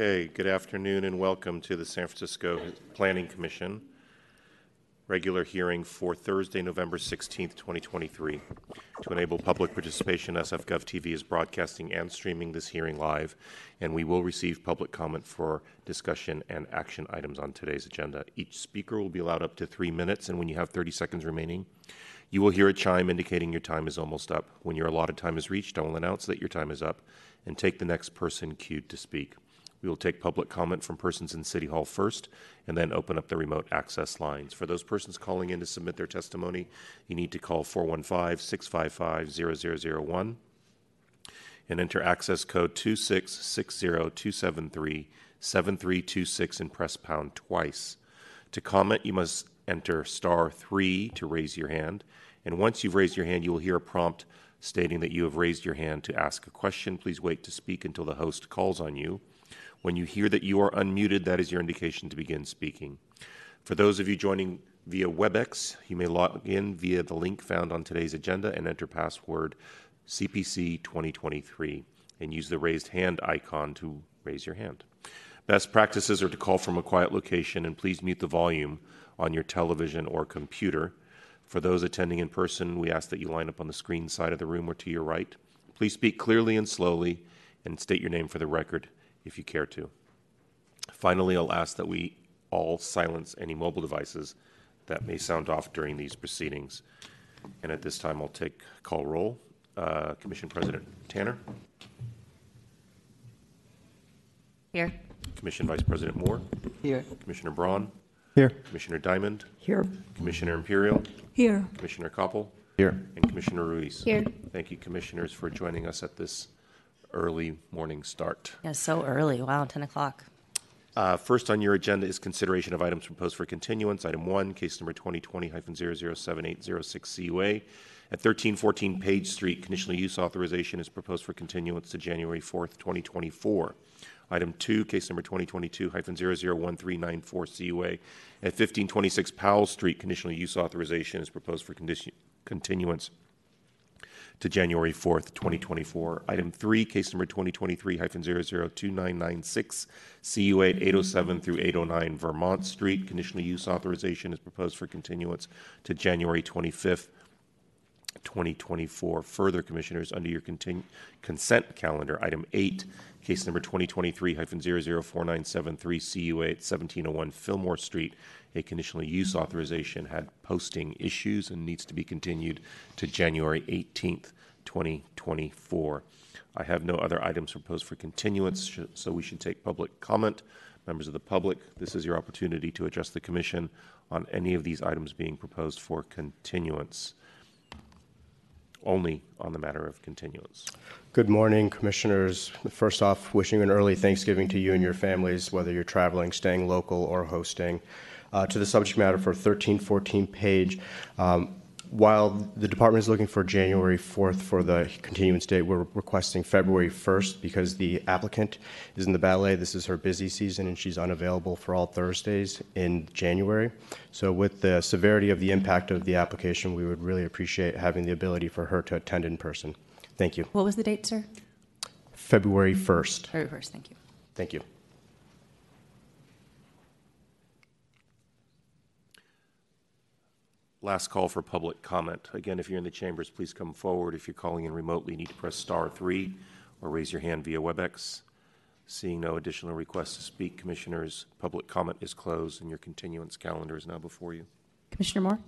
Okay, good afternoon and welcome to the San Francisco Planning Commission regular hearing for Thursday, November 16th, 2023. To enable public participation, SFGov TV is broadcasting and streaming this hearing live, and we will receive public comment for discussion and action items on today's agenda. Each speaker will be allowed up to three minutes, and when you have 30 seconds remaining, you will hear a chime indicating your time is almost up. When your allotted time is reached, I will announce that your time is up and take the next person queued to speak. We will take public comment from persons in City Hall first and then open up the remote access lines. For those persons calling in to submit their testimony, you need to call 415 655 0001 and enter access code 2660273 7326 and press pound twice. To comment, you must enter star 3 to raise your hand. And once you've raised your hand, you will hear a prompt stating that you have raised your hand to ask a question. Please wait to speak until the host calls on you. When you hear that you are unmuted, that is your indication to begin speaking. For those of you joining via WebEx, you may log in via the link found on today's agenda and enter password CPC 2023 and use the raised hand icon to raise your hand. Best practices are to call from a quiet location and please mute the volume on your television or computer. For those attending in person, we ask that you line up on the screen side of the room or to your right. Please speak clearly and slowly and state your name for the record if you care to. Finally, I'll ask that we all silence any mobile devices that may sound off during these proceedings. And at this time, I'll take call roll. Uh, Commission President Tanner, Here. Commission Vice President Moore, Here. Commissioner Braun, Here. Commissioner Diamond, Here. Commissioner Imperial, Here. Commissioner Koppel, Here. and Commissioner Ruiz. Here. Thank you, Commissioners, for joining us at this early morning start. Yeah, so early. Wow, 10 o'clock. Uh, First on your agenda is consideration of items proposed for continuance. Item one, case number 2020-007806 CUA at 1314 Page Street. Conditional use authorization is proposed for continuance to January 4th, 2024. Item two, case number 2022-001394 CUA at 1526 Powell Street. Conditional use authorization is proposed for condition- continuance to January 4th, 2024. Item three, case number 2023-002996, CUA 807 through 809 Vermont Street. Conditional use authorization is proposed for continuance to January 25th, 2024. Further, Commissioners, under your continu- consent calendar, item eight, case number 2023-004973, CUA at 1701 Fillmore Street, a conditional use mm-hmm. authorization had posting issues and needs to be continued to January 18th, 2024. I have no other items proposed for continuance, mm-hmm. so we should take public comment. Members of the public, this is your opportunity to address the Commission on any of these items being proposed for continuance only on the matter of continuance. Good morning, Commissioners. First off, wishing an early Thanksgiving to you and your families, whether you're traveling, staying local, or hosting. Uh, to the subject matter for 13-14 page, um, while the department is looking for January 4th for the continuance date, we're requesting February 1st because the applicant is in the ballet. This is her busy season and she's unavailable for all Thursdays in January. So, with the severity of the impact of the application, we would really appreciate having the ability for her to attend in person. Thank you. What was the date, sir? February 1st. February 1st. Thank you. Thank you. Last call for public comment. Again, if you're in the chambers, please come forward. If you're calling in remotely, you need to press star three or raise your hand via WebEx. Seeing no additional requests to speak, Commissioners, public comment is closed and your continuance calendar is now before you. Commissioner Moore?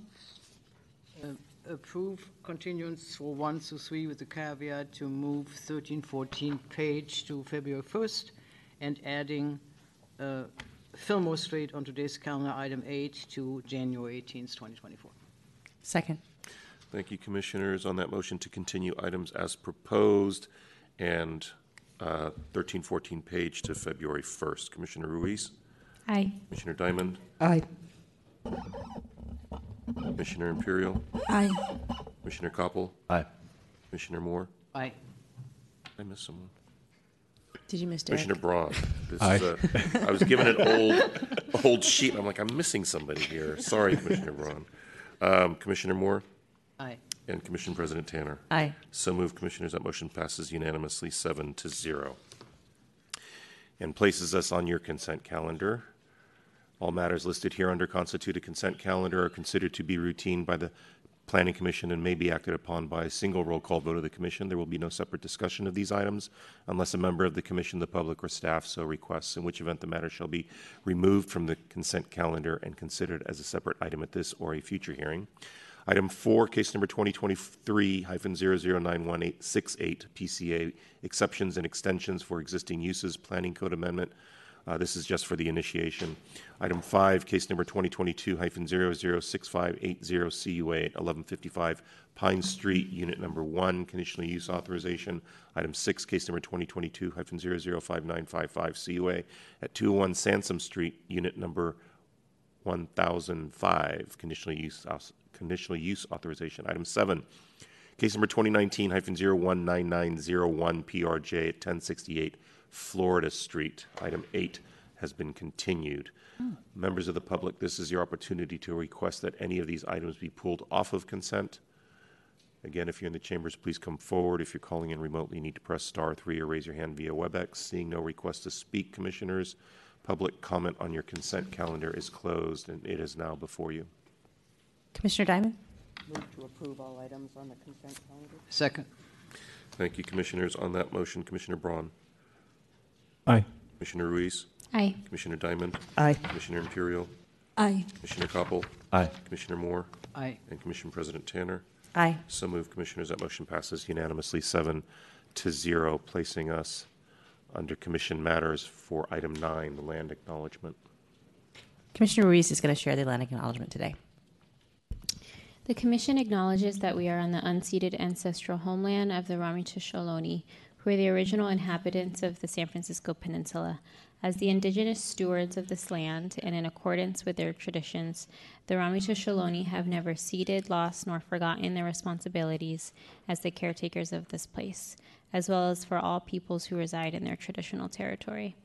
Approve continuance for 1 to 3 with the caveat to move 1314 page to February 1st and adding uh, Fillmore Street on today's calendar, item 8, to January 18th, 2024. Second. Thank you, Commissioners. On that motion to continue items as proposed and uh, 1314 page to February 1st. Commissioner Ruiz, Aye. Commissioner Diamond, Aye. Commissioner Imperial, Aye. Commissioner Koppel, Aye. Commissioner Moore. Aye. I missed someone. Did you miss Derek? Commissioner Braun. This is a, I was given an old, old sheet. I'm like, I'm missing somebody here. Sorry, Commissioner Braun. Um, Commissioner Moore Aye. and Commission President Tanner. Aye. So moved, Commissioners. That motion passes unanimously, seven to zero. and places us on your consent calendar. All matters listed here under constituted consent calendar are considered to be routine by the Planning Commission and may be acted upon by a single roll call vote of the Commission. There will be no separate discussion of these items unless a member of the Commission, the public, or staff so requests, in which event the matter shall be removed from the consent calendar and considered as a separate item at this or a future hearing. Item four, case number 2023-009168, PCA, exceptions and extensions for existing uses, Planning Code Amendment. Uh, This is just for the initiation. Item five, case number 2022-006580, CUA at 1155 Pine Street, Unit Number One, conditional use authorization. Item six, case number 2022-005955, CUA at 201 Sansome Street, Unit Number 1005, conditional use, conditional use authorization. Item seven, case number 2019-019901, PRJ at 1068 Florida Street. Item eight has been continued. Hmm. Members of the public, this is your opportunity to request that any of these items be pulled off of consent. Again, if you're in the chambers, please come forward. If you're calling in remotely, you need to press star three or raise your hand via WebEx. Seeing no request to speak, commissioners, public comment on your consent calendar is closed, and it is now before you. Commissioner Diamond? Move to approve all items on the consent calendar. Second. Thank you, commissioners. On that motion, Commissioner Braun, Aye. Commissioner Ruiz, Aye. Commissioner Diamond, Aye. Commissioner Imperial, Aye. Commissioner Koppel, Aye. Commissioner Moore, Aye. and Commission President Tanner. Aye. So moved, Commissioners. That motion passes unanimously, seven to zero, placing us under commission matters for item nine, the land acknowledgement. Commissioner Ruiz is going to share the land acknowledgement today. The Commission acknowledges that we are on the unceded ancestral homeland of the Ramaytush Ohlone, who are the original inhabitants of the San Francisco Peninsula. As the indigenous stewards of this land, and in accordance with their traditions, the Ramaytush Ohlone have never ceded, lost, nor forgotten their responsibilities as the caretakers of this place, as well as for all peoples who reside in their traditional territory.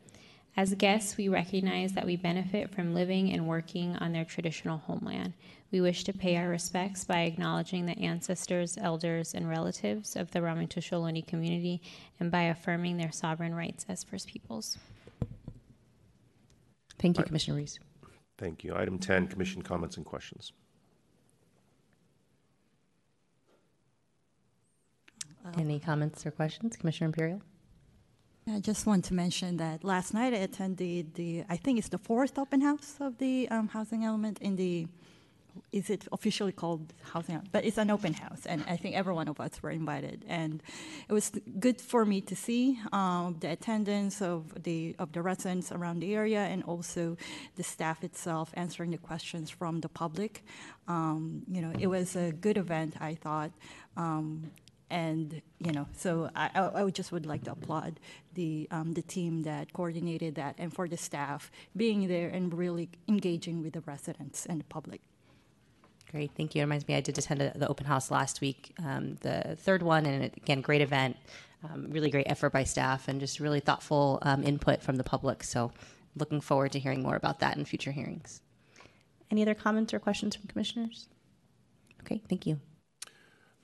As guests, we recognize that we benefit from living and working on their traditional homeland. We wish to pay our respects by acknowledging the ancestors, elders, and relatives of the Ramaytush Ohlone community and by affirming their sovereign rights as First Peoples. Thank you, Commissioner Ruiz. Thank you. Item 10, commission comments and questions. Any comments or questions? Commissioner Imperial? I just want to mention that last night I attended the, I think it's the fourth open house of the um, housing element in the, is it officially called housing? But it's an open house, and I think every one of us were invited, and it was good for me to see um, the attendance of the of the residents around the area, and also the staff itself answering the questions from the public. Um, you know, it was a good event, I thought. Um, and you know, so I, I would just would like to applaud the um, the team that coordinated that, and for the staff being there and really engaging with the residents and the public. Great, thank you. It reminds me, I did attend a, the open house last week, um, the third one, and again, great event. Um, really great effort by staff and just really thoughtful um, input from the public. So, looking forward to hearing more about that in future hearings. Any other comments or questions from commissioners? Okay, thank you.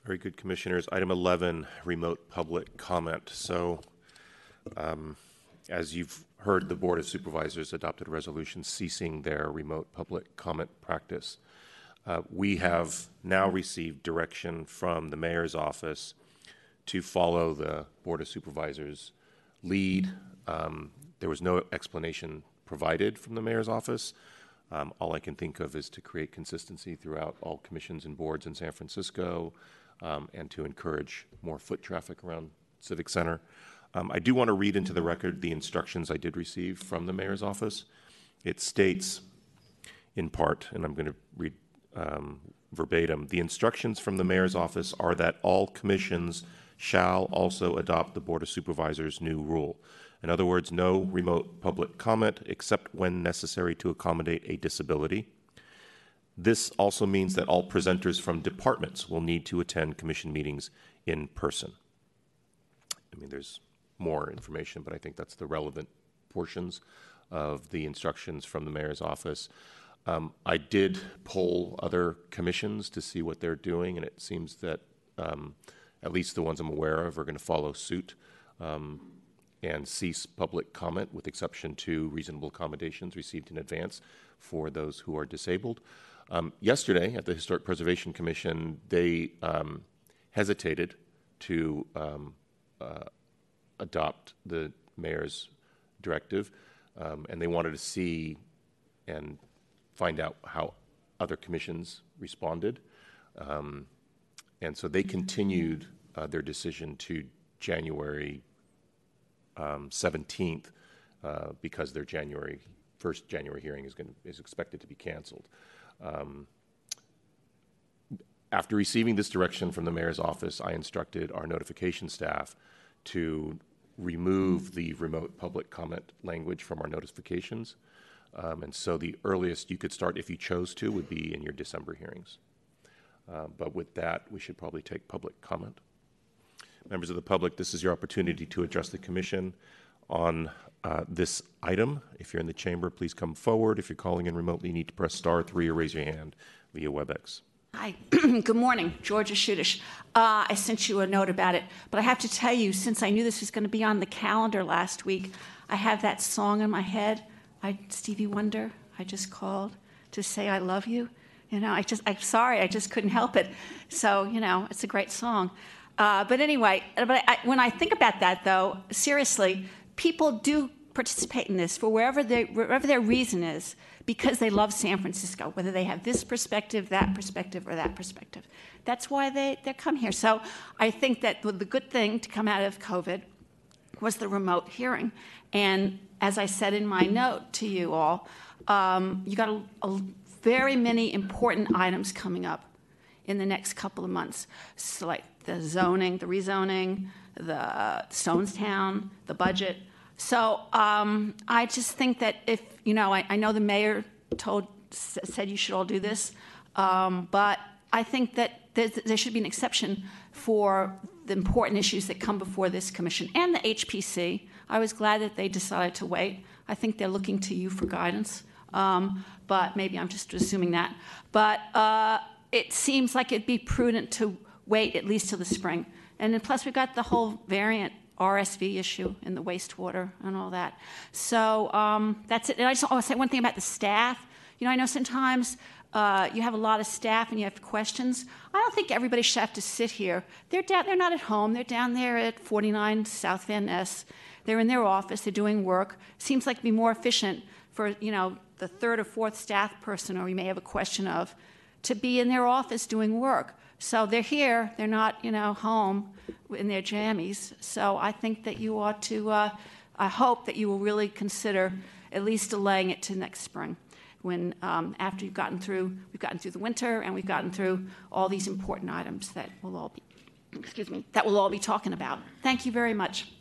Very good, Commissioners. Item 11, remote public comment. So, um, as you've heard, the Board of Supervisors adopted a resolution ceasing their remote public comment practice. Uh, We have now received direction from the mayor's office to follow the Board of Supervisors' lead. Um, There was no explanation provided from the mayor's office. Um, All I can think of is to create consistency throughout all commissions and boards in San Francisco um, and to encourage more foot traffic around Civic Center. Um, I do want to read into the record the instructions I did receive from the mayor's office. It states, in part, and I'm going to read um, verbatim, the instructions from the mayor's office are that all commissions shall also adopt the Board of Supervisors' new rule. In other words, no remote public comment except when necessary to accommodate a disability. This also means that all presenters from departments will need to attend commission meetings in person. I mean, there's more information, but I think that's the relevant portions of the instructions from the mayor's office. Um, I did poll other commissions to see what they're doing, and it seems that um, at least the ones I'm aware of are going to follow suit. Um, and cease public comment with exception to reasonable accommodations received in advance for those who are disabled. Um, yesterday at the Historic Preservation Commission, they um, hesitated to um, uh, adopt the mayor's directive, and they wanted to see and find out how other commissions responded. Um, and so they continued uh, their decision to January um, 17th uh, because their January first January hearing is going is expected to be canceled. Um, after receiving this direction from the mayor's office, I instructed our notification staff to remove the remote public comment language from our notifications. Um, and so the earliest you could start, if you chose to, would be in your December hearings. Uh, but with that, we should probably take public comment. Members of the public, this is your opportunity to address the commission on uh, this item. If you're in the chamber, please come forward. If you're calling in remotely, you need to press star three or raise your hand via WebEx. Hi, good morning, Georgia Schuttish. Uh, I sent you a note about it, but I have to tell you, since I knew this was going to be on the calendar last week, I have that song in my head. I Stevie Wonder. I just called to say I love you. You know, I just I'm sorry, I just couldn't help it. So you know, it's a great song. Uh, but anyway, but I, when I think about that, though, seriously, people do participate in this for wherever, they, wherever their reason is because they love San Francisco, whether they have this perspective, that perspective, or that perspective. That's why they, they come here. So I think that the good thing to come out of COVID was the remote hearing. And as I said in my note to you all, um, you got a, a very many important items coming up in the next couple of months. So like the zoning, the rezoning, the Stonestown, the budget. So um, I just think that if, you know, I, I know the mayor told, said you should all do this, um, but I think that there, there should be an exception for the important issues that come before this commission and the HPC. I was glad that they decided to wait. I think they're looking to you for guidance, um, but maybe I'm just assuming that. But uh, it seems like it'd be prudent to wait at least till the spring. And then plus, we've got the whole variant RSV issue in the wastewater and all that. So um, that's it. And I just want to say one thing about the staff. You know, I know sometimes uh, you have a lot of staff and you have questions. I don't think everybody should have to sit here. They're down, they're not at home. They're down there at 49 South Van Ness. They're in their office. They're doing work. Seems like it'd be more efficient for you know the third or fourth staff person, or you may have a question of, to be in their office doing work. So they're here, they're not, you know, home in their jammies. So I think that you ought to, uh, I hope that you will really consider at least delaying it to next spring. When, um, after you've gotten through, we've gotten through the winter and we've gotten through all these important items that we'll all be, excuse me, that we'll all be talking about. Thank you very much.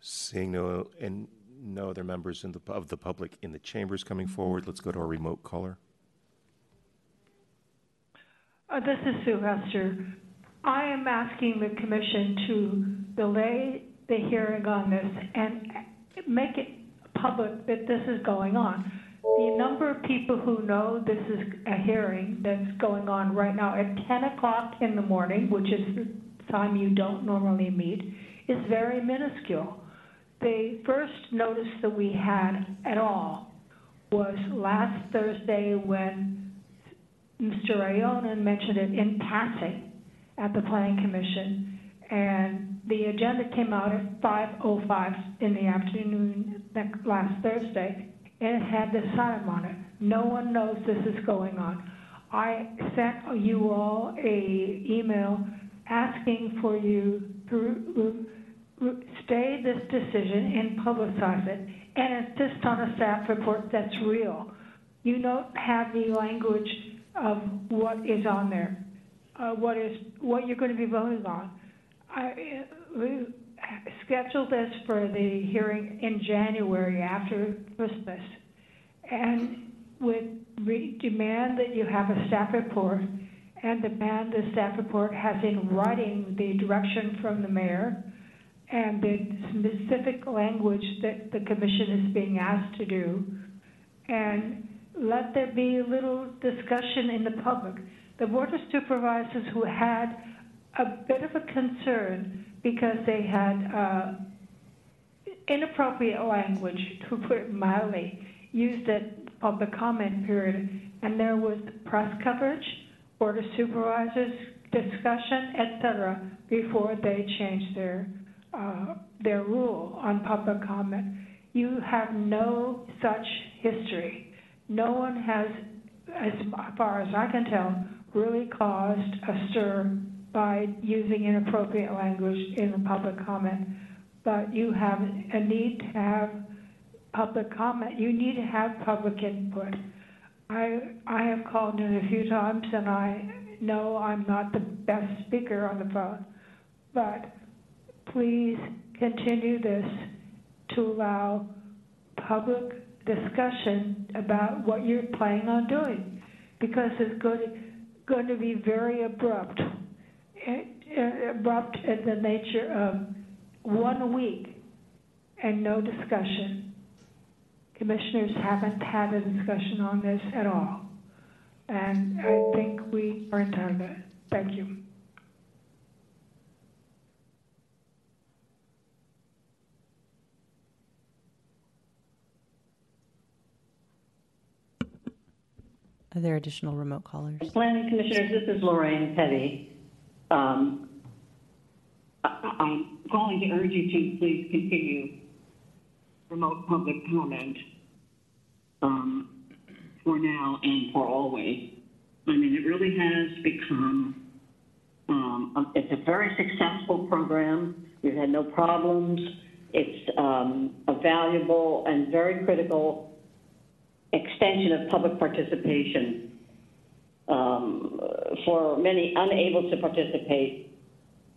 Seeing no and no other members in the, of the public in the chambers coming forward, let's go to our remote caller. Uh, This is Sue Hester. I am asking the commission to delay the hearing on this and make it public that this is going on. The number of people who know this is a hearing that's going on right now at 10 o'clock in the morning, which is the time you don't normally meet, is very minuscule. The first notice that we had at all was last Thursday when Mr. Ionin mentioned it in passing at the planning commission, and the agenda came out at 5:05 in the afternoon last Thursday, and it had this item on it. No one knows this is going on. I sent you all a email asking for you to stay this decision and publicize it, and insist on a staff report that's real. You don't have the language of what is on there, uh, what is, what you're going to be voting on. I, we scheduled this for the hearing in January after Christmas, and would re- demand that you have a staff report, and demand the staff report has in writing the direction from the mayor, and the specific language that the commission is being asked to do, and let there be a little discussion in the public. The Board of Supervisors who had a bit of a concern because they had uh, inappropriate language, to put it mildly, used at public comment period, and there was press coverage, Board of Supervisors discussion, etc., before they changed their, uh, their rule on public comment. You have no such history. No one has, as far as I can tell, really caused a stir by using inappropriate language in the public comment. But you have a need to have public comment. You need to have public input. I, I have called in a few times and I know I'm not the best speaker on the phone, but please continue this to allow public discussion about what you're planning on doing, because it's going, going to be very abrupt, eh, eh, abrupt in the nature of one week and no discussion. Commissioners haven't had a discussion on this at all. And I think we are entitled to it. Thank you. Are there additional remote callers? Planning Commissioners, this is Lorraine Petty. Um, I'm calling to urge you to please continue remote public comment um, for now and for always. I mean, it really has become, um, it's a very successful program. We've had no problems. It's um, a valuable and very critical extension of public participation um, for many unable to participate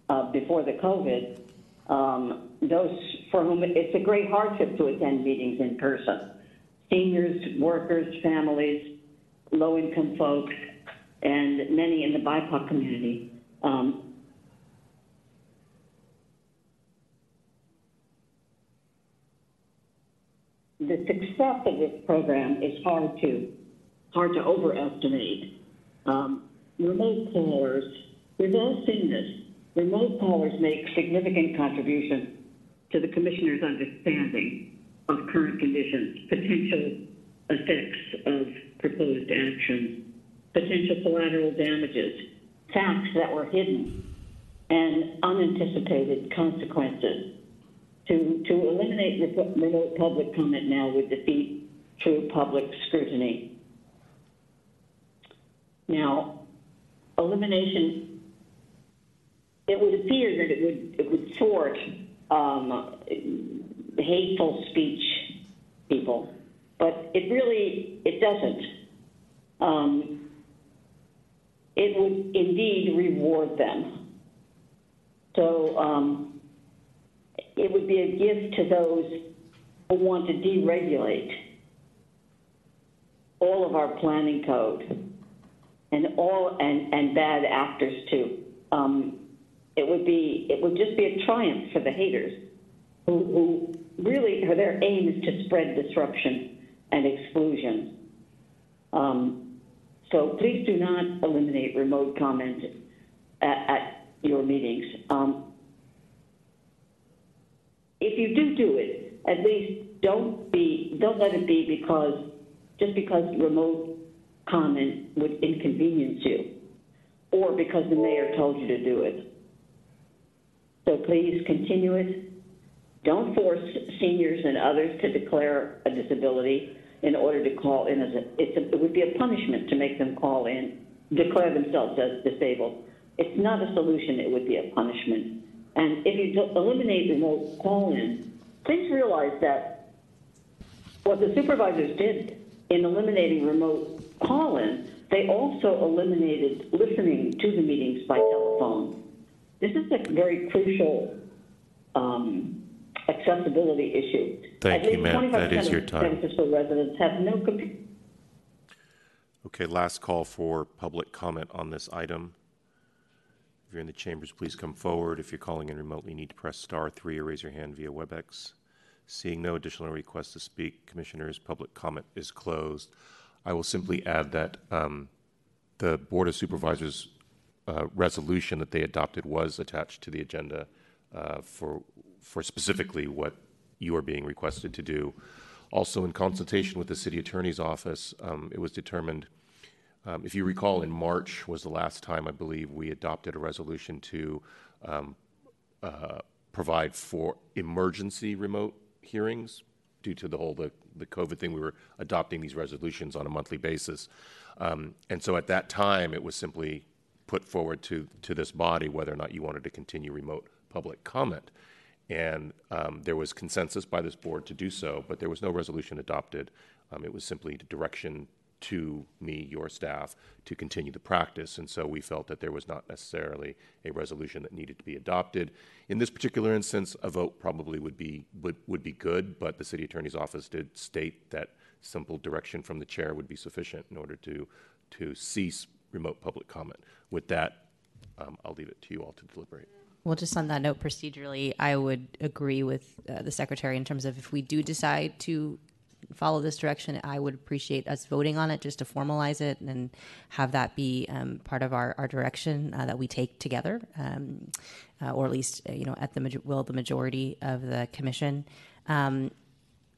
uh, before the COVID. Um, those for whom it's a great hardship to attend meetings in person. Seniors, workers, families, low income folks, and many in the BIPOC community. Um, the success of this program is hard to hard to overestimate. Um, remote callers, we've all seen this. Remote callers make significant contribution to the commissioner's understanding of current conditions, potential effects of proposed actions, potential collateral damages, facts that were hidden, and unanticipated consequences. To, to eliminate remote public comment now would defeat true public scrutiny. Now, elimination, it would appear that it would, it would thwart um, hateful speech people, but it really, it doesn't. Um, it would indeed reward them. So um, it would be a gift to those who want to deregulate all of our planning code and all and, and bad actors too. Um, it would be it would just be a triumph for the haters who, who really their aim is to spread disruption and exclusion. Um, so please do not eliminate remote comment at, at your meetings. Um, if you do do it, at least don't be don't let it be because just because remote comment would inconvenience you, or because the mayor told you to do it. So please continue it. Don't force seniors and others to declare a disability in order to call in as a, a, it would be a punishment to make them call in, declare themselves as disabled. It's not a solution, it would be a punishment. And if you eliminate remote call-in, please realize that what the supervisors did in eliminating remote call-in, they also eliminated listening to the meetings by telephone. This is a very crucial um, accessibility issue. Thank At you, ma'am. That 25% is your time. San Francisco residents have no computer. Okay, last call for public comment on this item. If you're in the chambers, please come forward. If you're calling in remotely, you need to press star three or raise your hand via WebEx. Seeing no additional requests to speak, Commissioners, public comment is closed. I will simply add that um, the Board of Supervisors uh, resolution that they adopted was attached to the agenda uh, for, for specifically what you are being requested to do. Also, in consultation with the City Attorney's Office, um, it was determined, um, if you recall, in March was the last time I believe we adopted a resolution to um, uh, provide for emergency remote hearings due to the whole the, the COVID thing. We were adopting these resolutions on a monthly basis, um, and so at that time it was simply put forward to to this body whether or not you wanted to continue remote public comment. And um, there was consensus by this board to do so, but there was no resolution adopted. Um, it was simply direction to me, your staff, to continue the practice. And so we felt that there was not necessarily a resolution that needed to be adopted. In this particular instance, a vote probably would be would, would be good, but the city attorney's office did state that simple direction from the chair would be sufficient in order to to cease remote public comment. With that, um, I'll leave it to you all to deliberate. Well, just on that note, procedurally, I would agree with uh, the secretary in terms of if we do decide to follow this direction, I would appreciate us voting on it just to formalize it and have that be um, part of our, our direction uh, that we take together, um, uh, or at least uh, you know at the will the majority of the commission. Um,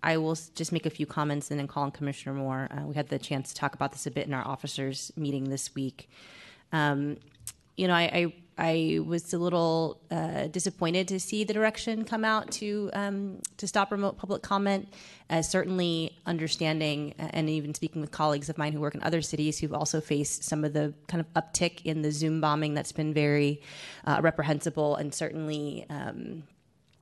I will just make a few comments and then call on Commissioner Moore. Uh, we had the chance to talk about this a bit in our officers meeting this week. Um, you know, I, I I was a little uh, disappointed to see the direction come out to um, to stop remote public comment. Uh, certainly, understanding uh, and even speaking with colleagues of mine who work in other cities who've also faced some of the kind of uptick in the Zoom bombing that's been very uh, reprehensible, and certainly. Um,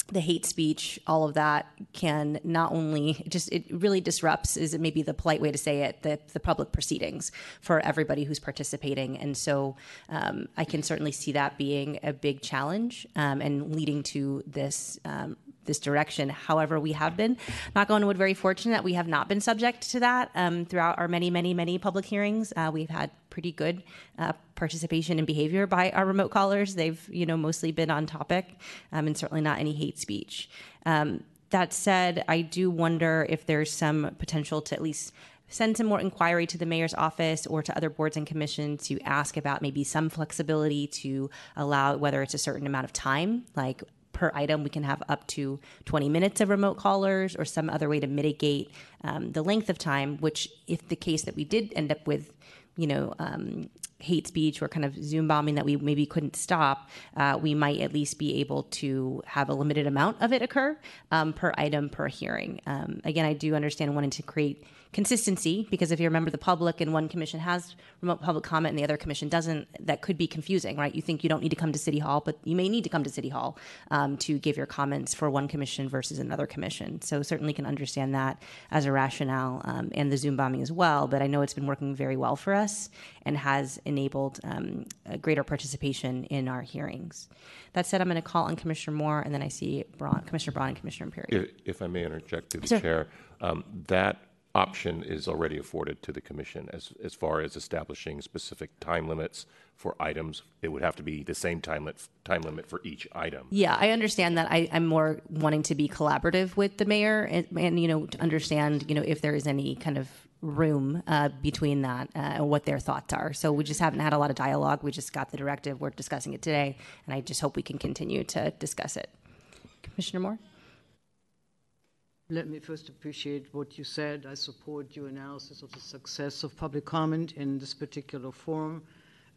the hate speech, all of that can not only just it really disrupts is it maybe the polite way to say it the, the public proceedings for everybody who's participating, and so um, I can certainly see that being a big challenge um, and leading to this. Um, this direction. However, we have been, knock on wood, very fortunate that we have not been subject to that um, throughout our many, many, many public hearings. Uh, we've had pretty good uh, participation and behavior by our remote callers. They've, you know, mostly been on topic, um, and certainly not any hate speech. Um, that said, I do wonder if there's some potential to at least send some more inquiry to the mayor's office or to other boards and commissions to ask about maybe some flexibility to allow whether it's a certain amount of time, like per item, we can have up to 20 minutes of remote callers or some other way to mitigate um, the length of time, which, if the case that we did end up with, you know, um, hate speech or kind of Zoom bombing that we maybe couldn't stop, uh, we might at least be able to have a limited amount of it occur um, per item per hearing. Um, again, I do understand wanting to create consistency because if you're a member of the public and one commission has remote public comment and the other commission doesn't, that could be confusing, right? You think you don't need to come to City Hall, but you may need to come to City Hall um, to give your comments for one commission versus another commission. So certainly can understand that as a rationale um, and the Zoom bombing as well. But I know it's been working very well for us and has enabled um, greater participation in our hearings. That said, I'm going to call on Commissioner Moore, and then I see Braun, Commissioner Braun and Commissioner Imperi. If, if I may interject through the Sure. chair, um, that option is already afforded to the commission as, as far as establishing specific time limits for items. It would have to be the same time limit, time limit for each item. Yeah, I understand that. I, I'm more wanting to be collaborative with the mayor and, and you know to understand you know if there is any kind of room uh, between that uh, and what their thoughts are. So we just haven't had a lot of dialogue. We just got the directive. We're discussing it today, and I just hope we can continue to discuss it. Commissioner Moore. Let me first appreciate what you said. I support your analysis of the success of public comment in this particular forum.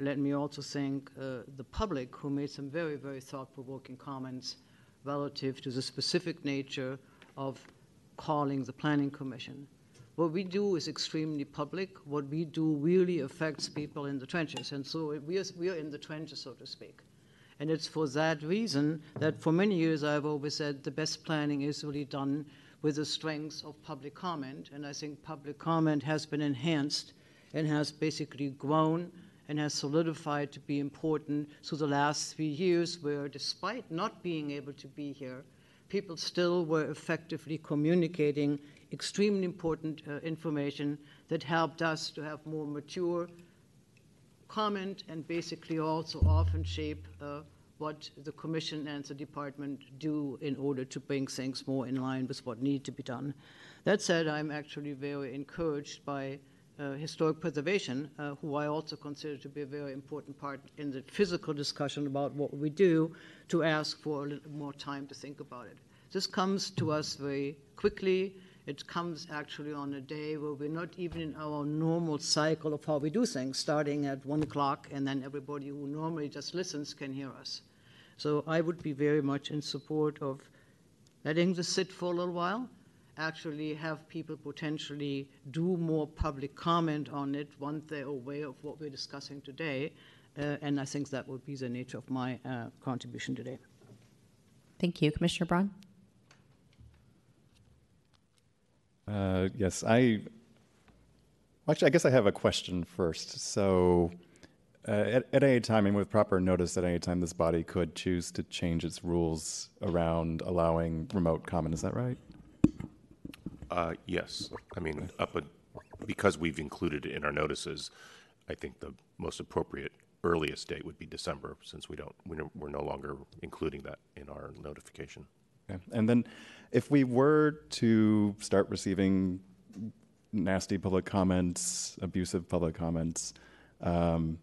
Let me also thank uh, the public who made some very, very thought-provoking comments relative to the specific nature of calling the Planning Commission. What we do is extremely public. What we do really affects people in the trenches. And so we are, we are in the trenches, so to speak. And it's for that reason that for many years I've always said the best planning is really done with the strength of public comment. And I think public comment has been enhanced and has basically grown and has solidified to be important through the last three years, where despite not being able to be here, people still were effectively communicating extremely important uh, information that helped us to have more mature comment and basically also often shape uh, what the commission and the department do in order to bring things more in line with what need to be done. That said, I'm actually very encouraged by uh, Historic Preservation, uh, who I also consider to be a very important part in the physical discussion about what we do, to ask for a little more time to think about it. This comes to us very quickly. It comes actually on a day where we're not even in our normal cycle of how we do things, starting at one o'clock, and then everybody who normally just listens can hear us. So I would be very much in support of letting this sit for a little while, actually have people potentially do more public comment on it once they're aware of what we're discussing today. Uh, and I think that would be the nature of my uh, contribution today. Thank you. Commissioner Braun? Uh, yes, I. Actually, I guess I have a question first. So, uh, at, at any time, and with proper notice, at any time, this body could choose to change its rules around allowing remote comment. Is that right? Uh, yes, I mean, up a, because we've included it in our notices, I think the most appropriate earliest date would be December, since we don't, we're no- we're no longer including that in our notification. Okay. And then, if we were to start receiving nasty public comments, abusive public comments, um,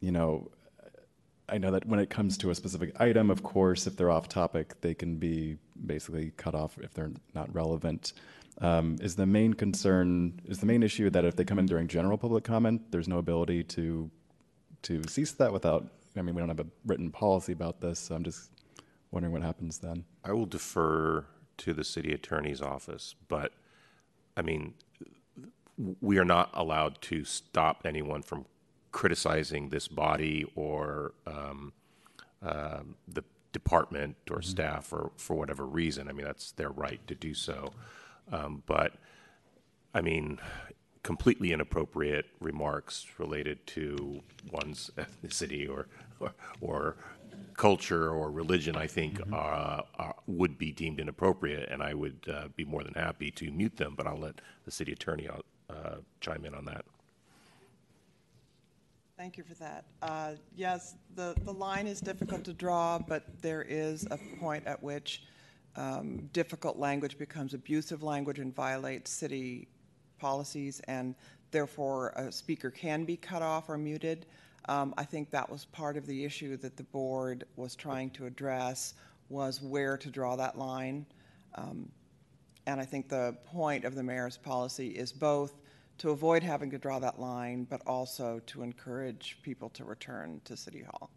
you know, I know that when it comes to a specific item, of course, if they're off topic, they can be basically cut off if they're not relevant. Um, is the main concern, is the main issue that if they come in during general public comment, there's no ability to to cease that without? I mean, we don't have a written policy about this, so I'm just wondering what happens then. I will defer to the city attorney's office, but, I mean, we are not allowed to stop anyone from criticizing this body or um, um, the department or staff or for whatever reason. I mean, that's their right to do so. Um, But, I mean, completely inappropriate remarks related to one's ethnicity or, or, or culture or religion, I think, uh, are, would be deemed inappropriate, and I would uh, be more than happy to mute them, but I'll let the city attorney uh, chime in on that. Thank you for that. Uh, Yes, the, the line is difficult to draw, but there is a point at which um, difficult language becomes abusive language and violates city policies, and therefore a speaker can be cut off or muted. Um, I think that was part of the issue that the board was trying to address, was where to draw that line. Um, And I think the point of the mayor's policy is both to avoid having to draw that line, but also to encourage people to return to City Hall.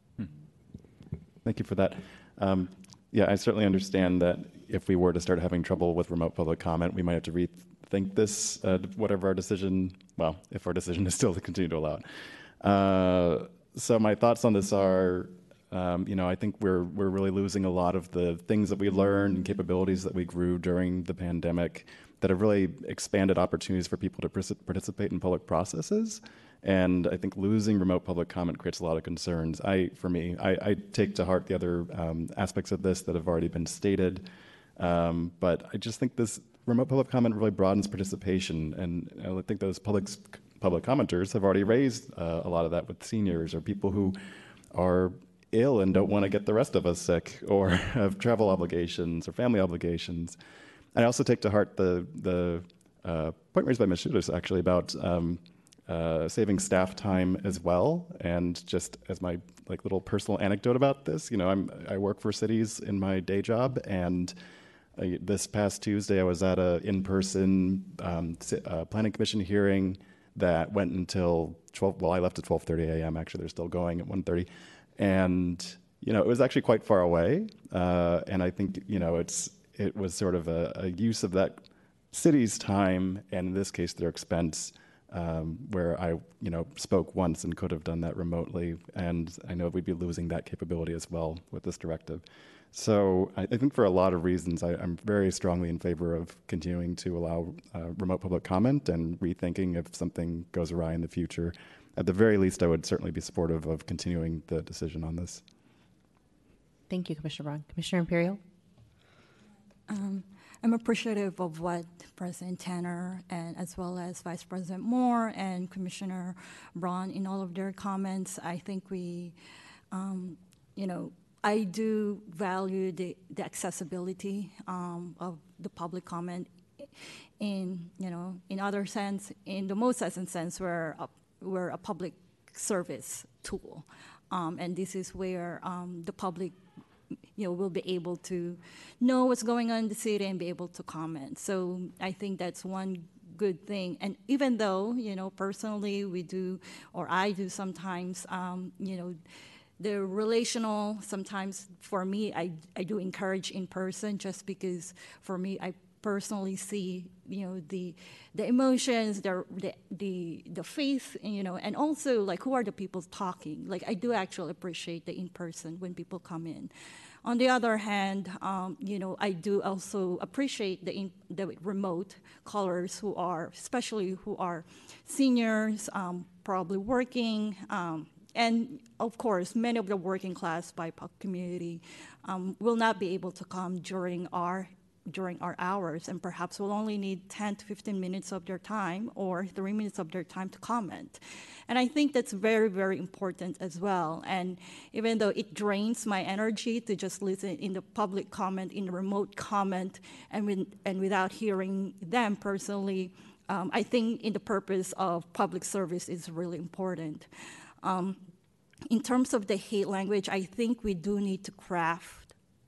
Thank you for that. Um, yeah, I certainly understand that if we were to start having trouble with remote public comment, we might have to rethink this, uh, whatever our decision, well, if our decision is still to continue to allow it. Uh, so my thoughts on this are, um, you know, I think we're we're really losing a lot of the things that we learned and capabilities that we grew during the pandemic that have really expanded opportunities for people to participate in public processes. And I think losing remote public comment creates a lot of concerns. I, for me, I, I take to heart the other um, aspects of this that have already been stated. Um, but I just think this remote public comment really broadens participation, and I think those public public commenters have already raised uh, a lot of that with seniors or people who are ill and don't want to get the rest of us sick, or have travel obligations or family obligations. I also take to heart the the uh, point raised by Ms. Shulis actually about um, uh, saving staff time as well. And just as my like little personal anecdote about this, you know, I'm I work for cities in my day job, and uh, this past Tuesday I was at a in-person um, uh, planning commission hearing that went until 12. Well, I left at 12:30 a.m. Actually, they're still going at 1:30, and you know, it was actually quite far away. Uh, and I think you know, it's it was sort of a, a use of that city's time, and in this case, their expense, um, where I, you know, spoke once and could have done that remotely, and I know we'd be losing that capability as well with this directive. So I, I think for a lot of reasons, I, I'm very strongly in favor of continuing to allow uh, remote public comment and rethinking if something goes awry in the future. At the very least, I would certainly be supportive of continuing the decision on this. Thank you, Commissioner Braun. Commissioner Imperial? Um, I'm appreciative of what President Tanner and as well as Vice President Moore and Commissioner Braun in all of their comments. I think we, um, you know, I do value the, the accessibility um, of the public comment in you know in other sense in the most essence sense we're a, we're a public service tool um, and this is where um, the public you know will be able to know what's going on in the city and be able to comment. So i think that's one good thing. And even though you know personally we do or i do sometimes um, you know the relational sometimes for me I, I do encourage in person just because for me i personally see you know the the emotions the the the, the faith you know and also like who are the people talking? Like i do actually appreciate the in person when people come in. On the other hand um, you know i do also appreciate the in, the remote callers who are especially who are seniors um, probably working um, and of course, many of the working class BIPOC community um, will not be able to come during our during our hours and perhaps we'll only need 10 to 15 minutes of their time or three minutes of their time to comment. And I think that's very, very important as well. And even though it drains my energy to just listen in the public comment, in the remote comment, and, and without hearing them personally, um, I think in the purpose of public service is really important. Um, in terms of the hate language, I think we do need to craft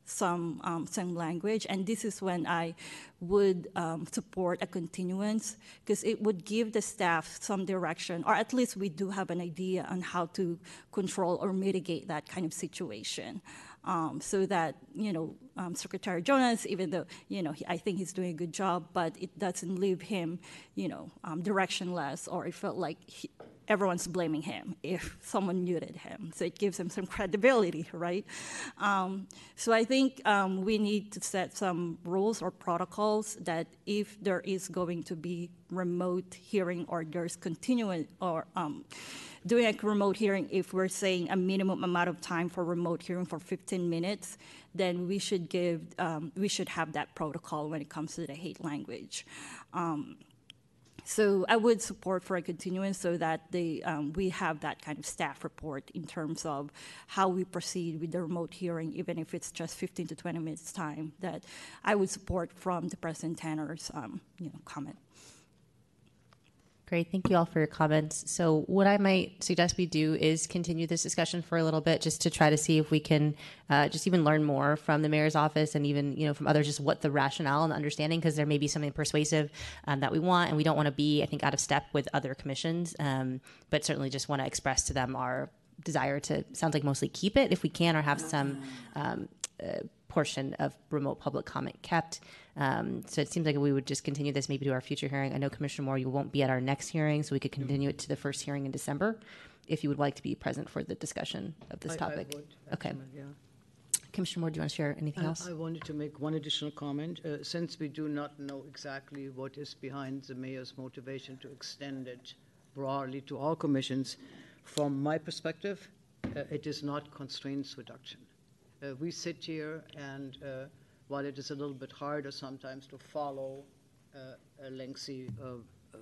some um, some language, and this is when I would um, support a continuance because it would give the staff some direction, or at least we do have an idea on how to control or mitigate that kind of situation. Um, so that you know um, Secretary Jonas, even though you know he, I think he's doing a good job, but it doesn't leave him, you know, um, directionless, or it felt like he, everyone's blaming him if someone muted him. So it gives him some credibility, right? Um, so I think um, we need to set some rules or protocols that if there is going to be remote hearing or there's continuing or um, doing a remote hearing, if we're saying a minimum amount of time for remote hearing for 15 minutes, then we should give, um, we should have that protocol when it comes to the hate language. Um, so I would support for a continuance so that the, um, we have that kind of staff report in terms of how we proceed with the remote hearing, even if it's just 15 to 20 minutes time, that I would support from the President Tanner's um, you know, comment. Great. Thank you all for your comments. So, what I might suggest we do is continue this discussion for a little bit just to try to see if we can uh, just even learn more from the mayor's office and even, you know, from others, just what the rationale and the understanding, because there may be something persuasive um, that we want, and we don't want to be, I think, out of step with other commissions, um, but certainly just want to express to them our desire to, sounds like mostly keep it if we can, or have some um, uh, portion of remote public comment kept. Um, so it seems like we would just continue this maybe to our future hearing. I know Commissioner Moore, you won't be at our next hearing, so we could continue it to the first hearing in December if you would like to be present for the discussion of this I- I topic. would, Okay. actually, yeah. Commissioner Moore, do you want to share anything else? I wanted to make one additional comment. Uh, Since we do not know exactly what is behind the mayor's motivation to extend it broadly to all commissions, from my perspective, uh, it is not constraints reduction. Uh, We sit here and uh, while it is a little bit harder sometimes to follow uh, a lengthy uh, uh,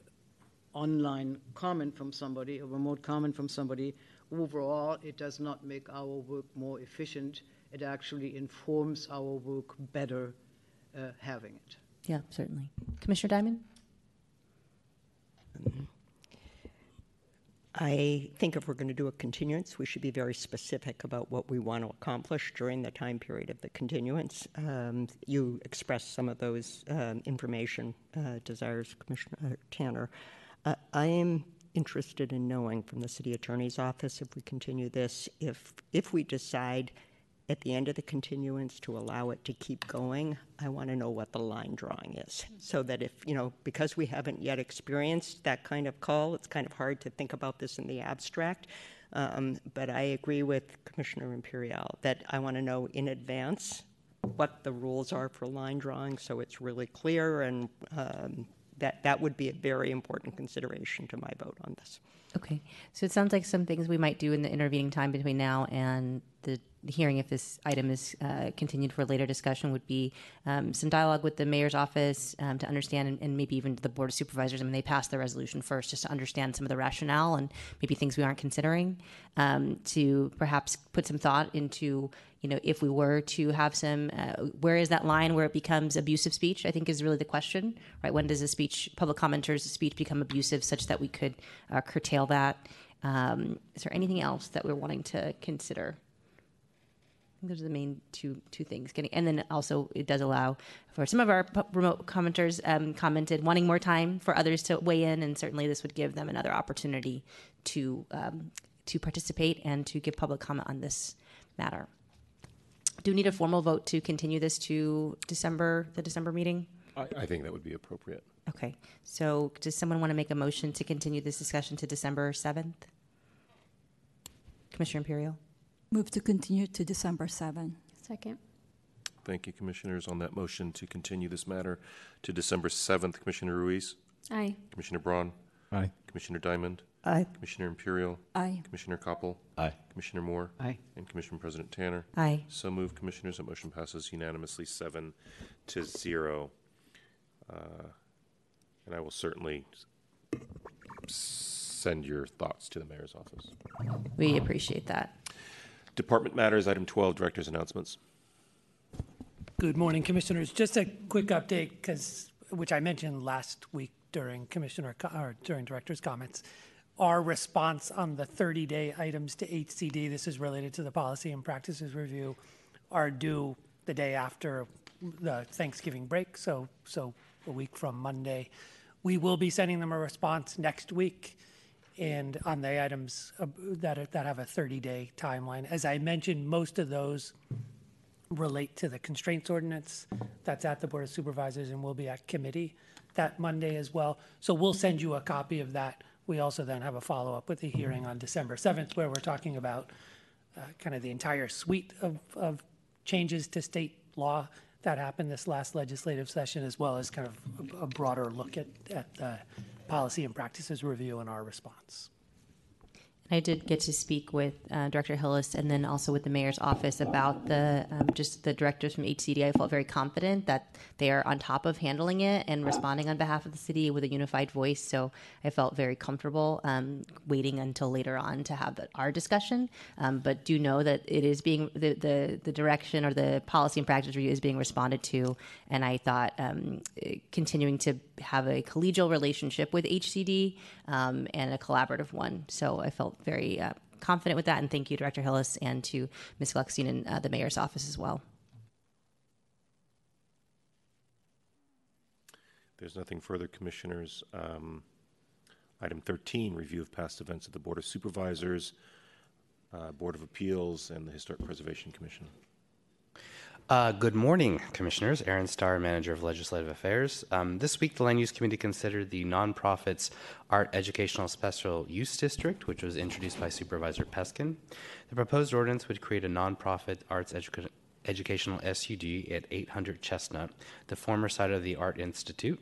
online comment from somebody, a remote comment from somebody, overall, it does not make our work more efficient. It actually informs our work better uh, having it. Yeah, certainly. Commissioner Diamond? I think if we're going to do a continuance, we should be very specific about what we want to accomplish during the time period of the continuance. Um, you expressed some of those um, information uh, desires, Commissioner Tanner. Uh, I am interested in knowing from the city attorney's office if we continue this, if if we decide at the end of the continuance to allow it to keep going, I want to know what the line drawing is. So that if, you know, because we haven't yet experienced that kind of call, it's kind of hard to think about this in the abstract. Um, but I agree with Commissioner Imperial that I want to know in advance what the rules are for line drawing so it's really clear and um, that, that would be a very important consideration to my vote on this. Okay, so it sounds like some things we might do in the intervening time between now and the hearing, if this item is uh, continued for later discussion, would be um, some dialogue with the mayor's office um, to understand, and, and maybe even the board of supervisors. I mean, they passed the resolution first, just to understand some of the rationale and maybe things we aren't considering. Um, to perhaps put some thought into, you know, if we were to have some, uh, where is that line where it becomes abusive speech? I think is really the question, right? When does a speech, public commenters' speech become abusive, such that we could uh, curtail that? Um, is there anything else that we're wanting to consider? Those are the main two two things. Getting and then also it does allow for some of our remote commenters um, commented wanting more time for others to weigh in, and certainly this would give them another opportunity to um, to participate and to give public comment on this matter. Do we need a formal vote to continue this to December the December meeting? I, I think that would be appropriate. Okay, so does someone want to make a motion to continue this discussion to December seventh? Commissioner Imperial. Move to continue to December 7. Second. Thank you, Commissioners. On that motion to continue this matter to December 7th, Commissioner Ruiz, Aye. Commissioner Braun, Aye. Commissioner Diamond, Aye. Commissioner Imperial, Aye. Commissioner Koppel, Aye. Commissioner Moore, Aye. and Commissioner President Tanner. Aye. So moved, Commissioners. That motion passes unanimously, seven to zero. Uh, And I will certainly send your thoughts to the mayor's office. We appreciate that. Department matters, item 12, director's announcements. Good morning, Commissioners. Just a quick update, because, which I mentioned last week during Commissioner, or during Director's comments. Our response on the 30-day items to HCD, this is related to the Policy and Practices Review, are due the day after the Thanksgiving break, so, so a week from Monday. We will be sending them a response next week and on the items uh, that, that have a 30-day timeline. As I mentioned, most of those relate to the constraints ordinance that's at the Board of Supervisors and will be at committee that Monday as well. So we'll send you a copy of that. We also then have a follow-up with the hearing on December 7th where we're talking about uh, kind of the entire suite of, of changes to state law that happened this last legislative session, as well as kind of a- a broader look at, at the policy and practices review and our response. I did get to speak with uh, Director Hillis and then also with the mayor's office about the um, just the directors from HCD. I felt very confident that they are on top of handling it and responding on behalf of the city with a unified voice. So I felt very comfortable um, waiting until later on to have the, our discussion. Um, but do know that it is being the, the the direction or the policy and practice review is being responded to, and I thought um, continuing to have a collegial relationship with HCD um, and a collaborative one. So I felt very uh, confident with that, and thank you, Director Hillis, and to Ms. Gluckstein and uh, the mayor's office as well. There's nothing further, Commissioners. Um, Item 13, review of past events of the Board of Supervisors, uh, Board of Appeals, and the Historic Preservation Commission. Uh, good morning, Commissioners. Aaron Starr, Manager of Legislative Affairs. Um, this week, the Land Use Committee considered the nonprofits Art Educational Special Use District, which was introduced by Supervisor Peskin. The proposed ordinance would create a nonprofit arts educa- educational SUD at 800 Chestnut, the former site of the Art Institute.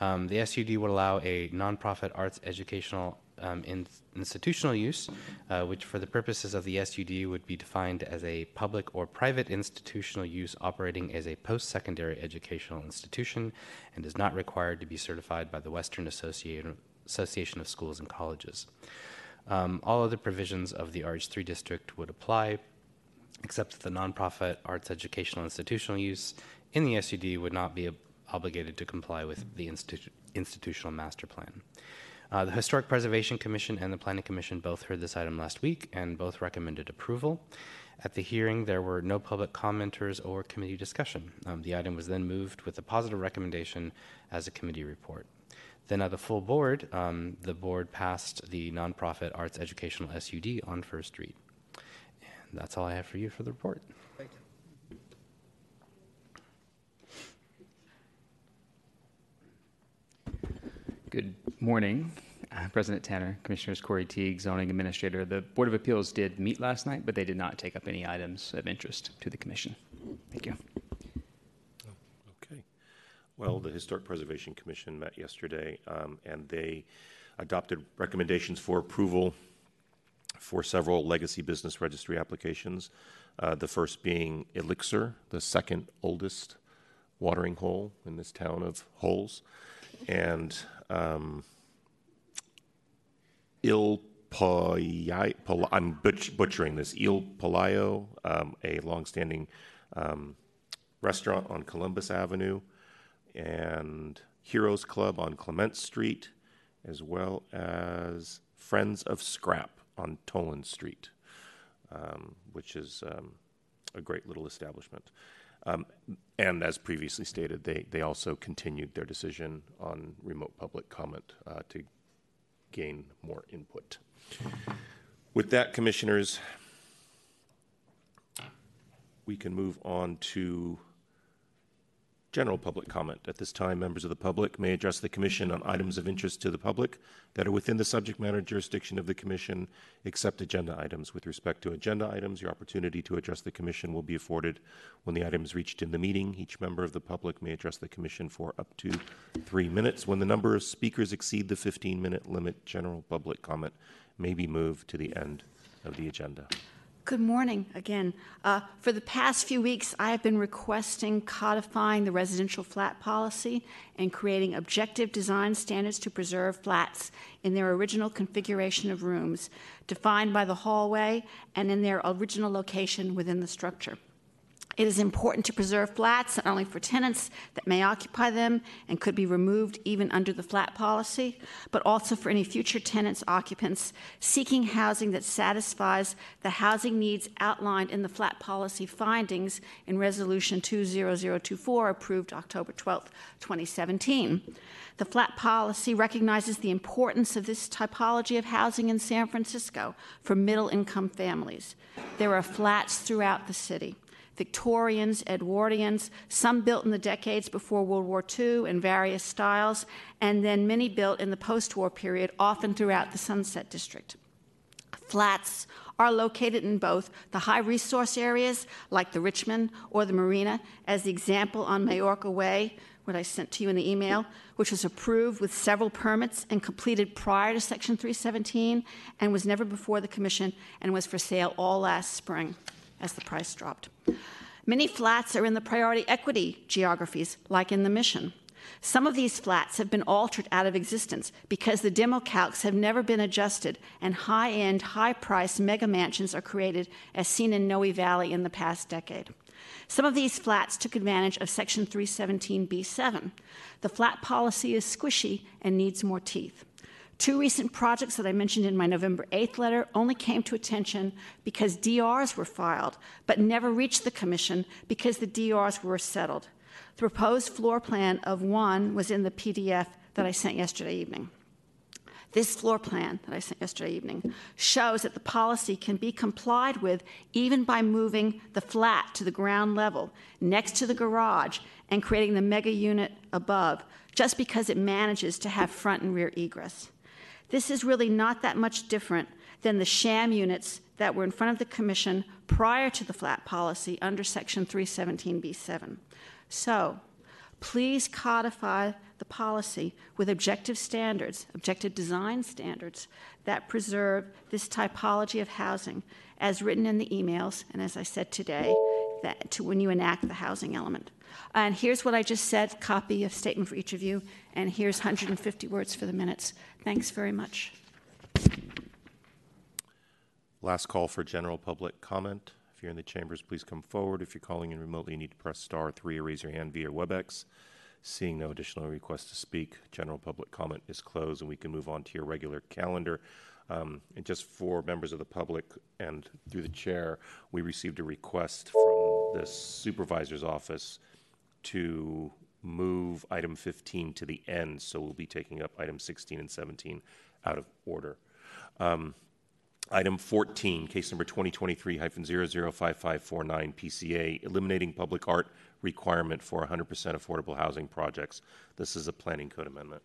Um, the SUD would allow a nonprofit arts educational um, in, institutional use, uh, which for the purposes of the SUD would be defined as a public or private institutional use operating as a post secondary educational institution and is not required to be certified by the Western Association, of Schools and Colleges. Um, all other provisions of the RH3 district would apply, except that the nonprofit arts educational institutional use in the SUD would not be ob- obligated to comply with the institu- institutional master plan. Uh, the Historic Preservation Commission and the Planning Commission both heard this item last week and both recommended approval. At the hearing, there were no public commenters or committee discussion. Um, the item was then moved with a positive recommendation as a committee report. Then, at the full board, um, the board passed the nonprofit arts educational SUD on first read. And that's all I have for you for the report. Good morning, uh, President Tanner, Commissioners Corey Teague, Zoning Administrator. The Board of Appeals did meet last night, but they did not take up any items of interest to the Commission. Thank you. Okay. Well, the Historic Preservation Commission met yesterday, um, and they adopted recommendations for approval for several legacy business registry applications. Uh, the first being Elixir, the second oldest watering hole in this town of holes, and um, Il Pollaio, Pal- I'm butch- butchering this, Il Pollaio, um, a longstanding um, restaurant on Columbus Avenue, and Heroes Club on Clement Street, as well as Friends of Scrap on Toland Street, um, which is um, a great little establishment. Um, and as previously stated, they, they also continued their decision on remote public comment uh, to gain more input. With that, commissioners, we can move on to general public comment. At this time, members of the public may address the Commission on items of interest to the public that are within the subject matter jurisdiction of the Commission, except agenda items. With respect to agenda items, your opportunity to address the Commission will be afforded when the item is reached in the meeting. Each member of the public may address the Commission for up to three minutes. When the number of speakers exceed the 15 minute limit, general public comment may be moved to the end of the agenda. Good morning again. Uh, for the past few weeks, I have been requesting codifying the residential flat policy and creating objective design standards to preserve flats in their original configuration of rooms, defined by the hallway and in their original location within the structure. It is important to preserve flats not only for tenants that may occupy them and could be removed even under the flat policy, but also for any future tenants, occupants seeking housing that satisfies the housing needs outlined in the flat policy findings in Resolution 20024, approved October 12, 2017. The flat policy recognizes the importance of this typology of housing in San Francisco for middle income families. There are flats throughout the city. Victorians, Edwardians, some built in the decades before World War II in various styles, and then many built in the post war period, often throughout the Sunset District. Flats are located in both the high resource areas, like the Richmond or the Marina, as the example on Majorca Way, what I sent to you in the email, which was approved with several permits and completed prior to Section 317 and was never before the Commission and was for sale all last spring as the price dropped. Many flats are in the priority equity geographies, like in the Mission. Some of these flats have been altered out of existence because the demo calcs have never been adjusted, and high end, high priced mega mansions are created, as seen in Noe Valley in the past decade. Some of these flats took advantage of Section 317B7. The flat policy is squishy and needs more teeth. Two recent projects that I mentioned in my November 8th letter only came to attention because DRs were filed, but never reached the Commission because the DRs were settled. The proposed floor plan of one was in the PDF that I sent yesterday evening. This floor plan that I sent yesterday evening shows that the policy can be complied with even by moving the flat to the ground level next to the garage and creating the mega unit above, just because it manages to have front and rear egress. This is really not that much different than the sham units that were in front of the Commission prior to the flat policy under Section 317B7. So, please codify the policy with objective standards, objective design standards that preserve this typology of housing as written in the emails and as I said today that to when you enact the housing element. And here's what I just said, copy of statement for each of you, and here's 150 words for the minutes. Thanks very much. Last call for general public comment. If you're in the chambers, please come forward. If you're calling in remotely, you need to press star three or raise your hand via WebEx. Seeing no additional requests to speak, general public comment is closed, and we can move on to your regular calendar. Um, and just for members of the public and through the chair, we received a request from the supervisor's office to move item 15 to the end, so we'll be taking up item 16 and 17 out of order. Um, Item 14, case number 2023-005549 PCA, eliminating public art requirement for 100% affordable housing projects. This is a planning code amendment.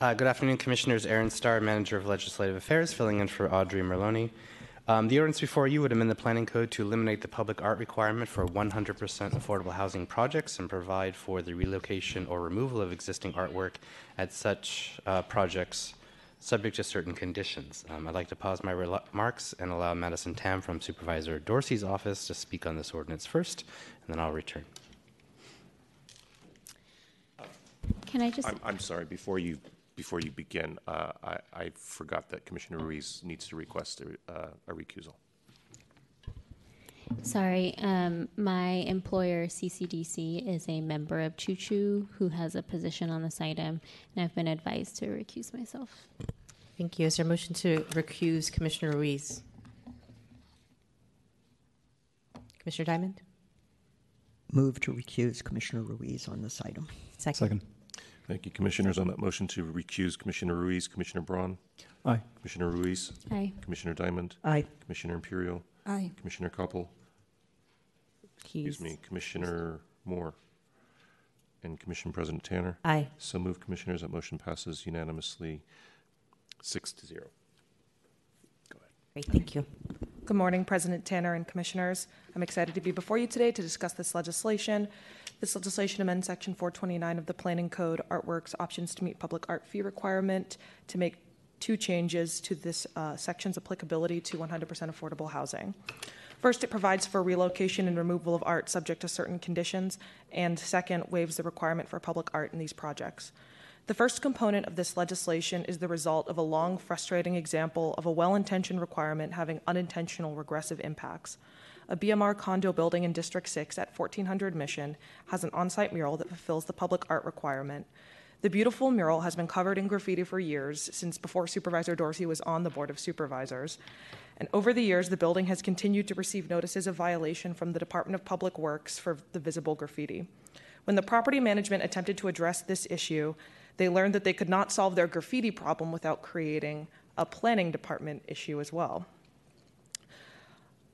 Uh, good afternoon, Commissioners. Aaron Starr, Manager of Legislative Affairs, filling in for Audrey Merlone. Um, the ordinance before you would amend the planning code to eliminate the public art requirement for 100% affordable housing projects and provide for the relocation or removal of existing artwork at such uh, projects subject to certain conditions. Um, I'd like to pause my remarks and allow Madison Tam from Supervisor Dorsey's office to speak on this ordinance first, and then I'll return. Can I just? I'm, I'm sorry, before you, before you begin, uh, I, I forgot that Commissioner Ruiz needs to request a, uh, a recusal. Sorry, um, my employer, CCDC, is a member of Choo Choo who has a position on this item, and I've been advised to recuse myself. Thank you. Is there a motion to recuse Commissioner Ruiz? Commissioner Diamond? Move to recuse Commissioner Ruiz on this item. Second. Second. Thank you, Commissioners. On that motion to recuse Commissioner Ruiz, Commissioner Braun? Aye. Commissioner Ruiz? Aye. Commissioner Diamond? Aye. Commissioner Imperial? Aye. Commissioner Koppel? Excuse me, Commissioner Moore? And Commission President Tanner? Aye. So move, Commissioners. That motion passes unanimously, six to zero. Great, thank you. Good morning, President Tanner and Commissioners. I'm excited to be before you today to discuss this legislation. This legislation amends Section 429 of the Planning Code, Artworks Options to Meet Public Art Fee Requirement, to make two changes to this uh, section's applicability to 100% affordable housing. First, it provides for relocation and removal of art subject to certain conditions, and second, waives the requirement for public art in these projects. The first component of this legislation is the result of a long, frustrating example of a well intentioned requirement having unintentional regressive impacts. A BMR condo building in District 6 at 1400 Mission has an on site mural that fulfills the public art requirement. The beautiful mural has been covered in graffiti for years, since before Supervisor Dorsey was on the Board of Supervisors. And over the years, the building has continued to receive notices of violation from the Department of Public Works for the visible graffiti. When the property management attempted to address this issue, they learned that they could not solve their graffiti problem without creating a planning department issue as well.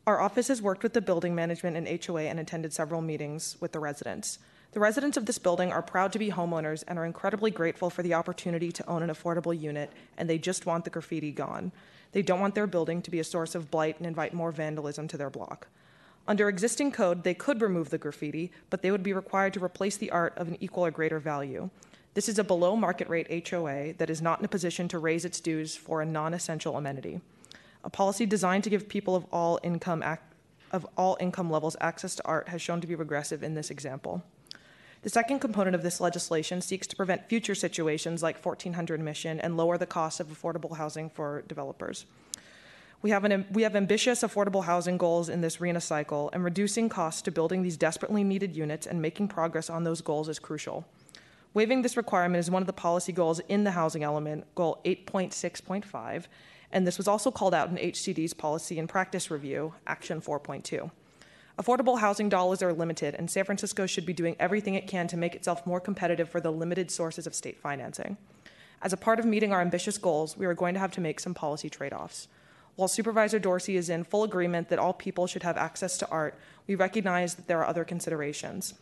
Our office has worked with the building management and HOA and attended several meetings with the residents. The residents of this building are proud to be homeowners and are incredibly grateful for the opportunity to own an affordable unit, and they just want the graffiti gone. They don't want their building to be a source of blight and invite more vandalism to their block. Under existing code, they could remove the graffiti, but they would be required to replace the art of an equal or greater value. This is a below market rate HOA that is not in a position to raise its dues for a non essential amenity. A policy designed to give people of all income ac- of all income levels access to art has shown to be regressive in this example. The second component of this legislation seeks to prevent future situations like 1400 Mission and lower the cost of affordable housing for developers. We have, an, we have ambitious affordable housing goals in this RHNA cycle, and reducing costs to building these desperately needed units and making progress on those goals is crucial. Waiving this requirement is one of the policy goals in the housing element, Goal 8.6.5, and this was also called out in HCD's Policy and Practice Review, Action 4.2. Affordable housing dollars are limited, and San Francisco should be doing everything it can to make itself more competitive for the limited sources of state financing. As a part of meeting our ambitious goals, we are going to have to make some policy trade offs. While Supervisor Dorsey is in full agreement that all people should have access to art, we recognize that there are other considerations.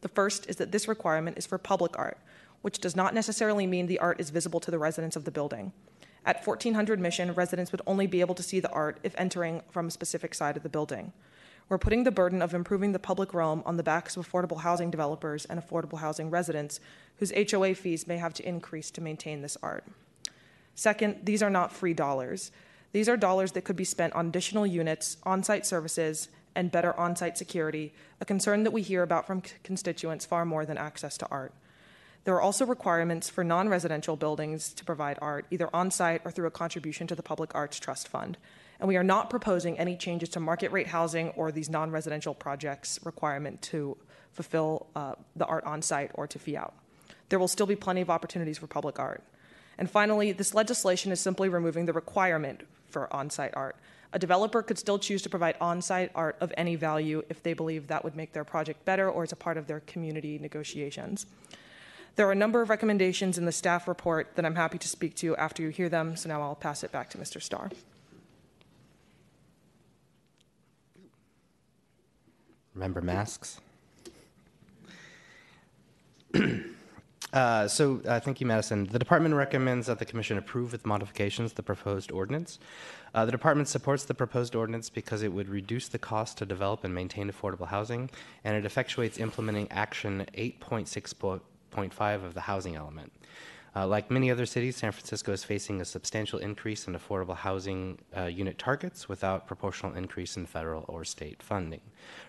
The first is that this requirement is for public art, which does not necessarily mean the art is visible to the residents of the building. At 1400 Mission, residents would only be able to see the art if entering from a specific side of the building. We're putting the burden of improving the public realm on the backs of affordable housing developers and affordable housing residents, whose HOA fees may have to increase to maintain this art. Second, these are not free dollars. These are dollars that could be spent on additional units, on site services, and better on site security, a concern that we hear about from constituents far more than access to art. There are also requirements for non residential buildings to provide art, either on site or through a contribution to the Public Arts Trust Fund. And we are not proposing any changes to market rate housing or these non residential projects' requirement to fulfill uh, the art on site or to fee out. There will still be plenty of opportunities for public art. And finally, this legislation is simply removing the requirement for on site art. A developer could still choose to provide on site art of any value if they believe that would make their project better or as a part of their community negotiations. There are a number of recommendations in the staff report that I'm happy to speak to after you hear them, so now I'll pass it back to Mr. Starr. Remember masks? Uh, so, uh, thank you, Madison. The department recommends that the commission approve with modifications the proposed ordinance. Uh, the department supports the proposed ordinance because it would reduce the cost to develop and maintain affordable housing, and it effectuates implementing Action 8.6.5 of the housing element. Uh, like many other cities, San Francisco is facing a substantial increase in affordable housing uh, unit targets without proportional increase in federal or state funding.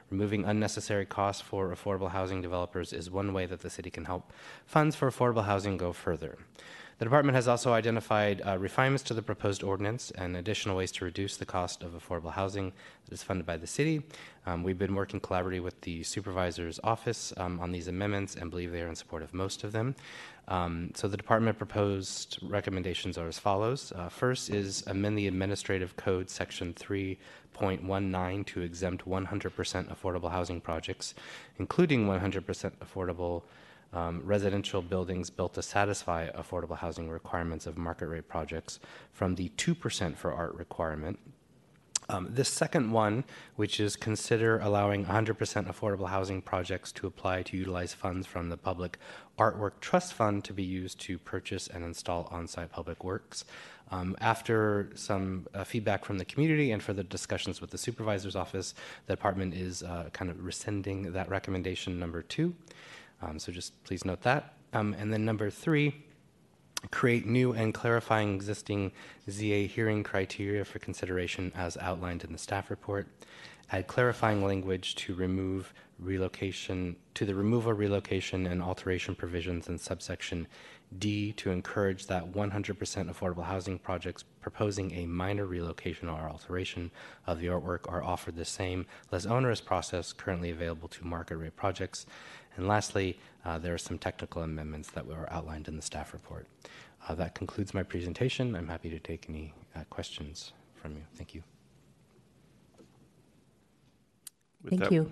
Removing unnecessary costs for affordable housing developers is one way that the city can help funds for affordable housing go further. The department has also identified uh, refinements to the proposed ordinance and additional ways to reduce the cost of affordable housing that is funded by the city. Um, we've been working collaboratively with the supervisor's office um, on these amendments and believe they are in support of most of them. Um, so the department proposed recommendations are as follows. Uh, first is amend the administrative code section 3.19 to exempt 100% affordable housing projects, including 100% affordable um, residential buildings built to satisfy affordable housing requirements of market rate projects from the 2% for art requirement. Um, this second one, which is consider allowing 100% affordable housing projects to apply to utilize funds from the Public Artwork Trust Fund to be used to purchase and install on site public works. Um, after some uh, feedback from the community and further discussions with the supervisor's office, the department is uh, kind of rescinding that recommendation number two. Um, so just please note that. Um, and then number three, create new and clarifying existing ZA hearing criteria for consideration as outlined in the staff report. Add clarifying language to remove relocation to the removal, relocation, and alteration provisions in subsection D to encourage that 100% affordable housing projects proposing a minor relocation or alteration of the artwork are offered the same less onerous process currently available to market rate projects. And lastly, uh, there are some technical amendments that were outlined in the staff report. Uh, that concludes my presentation. I'm happy to take any uh, questions from you. Thank you. With Thank that- you.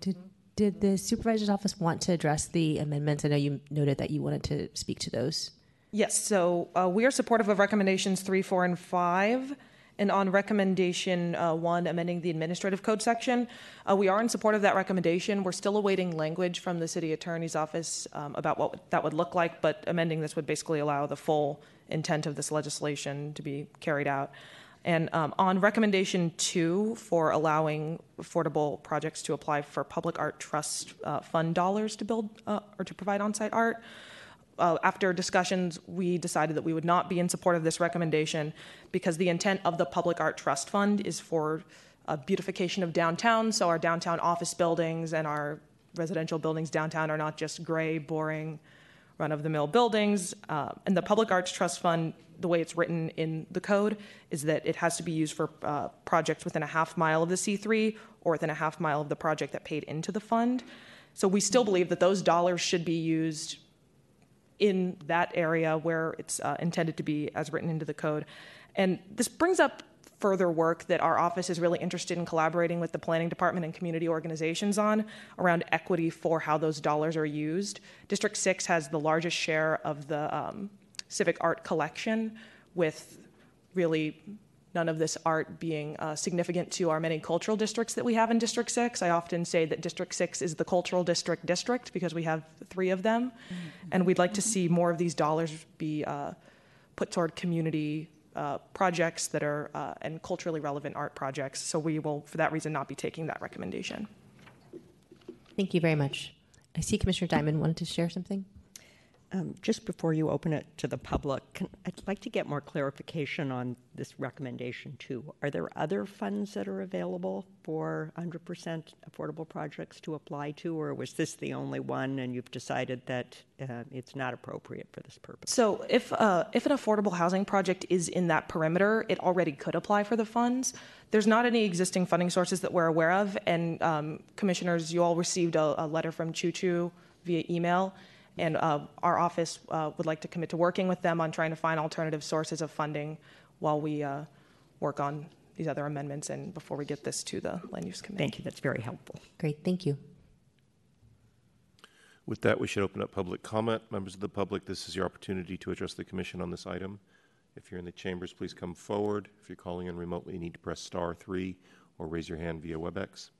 Did, did the supervisor's office want to address the amendments? I know you noted that you wanted to speak to those. Yes, so uh, we are supportive of recommendations three, four, and five. And on recommendation uh, one, amending the administrative code section, uh, we are in support of that recommendation. We're still awaiting language from the city attorney's office um, about what that would look like, but amending this would basically allow the full intent of this legislation to be carried out. And um, on recommendation two for allowing affordable projects to apply for public art trust uh, fund dollars to build uh, or to provide on site art, uh, after discussions, we decided that we would not be in support of this recommendation because the intent of the Public Art Trust Fund is for uh, beautification of downtown. So our downtown office buildings and our residential buildings downtown are not just gray, boring, run of the mill buildings. Uh, and the Public Arts Trust Fund, the way it's written in the code, is that it has to be used for uh, projects within a half mile of the C3 or within a half mile of the project that paid into the fund. So we still believe that those dollars should be used in that area where it's uh, intended to be as written into the code. And this brings up further work that our office is really interested in collaborating with the planning department and community organizations on around equity for how those dollars are used. District 6 has the largest share of the um, civic art collection, with really none of this art being uh, significant to our many cultural districts that we have in District 6. I often say that District 6 is the cultural district district because we have three of them. And we'd like to see more of these dollars be uh, put toward community uh, projects that are uh, and culturally relevant art projects. So we will, for that reason, not be taking that recommendation. Thank you very much. I see Commissioner Diamond wanted to share something. Um, just before you open it to the public, can, I'd like to get more clarification on this recommendation too. Are there other funds that are available for 100% affordable projects to apply to, or was this the only one and you've decided that uh, it's not appropriate for this purpose? So if uh, if an affordable housing project is in that perimeter, it already could apply for the funds. There's not any existing funding sources that we're aware of, and um, commissioners, you all received a, a letter from Choo Choo via email. And uh, our office uh, would like to commit to working with them on trying to find alternative sources of funding while we uh, work on these other amendments and before we get this to the land use committee. Thank you. That's very helpful. Great. Thank you. With that, we should open up public comment. Members of the public, this is your opportunity to address the commission on this item. If you're in the chambers, please come forward. If you're calling in remotely, you need to press star three or raise your hand via WebEx.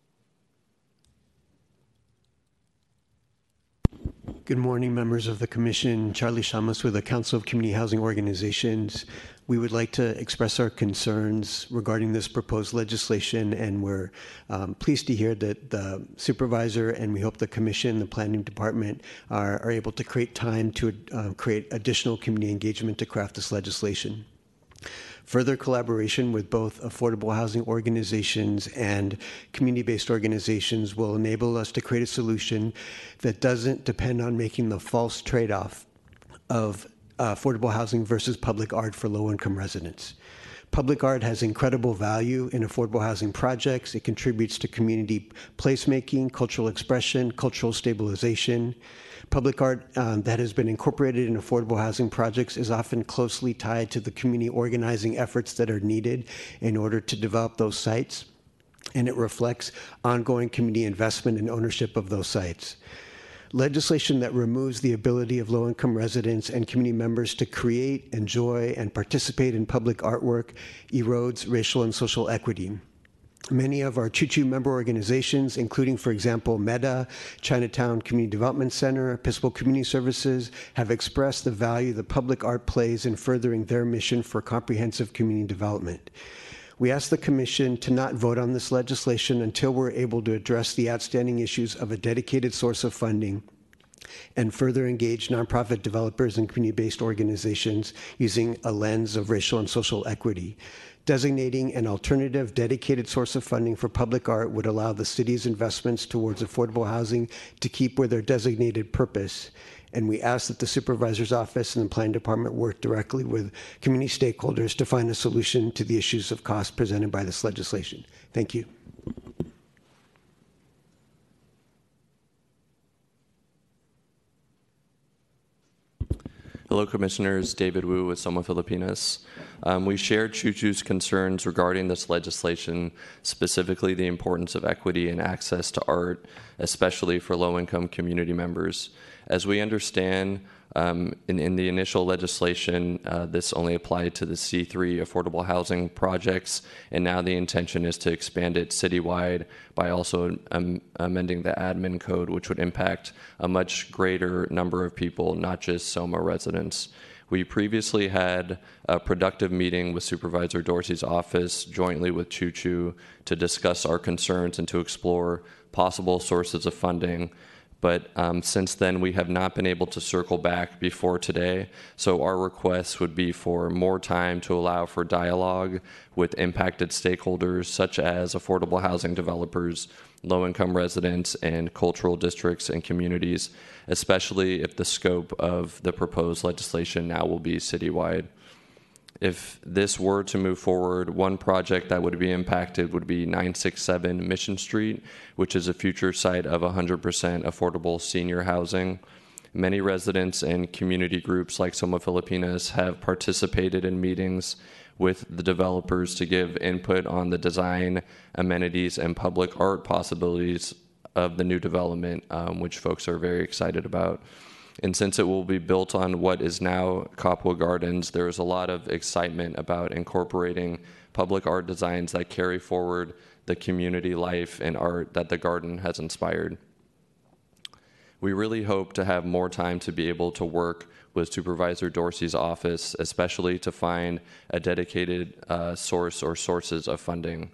Good morning, members of the Commission. Charlie Sciammas with the Council of Community Housing Organizations. We would like to express our concerns regarding this proposed legislation, and we're um, pleased to hear that the supervisor and we hope the Commission, the Planning Department, are, are able to create time to uh, create additional community engagement to craft this legislation. Further collaboration with both affordable housing organizations and community based organizations will enable us to create a solution that doesn't depend on making the false trade off of uh, affordable housing versus public art for low income residents. Public art has incredible value in affordable housing projects. It contributes to community placemaking, cultural expression, cultural stabilization. Public art um, that has been incorporated in affordable housing projects is often closely tied to the community organizing efforts that are needed in order to develop those sites. And it reflects ongoing community investment and ownership of those sites. Legislation that removes the ability of low income residents and community members to create, enjoy, and participate in public artwork erodes racial and social equity. Many of our Choo member organizations, including, for example, MEDA, Chinatown Community Development Center, Episcopal Community Services, have expressed the value the public art plays in furthering their mission for comprehensive community development. We ask the Commission to not vote on this legislation until we're able to address the outstanding issues of a dedicated source of funding and further engage nonprofit developers and community based organizations using a lens of racial and social equity. Designating an alternative dedicated source of funding for public art would allow the city's investments towards affordable housing to keep with their designated purpose. And we ask that the supervisor's office and the planning department work directly with community stakeholders to find a solution to the issues of cost presented by this legislation. Thank you. Hello, Commissioners. David Wu with Soma Pilipinas. Um, we shared Choo Choo's concerns regarding this legislation, specifically the importance of equity and access to art, especially for low income community members. As we understand, um, in, in, the initial legislation, uh, this only applied to the C3 affordable housing projects, and now the intention is to expand it citywide by also um, amending the admin code, which would impact a much greater number of people, not just SOMA residents. We previously had a productive meeting with Supervisor Dorsey's office jointly with Choo Choo to discuss our concerns and to explore possible sources of funding. But um, since then, we have not been able to circle back before today. So, our request would be for more time to allow for dialogue with impacted stakeholders, such as affordable housing developers, low income residents, and cultural districts and communities, especially if the scope of the proposed legislation now will be citywide. If this were to move forward, one project that would be impacted would be 967 Mission Street, which is a future site of 100% affordable senior housing. Many residents and community groups like Soma Pilipinas have participated in meetings with the developers to give input on the design, amenities, and public art possibilities of the new development, um, which folks are very excited about. And since it will be built on what is now Kapwa Gardens, there is a lot of excitement about incorporating public art designs that carry forward the community life and art that the garden has inspired. We really hope to have more time to be able to work with Supervisor Dorsey's office, especially to find a dedicated uh, source or sources of funding.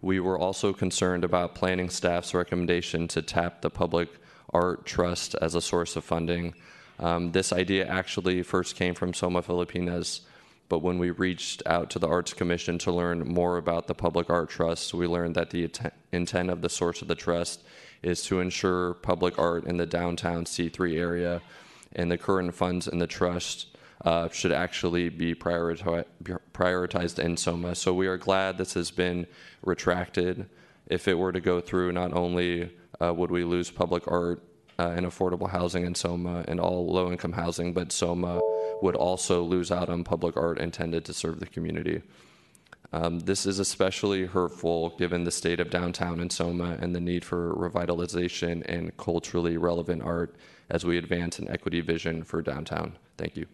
We were also concerned about planning staff's recommendation to tap the public Art Trust as a source of funding. Um, this idea actually first came from Soma Pilipinas, but when we reached out to the Arts Commission to learn more about the Public Art Trust, we learned that the intent of the source of the trust is to ensure public art in the downtown C3 area, and the current funds in the trust uh, should actually be prioriti- prioritized in SOMA. So we are glad this has been retracted. If it were to go through, not only would we lose public art uh, and affordable housing in Soma and all low income housing, but Soma would also lose out on public art intended to serve the community. Um, this is especially hurtful given the state of downtown in Soma and the need for revitalization and culturally relevant art as we advance an equity vision for downtown. Thank you.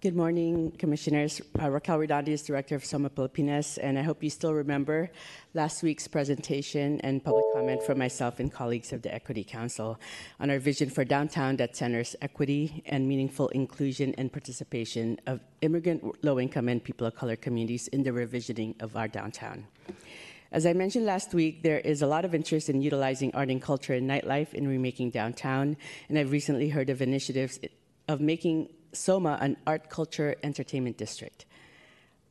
Good morning, Commissioners. Uh, Raquel Redondiez Director of Soma Pilipinas, and I hope you still remember last week's presentation and public comment from myself and colleagues of the Equity Council on our vision for downtown that centers equity and meaningful inclusion and participation of immigrant, low income, and people of color communities in the revisioning of our downtown. As I mentioned last week, there is a lot of interest in utilizing art and culture and nightlife in remaking downtown, and I've recently heard of initiatives of making Soma an art, culture, entertainment district.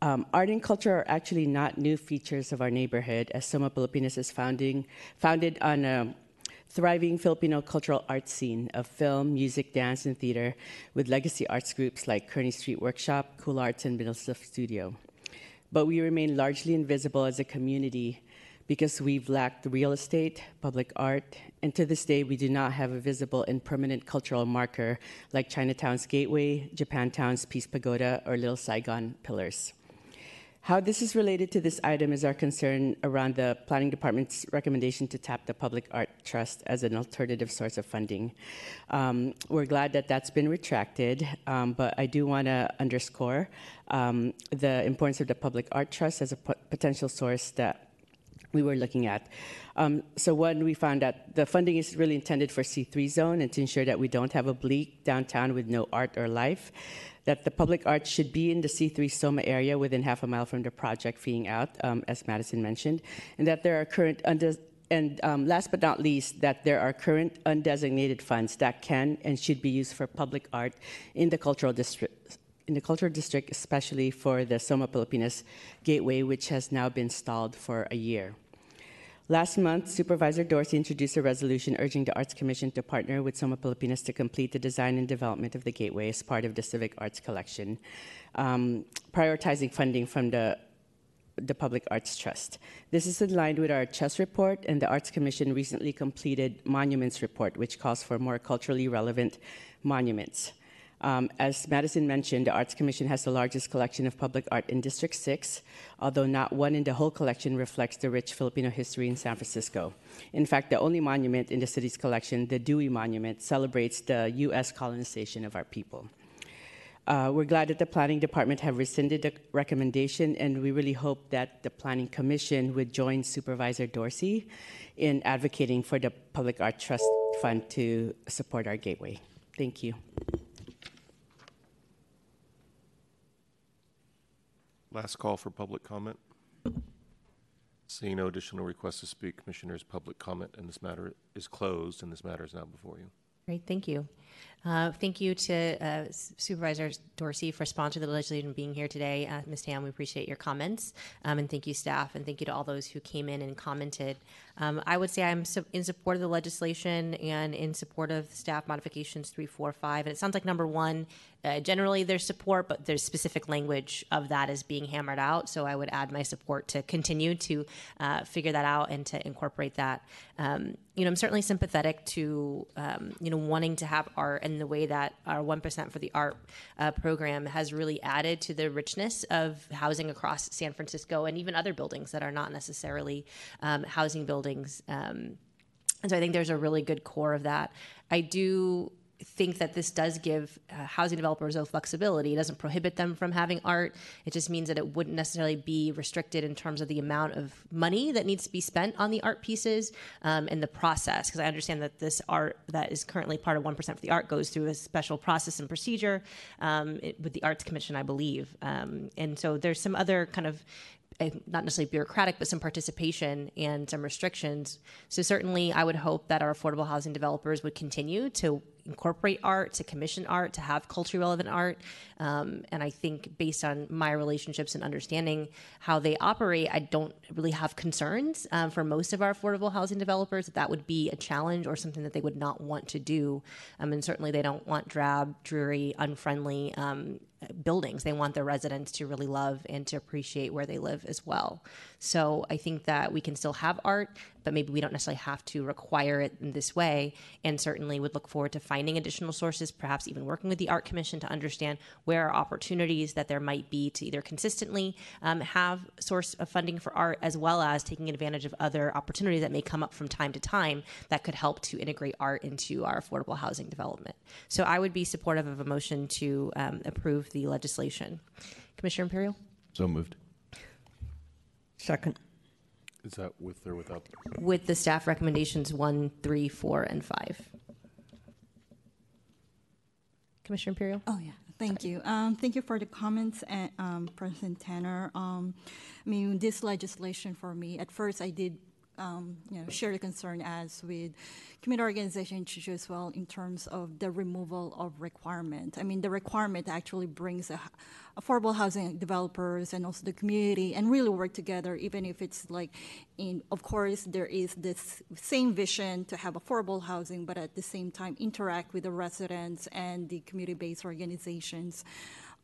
Um, art and culture are actually not new features of our neighborhood, as Soma Pilipinas is founding, founded on a thriving Filipino cultural art scene of film, music, dance, and theater with legacy arts groups like Kearny Street Workshop, Kularts, and Bindlestiff Studio. But we remain largely invisible as a community because we've lacked real estate, public art, and to this day we do not have a visible and permanent cultural marker like Chinatown's Gateway, Japantown's Peace Pagoda, or Little Saigon Pillars. How this is related to this item is our concern around the Planning Department's recommendation to tap the Public Art Trust as an alternative source of funding. Um, we're glad that that's been retracted, um, but I do want to underscore um, the importance of the Public Art Trust as a potential source that we were looking at. Um, so one, we found that the funding is really intended for C3 zone and to ensure that we don't have a bleak downtown with no art or life, that the public art should be in the C3 Soma area within half a mile from the project feeding out, um, as Madison mentioned, and that there are current undes- and um, last but not least, that there are current undesignated funds that can and should be used for public art in the cultural district in the cultural district, especially for the Soma Pilipinas Gateway, which has now been stalled for a year. Last month, Supervisor Dorsey introduced a resolution urging the Arts Commission to partner with Soma Pilipinas to complete the design and development of the Gateway as part of the Civic Arts Collection, um, prioritizing funding from the the Public Arts Trust. This is in line with our CHHESS report, and the Arts Commission recently completed Monuments Report, which calls for more culturally relevant monuments. Um, as Madison mentioned, the Arts Commission has the largest collection of public art in District 6, although not one in the whole collection reflects the rich Filipino history in San Francisco. In fact, the only monument in the city's collection, the Dewey Monument, celebrates the U.S. colonization of our people. Uh, we're glad that the Planning Department have rescinded the recommendation, and we really hope that the Planning Commission would join Supervisor Dorsey in advocating for the Public Art Trust Fund to support our gateway. Thank you. Last call for public comment. Seeing no additional requests to speak, Commissioners, public comment in this matter is closed, and this matter is now before you. Great, thank you. Uh, thank you to uh, Supervisor Dorsey for sponsoring the legislation and being here today. Uh, Ms. Tam, we appreciate your comments. Um, and thank you, staff, and thank you to all those who came in and commented. Um, I would say I'm su- in support of the legislation and in support of staff modifications three, four, five. And it sounds like number one, uh, generally there's support, but there's specific language of that is being hammered out. So I would add my support to continue to uh, figure that out and to incorporate that. Um, you know, I'm certainly sympathetic to um, you know wanting to have art and the way that our one percent for the art uh, program has really added to the richness of housing across San Francisco and even other buildings that are not necessarily um, housing buildings. Um, and so I think there's a really good core of that. I do think that this does give uh, housing developers a flexibility. It doesn't prohibit them from having art. It just means that it wouldn't necessarily be restricted in terms of the amount of money that needs to be spent on the art pieces um, and the process. Because I understand that this art that is currently part of 1% for the art goes through a special process and procedure um, it, with the Arts Commission, I believe. Um, and so there's some other kind of uh, not necessarily bureaucratic, but some participation and some restrictions. So certainly, I would hope that our affordable housing developers would continue to incorporate art, to commission art, to have culturally relevant art. Um, and I think based on my relationships and understanding how they operate, I don't really have concerns um, for most of our affordable housing developers that that would be a challenge or something that they would not want to do. Um, and certainly, they don't want drab, dreary, unfriendly um, buildings. They want their residents to really love and to appreciate where they live as well. So I think that we can still have art, but maybe we don't necessarily have to require it in this way. And certainly would look forward to finding additional sources, perhaps even working with the Art Commission to understand where are opportunities that there might be to either consistently um, have source of funding for art, as well as taking advantage of other opportunities that may come up from time to time that could help to integrate art into our affordable housing development. So I would be supportive of a motion to um, approve the legislation. Commissioner Imperial? So moved. Second. Is that with or without? With the staff recommendations one, three, four, and five. Commissioner Imperial? Oh, yeah. Thank you. Um, thank you for the comments, and, um, President Tanner. Um, I mean, this legislation for me, at first I did, um, you know, share the concern as with community organization Chuchu as well in terms of the removal of requirement. I mean, the requirement actually brings a, affordable housing developers and also the community and really work together, even if it's like, in, of course, there is this same vision to have affordable housing, but at the same time interact with the residents and the community-based organizations.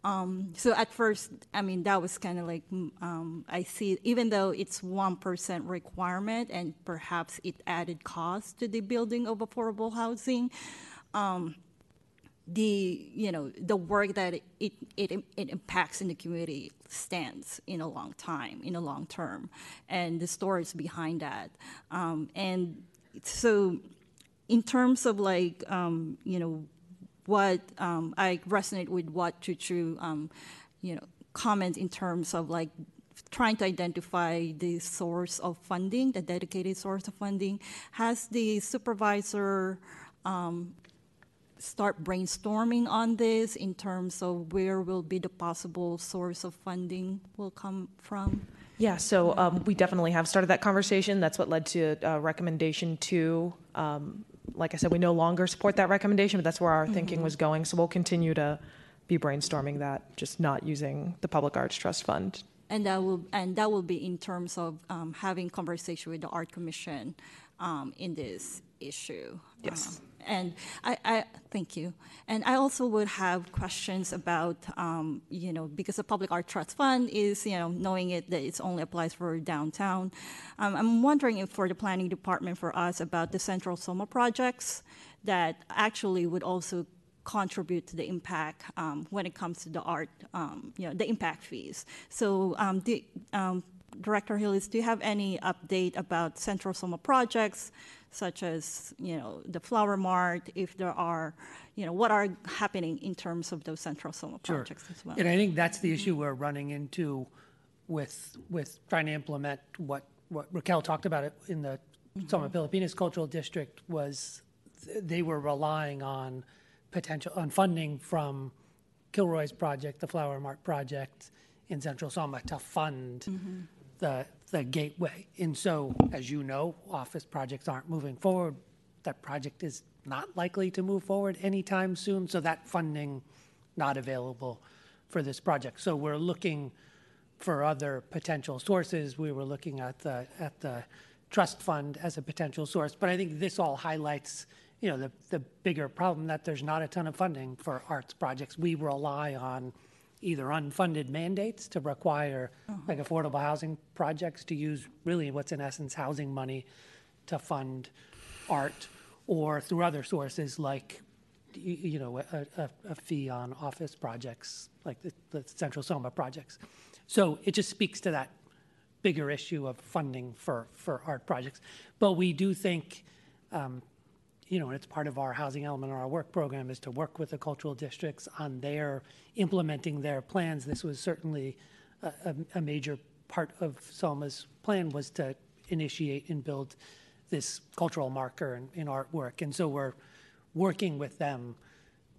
Um, so at first, I mean, that was kind of like, mm, um, I see, even though it's 1% requirement and perhaps it added cost to the building of affordable housing, um, the, you know, the work that it, it, it, impacts in the community stands in a long time, in a long term, and the stories behind that. Um, and so in terms of like, um, you know, what um, I resonate with what Chuchu, um, you know, comment in terms of like trying to identify the source of funding, the dedicated source of funding. Has the supervisor um, start brainstorming on this in terms of where will be the possible source of funding will come from? Yeah, so um, we definitely have started that conversation. That's what led to uh, recommendation two. Um, like I said, we no longer support that recommendation, but that's where our thinking Mhm. was going. So we'll continue to be brainstorming that, just not using the Public Arts Trust Fund. And that will, and that will be in terms of um, having conversation with the Art Commission um, in this issue. Yes. Um, And I, I, thank you. And I also would have questions about, um, you know, because the Public Art Trust Fund is, you know, knowing it that it only applies for downtown. Um, I'm wondering if for the planning department for us about the Central Soma projects that actually would also contribute to the impact um, when it comes to the art, um, you know, the impact fees. So, um, the, um, Director Hillis, do you have any update about Central Soma projects, such as, you know, the Flower Mart, if there are, you know, what are happening in terms of those Central Soma Sure. projects as well? And I think that's the issue mm-hmm. we're running into with, with trying to implement what, what Raquel talked about it in the mm-hmm. Soma Pilipinas Cultural District was th- they were relying on potential, on funding from Kilroy's project, the Flower Mart project in Central Soma to fund mm-hmm. the, the gateway. And so, as you know, office projects aren't moving forward. That project is not likely to move forward anytime soon, so that funding not available for this project. So we're looking for other potential sources. We were looking at the, at the trust fund as a potential source. But I think this all highlights, you know, the, the bigger problem that there's not a ton of funding for arts projects. We rely on either unfunded mandates to require like affordable housing projects to use really what's in essence housing money to fund art or through other sources like you know a, a, a fee on office projects like the, the central soma projects. So it just speaks to that bigger issue of funding for for art projects. But we do think um, you know, and it's part of our housing element of our work program is to work with the cultural districts on their implementing their plans. This was certainly a, a, major part of Selma's plan was to initiate and build this cultural marker in, in artwork. And so we're working with them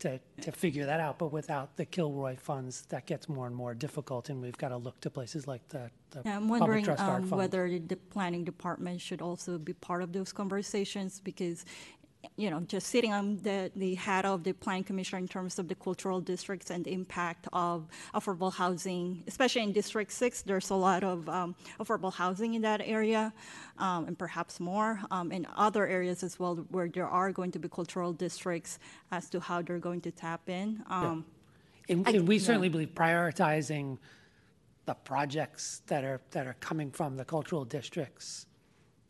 to, to figure that out. But without the Kilroy funds, that gets more and more difficult. And we've got to look to places like the, the Yeah, I'm Public wondering um, whether the- the planning department should also be part of those conversations because, you know, just sitting on the, the hat of the planning commission in terms of the cultural districts and the impact of affordable housing, especially in District Six, there's a lot of um, affordable housing in that area, um, and perhaps more, um, in other areas as well where there are going to be cultural districts as to how they're going to tap in. Um, And, I- and we yeah. certainly believe prioritizing the projects that are, that are coming from the cultural districts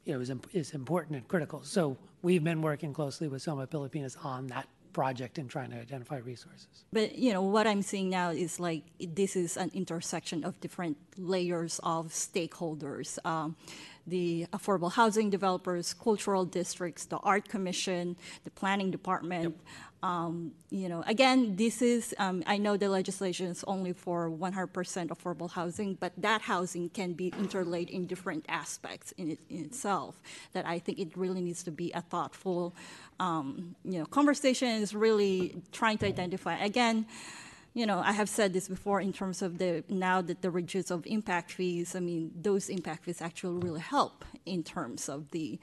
you know, is, imp- is important and critical. So we've been working closely with Soma Pilipinas on that project and trying to identify resources. But you know what I'm seeing now is like this is an intersection of different layers of stakeholders. Um, the affordable housing developers, cultural districts, the art commission, the planning department. Um, you know, again, this is um, I know the legislation is only for 100% affordable housing, but that housing can be interlaid in different aspects in, it, in itself. That I think it really needs to be a thoughtful, um, you know, conversation. Is really trying to identify again you know, I have said this before in terms of the now that the reduce of impact fees. I mean, those impact fees actually really help in terms of the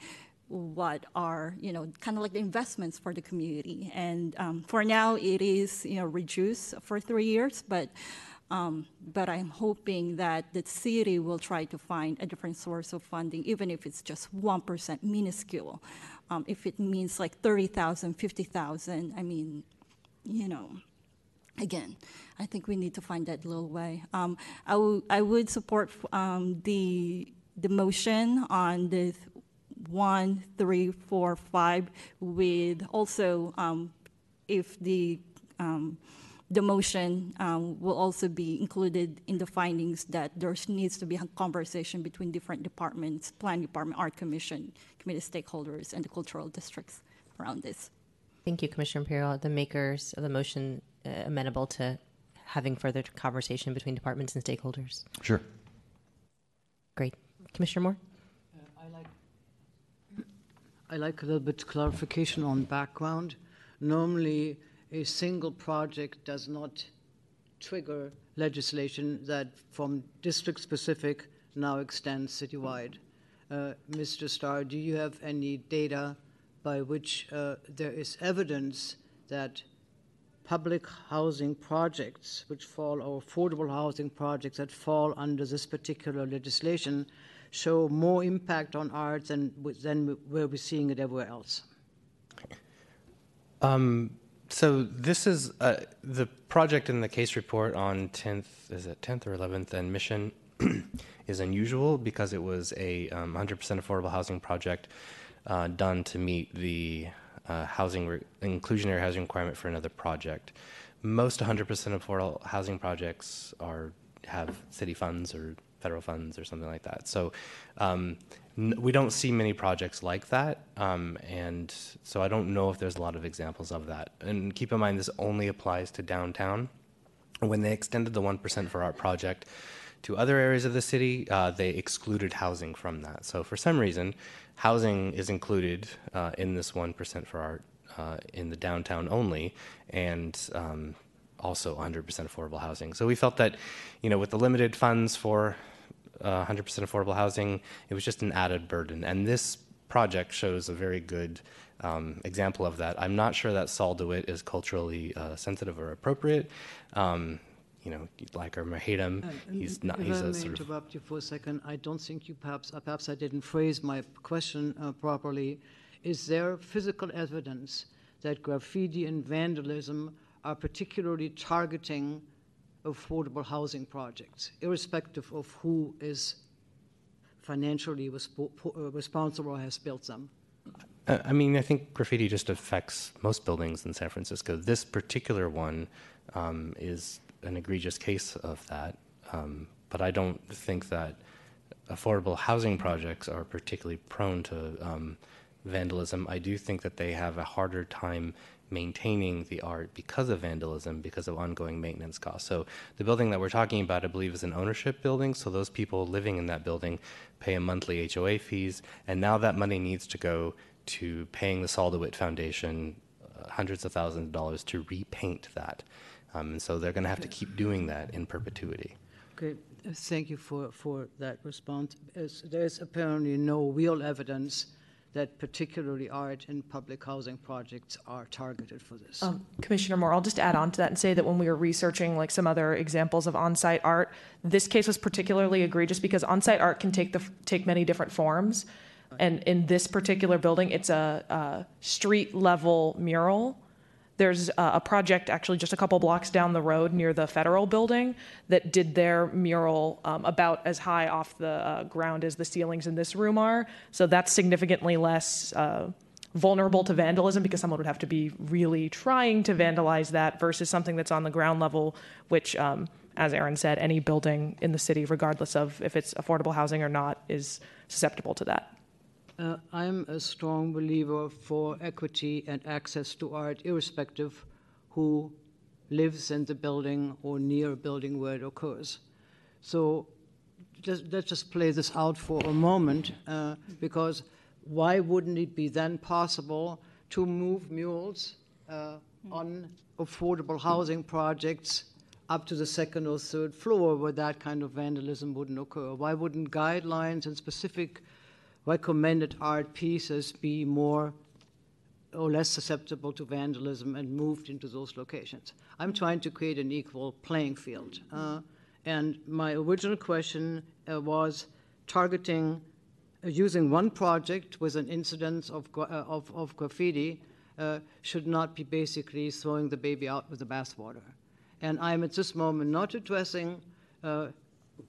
what are you know kind of like the investments for the community. And um, for now, it is you know reduced for three years, but. Um, but I'm hoping that the city will try to find a different source of funding, even if it's just 1% minuscule. Um, if it means like 30,000, 50,000, I mean, you know, again, I think we need to find that little way. Um, I, I would support um, the the motion on the one, three, four, five, with also um, if the um, the motion um, will also be included in the findings that there needs to be a conversation between different departments, plan department, art commission, community stakeholders, and the cultural districts around this. Thank you, Commissioner Imperial. The makers of the motion uh, amenable to having further conversation between departments and stakeholders. Sure. Great. Commissioner Moore? I like a little bit clarification on background. Normally, a single project does not trigger legislation that from district specific now extends citywide. Uh, Mr. Starr, do you have any data by which uh, there is evidence that public housing projects, which fall, or affordable housing projects that fall under this particular legislation, show more impact on arts than, than where we're seeing it everywhere else? Um, so this is uh, the project in the case report on 10th, is it 10th or 11th, and Mission is unusual because it was a um, 100% affordable housing project uh, done to meet the uh, housing re- inclusionary housing requirement for another project. Most 100% affordable housing projects are have city funds or federal funds or something like that. So um, n- we don't see many projects like that, um, and so I don't know if there's a lot of examples of that. And keep in mind, this only applies to downtown. When they extended the 1% for art project to other areas of the city, uh, they excluded housing from that. So for some reason, housing is included uh, in this 1% for art uh, in the downtown only, and um, also 100% affordable housing. So we felt that, you know, with the limited funds for uh, 100% affordable housing, it was just an added burden. And this project shows a very good um, example of that. I'm not sure that Sol LeWitt is culturally uh, sensitive or appropriate. Um, you know, like or hate him, And- he's not. If He's I a may sort of interrupt you for a second, I don't think you perhaps, uh, perhaps I didn't phrase my question uh, properly. Is there physical evidence that graffiti and vandalism are particularly targeting affordable housing projects, irrespective of who is financially uh, responsible or has built them? I mean, I think graffiti just affects most buildings in San Francisco. This particular one um, is an egregious case of that, um, but I don't think that affordable housing projects are particularly prone to um, vandalism. I do think that they have a harder time maintaining the art because of vandalism, because of ongoing maintenance costs. So the building that we're talking about, I believe, is an ownership building. So those people living in that building pay a monthly HOA fees, and now that money needs to go to paying the Sol LeWitt Foundation uh, hundreds of thousands of dollars to repaint that. Um, and so they're going to have to keep doing that in perpetuity. Okay, thank you for, for that response. As There's apparently no real evidence that particularly art and public housing projects are targeted for this. Um, Commissioner Moore, I'll just add on to that and say that when we were researching like some other examples of on-site art, this case was particularly egregious because on-site art can take the take many different forms, and in this particular building, it's a, a street level mural There's a project actually just a couple blocks down the road near the federal building that did their mural um, about as high off the uh, ground as the ceilings in this room are. So that's significantly less uh, vulnerable to vandalism because someone would have to be really trying to vandalize that versus something that's on the ground level, which, um, as Aaron said, any building in the city, regardless of if it's affordable housing or not, is susceptible to that. Uh, I'm a strong believer for equity and access to art, irrespective who lives in the building or near a building where it occurs. So just, let's just play this out for a moment, uh, because why wouldn't it be then possible to move mules uh, on affordable housing projects up to the second or third floor where that kind of vandalism wouldn't occur? Why wouldn't guidelines and specific recommended art pieces be more or less susceptible to vandalism and moved into those locations. I'm trying to create an equal playing field. Uh, and my original question uh, was targeting uh, using one project with an incidence of, uh, of, of, graffiti uh, should not be basically throwing the baby out with the bathwater. And I'm at this moment not addressing uh,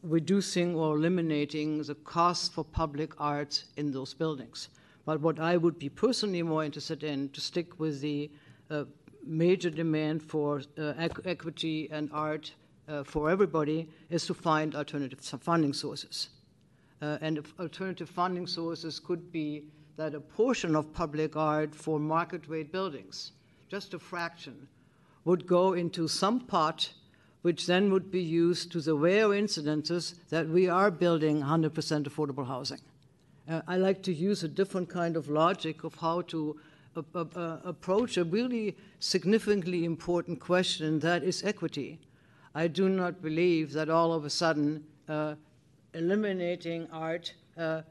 reducing or eliminating the cost for public art in those buildings. But what I would be personally more interested in, to stick with the uh, major demand for uh, equ equity and art uh, for everybody, is to find alternative funding sources. Uh, and alternative funding sources could be that a portion of public art for market rate buildings, just a fraction, would go into some pot which then would be used to the rare incidences that we are building 100% affordable housing. Uh, I like to use a different kind of logic of how to uh, uh, approach a really significantly important question that is equity. I do not believe that all of a sudden uh, eliminating art, uh,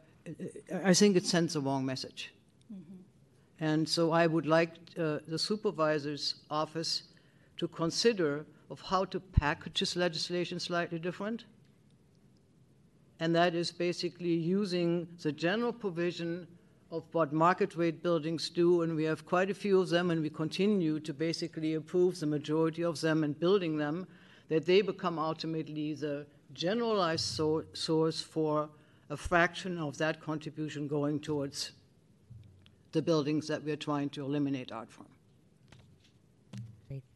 I think it sends a wrong message. Mm -hmm. And so I would like uh, the supervisor's office to consider of how to package this legislation slightly different. And that is basically using the general provision of what market rate buildings do, and we have quite a few of them, and we continue to basically approve the majority of them and building them, that they become ultimately the generalized so source for a fraction of that contribution going towards the buildings that we're trying to eliminate art from.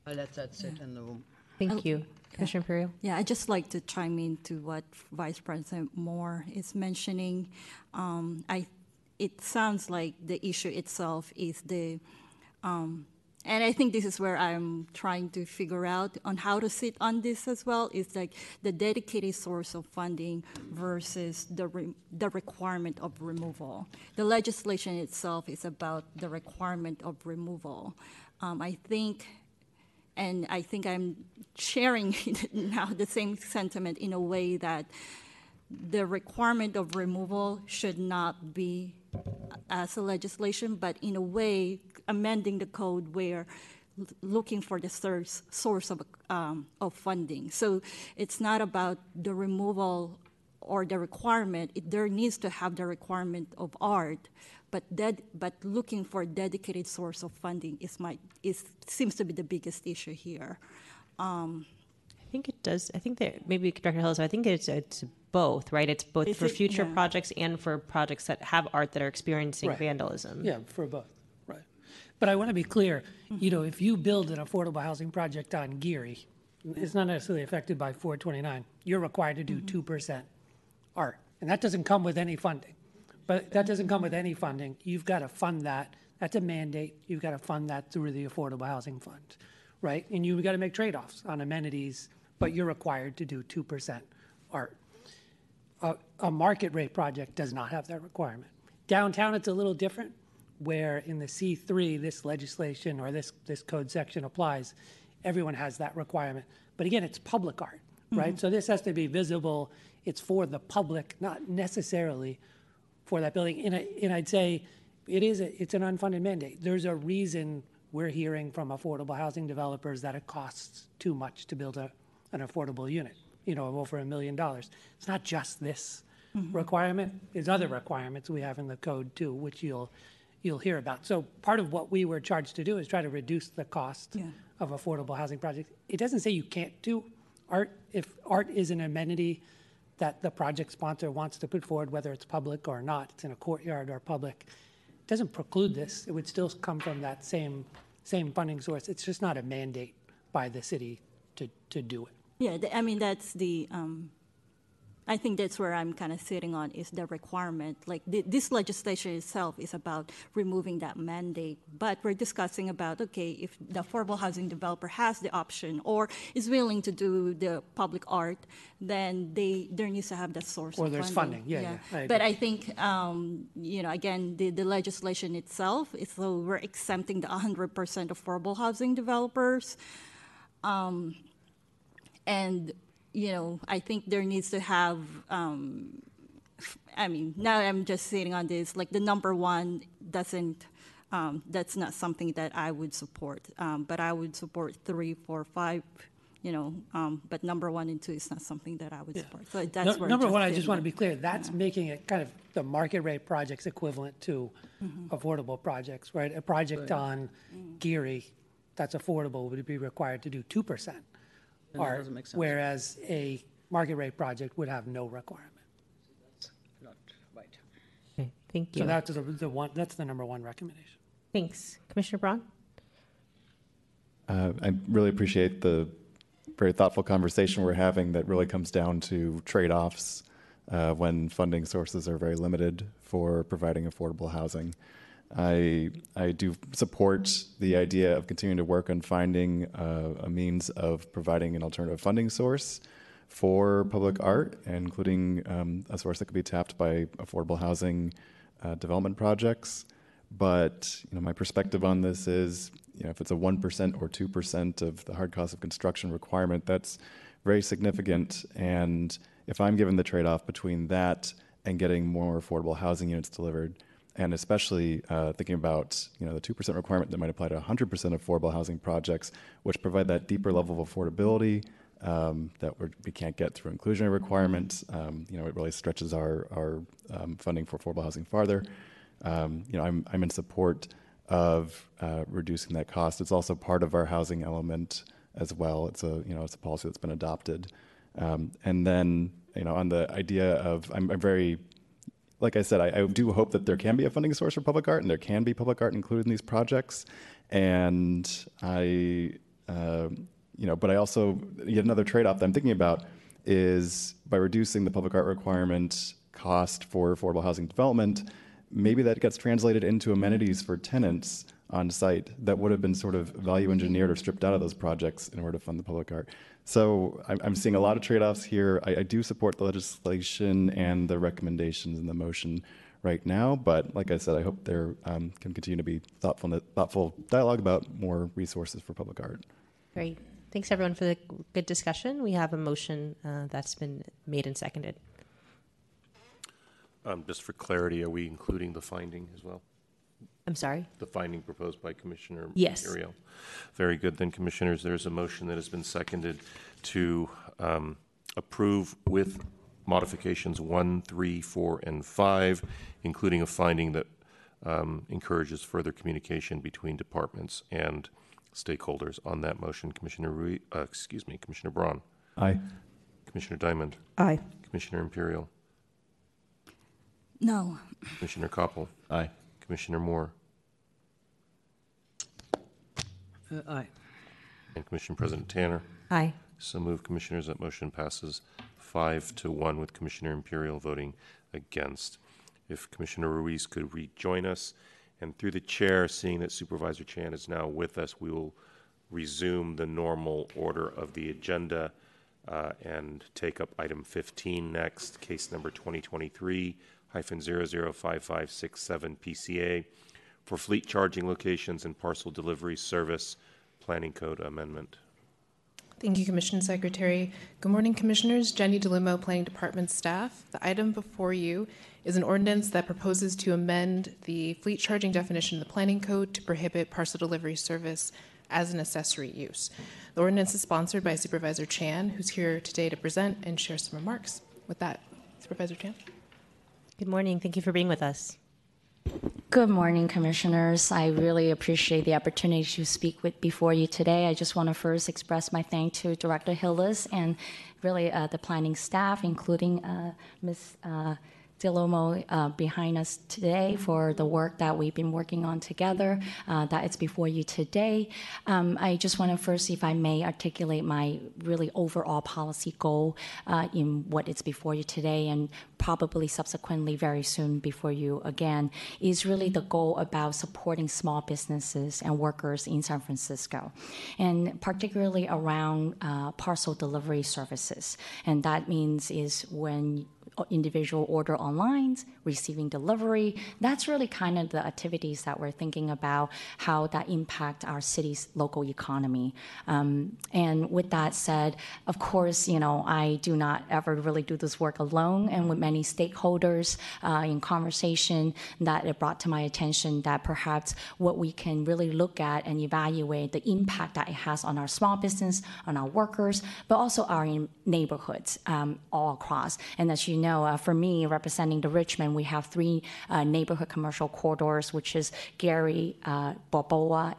I'll let that sit yeah. in the room. Thank oh, you. Commissioner Imperial? Yeah, I'd just like to chime in to what Vice President Moore is mentioning. Um, I, it sounds like the issue itself is the, um, and I think this is where I'm trying to figure out on how to sit on this as well, is like the dedicated source of funding versus the, re the requirement of removal. The legislation itself is about the requirement of removal. Um, I think and I think I'm sharing now the same sentiment in a way that the requirement of removal should not be as a legislation, but in a way amending the code where looking for the source, source of, um, of funding. So it's not about the removal or the requirement. It, there needs to have the requirement of art, but that but looking for a dedicated source of funding is my is seems to be the biggest issue here. Um, I think it does. I think that maybe Director Hillis. I think it's it's both, right? It's both for it, future yeah. projects and for projects that have art that are experiencing right. vandalism. Yeah, for both, right? But I want to be clear. Mm-hmm. You know, if you build an affordable housing project on Geary, it's not necessarily affected by 429. You're required to do mm-hmm. 2 mm-hmm. percent art, and that doesn't come with any funding. But that doesn't come with any funding. You've got to fund that. That's a mandate. You've got to fund that through the Affordable Housing Fund, right? And you've got to make trade-offs on amenities, but you're required to do 2% art. A, a market rate project does not have that requirement. Downtown, it's a little different, where in the C3, this legislation or this, this code section applies. Everyone has that requirement. But again, it's public art, right? Mm-hmm. So this has to be visible. It's for the public, not necessarily for that building. And, I, and I'd say it is a, it's an unfunded mandate. There's a reason we're hearing from affordable housing developers that it costs too much to build a, an affordable unit, you know, of over a million dollars. It's not just this mm-hmm. requirement. There's other requirements we have in the code too, which you'll you'll hear about. So part of what we were charged to do is try to reduce the cost Yeah. of affordable housing projects. It doesn't say you can't do art. If art is an amenity that the project sponsor wants to put forward, whether it's public or not, it's in a courtyard or public, it doesn't preclude this. It would still come from that same, same funding source. It's just not a mandate by the city to, to do it. Yeah, I mean, that's the, um, I think that's where I'm kind of sitting on is the requirement. Like, thi- this legislation itself is about removing that mandate, but we're discussing about, okay, if the affordable housing developer has the option or is willing to do the public art, then they, there needs to have that source Or of there's funding. funding. Yeah, yeah, I But. I think, um, you know, again, the, the legislation itself is, so we're exempting the hundred percent affordable housing developers. Um, and, you know, I think there needs to have, um, I mean, now I'm just sitting on this, like the number one doesn't, um, that's not something that I would support. Um, but I would support three, four, five, you know, um, but number one and two is not something that I would support. So that's Nu- where. Number one, I just want to be clear, that's making it kind of the market rate projects equivalent to Mhm. affordable projects, right? A project Right. on Geary that's affordable would be required to do two percent. Then that doesn't make sense. Whereas a market rate project would have no requirement. Not right. Okay, thank you. So that's the, the one, that's the number one recommendation. Thanks. Commissioner Braun? Uh, I really appreciate the very thoughtful conversation we're having that really comes down to trade-offs uh, when funding sources are very limited for providing affordable housing. I, I do support the idea of continuing to work on finding uh, a means of providing an alternative funding source for public art, including um, a source that could be tapped by affordable housing uh, development projects. But you know, my perspective on this is, you know, if it's a one percent or two percent of the hard cost of construction requirement, that's very significant. And if I'm given the trade-off between that and getting more affordable housing units delivered, and especially uh, thinking about you know the two percent requirement that might apply to 100 percent affordable housing projects, which provide that deeper level of affordability um, that we're, we can't get through inclusionary requirements. Um, you know, it really stretches our our um, funding for affordable housing farther. Um, you know, I'm I'm in support of uh, reducing that cost. It's also part of our housing element as well. It's a you know it's a policy that's been adopted. Um, and then you know on the idea of I'm, I'm very like I said, I, I do hope that there can be a funding source for public art and there can be public art included in these projects. And I, uh, you know, but I also, yet another trade off that I'm thinking about is by reducing the public art requirement cost for affordable housing development, maybe that gets translated into amenities for tenants on site that would have been sort of value engineered or stripped out of those projects in order to fund the public art. So I'm, I'm seeing a lot of trade-offs here. I, I do support the legislation and the recommendations in the motion right now, but like I said, I hope there um, can continue to be thoughtful, thoughtful dialogue about more resources for public art. Great. Thanks, everyone, for the good discussion. We have a motion uh, that's been made and seconded. Um, just for clarity, are we including the finding as well? I'm sorry? The finding proposed by Commissioner Imperial. Yes. Muriel. Very good. Then, Commissioners, there's a motion that has been seconded to um, approve with modifications one, three, four, and five, including a finding that um, encourages further communication between departments and stakeholders. On that motion, Commissioner Rui, uh, excuse me, Commissioner Braun. Aye. Commissioner Diamond. Aye. Commissioner Imperial. No. Commissioner Koppel. Aye. Commissioner Moore. Uh, aye. And Commission President Tanner. Aye. So move, Commissioners. That motion passes five to one with Commissioner Imperial voting against. If Commissioner Ruiz could rejoin us, and through the chair, seeing that Supervisor Chan is now with us, we will resume the normal order of the agenda uh, and take up item 15 next, case number 2023 hyphen 005567 PCA for fleet charging locations and parcel delivery service planning code amendment. Thank you, Commission Secretary. Good morning, Commissioners. Jenny Delumo, Planning Department staff. The item before you is an ordinance that proposes to amend the fleet charging definition of the Planning Code to prohibit parcel delivery service as an accessory use. The ordinance is sponsored by Supervisor Chan, who's here today to present and share some remarks. With that, Supervisor Chan. Good morning. Thank you for being with us. Good morning, commissioners. I really appreciate the opportunity to speak with before you today. I just want to first express my thanks to Director Hillis and really uh, the planning staff, including uh, Ms. Uh, Delumo uh, behind us today for the work that we've been working on together, uh, that it's before you today. Um, I just want to first, if I may, articulate my really overall policy goal uh, in what it's before you today and probably subsequently very soon before you again, is really the goal about supporting small businesses and workers in San Francisco, and particularly around uh, parcel delivery services. And that means is when individual order online, receiving delivery. That's really kind of the activities that we're thinking about how that impact our city's local economy. Um, and with that said, of course, you know, I do not ever really do this work alone and with many stakeholders uh, in conversation that it brought to my attention that perhaps what we can really look at and evaluate the impact that it has on our small business, on our workers, but also our neighborhoods um, all across. And as you know, uh, for me, representing the Richmond, we have three uh, neighborhood commercial corridors, which is Geary, uh,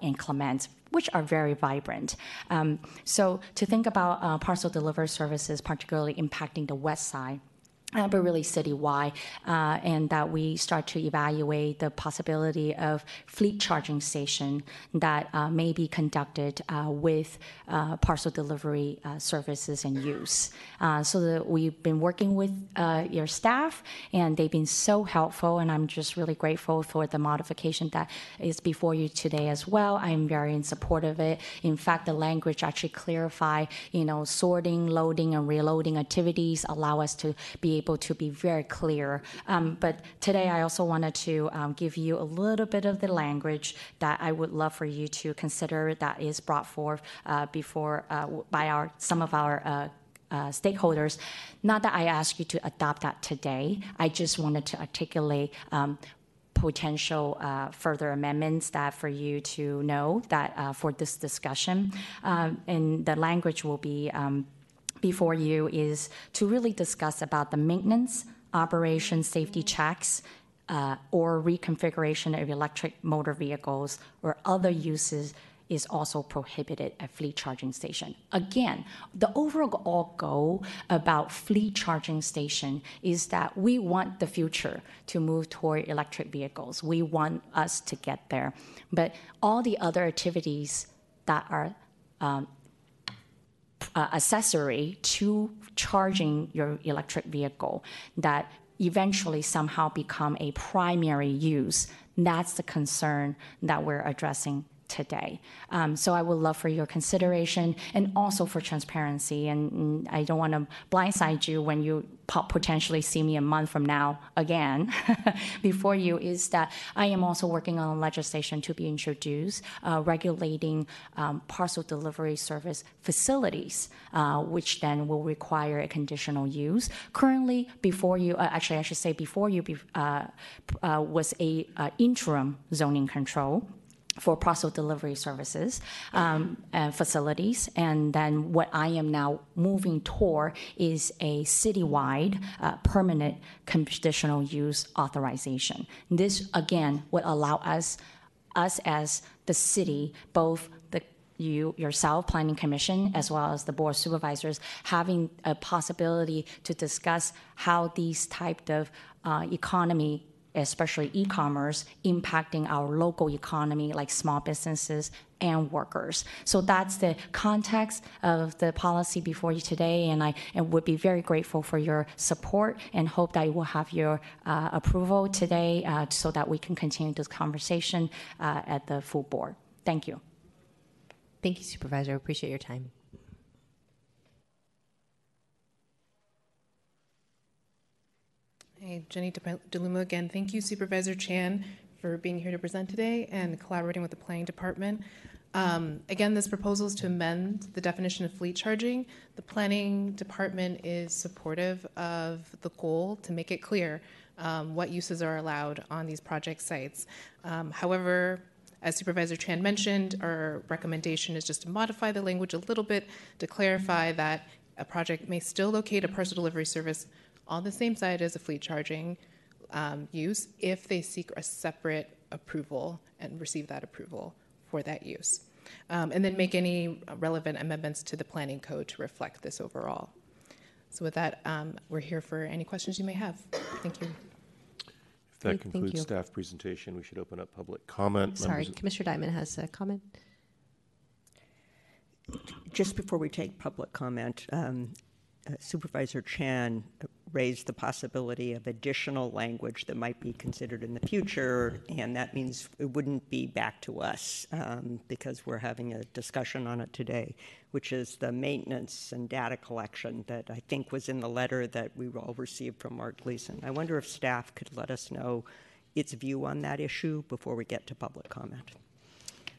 and Clement which are very vibrant. Um, so to think about uh, parcel delivery services, particularly impacting the west side, but really citywide, uh, and that we start to evaluate the possibility of fleet charging station that uh, may be conducted uh, with uh, parcel delivery uh, services and use. so that we've been working with your staff, and they've been so helpful, and I'm just really grateful for the modification that is before you today as well. I'm very in support of it. In fact, the language actually clarify, you know, sorting, loading, and reloading activities allow us to be able to be very clear. Um, but today I also wanted to um, give you a little bit of the language that I would love for you to consider that is brought forth uh, before uh, by our some of our uh, uh, stakeholders. Not that I ask you to adopt that today. I just wanted to articulate um, potential uh, further amendments that for you to know that uh, for this discussion. Um, and the language will be um, before you is to really discuss about the maintenance, operation, safety checks, uh, or reconfiguration of electric motor vehicles or other uses is also prohibited at fleet charging station. Again, the overall goal about fleet charging station is that we want the future to move toward electric vehicles. We want us to get there. But all the other activities that are um, uh, accessory to charging your electric vehicle that eventually somehow become a primary use. That's the concern that we're addressing today. Um, so I would love for your consideration and also for transparency. And, I don't want to blindside you when you potentially see me a month from now again before you. Is that I am also working on legislation to be introduced uh, regulating um, parcel delivery service facilities, uh, which then will require a conditional use. Currently, before you, uh, actually, I should say before you, uh, uh, was a uh, interim zoning control for parcel delivery services um, and facilities. And then what I am now moving toward is a citywide uh, permanent conditional use authorization. This again would allow us, us as the city, both the you yourself, Planning Commission, as well as the Board of Supervisors, having a possibility to discuss how these type of uh, economy especially e-commerce, impacting our local economy like small businesses and workers. So that's the context of the policy before you today, and I and would be very grateful for your support and hope that you will have your uh, approval today uh, so that we can continue this conversation uh, at the full board. Thank you. Thank you, Supervisor. I appreciate your time. Hey, Jenny DeLumo again. Thank you, Supervisor Chan, for being here to present today and collaborating with the Planning Department. Um, again, this proposal is to amend the definition of fleet charging. The Planning Department is supportive of the goal to make it clear um, what uses are allowed on these project sites. Um, however, as Supervisor Chan mentioned, our recommendation is just to modify the language a little bit to clarify that a project may still locate a parcel delivery service on the same site as a fleet charging um, use if they seek a separate approval and receive that approval for that use. Um, and then make any relevant amendments to the planning code to reflect this overall. So with that, um, we're here for any questions you may have. Thank you. If that Great, concludes staff presentation, we should open up public comment. Sorry, Members- Commissioner Diamond has a comment. Just before we take public comment, um, Supervisor Chan raised the possibility of additional language that might be considered in the future, and that means it wouldn't be back to us um, because we're having a discussion on it today, which is the maintenance and data collection that I think was in the letter that we all received from Mark Gleason. I wonder if staff could let us know its view on that issue before we get to public comment.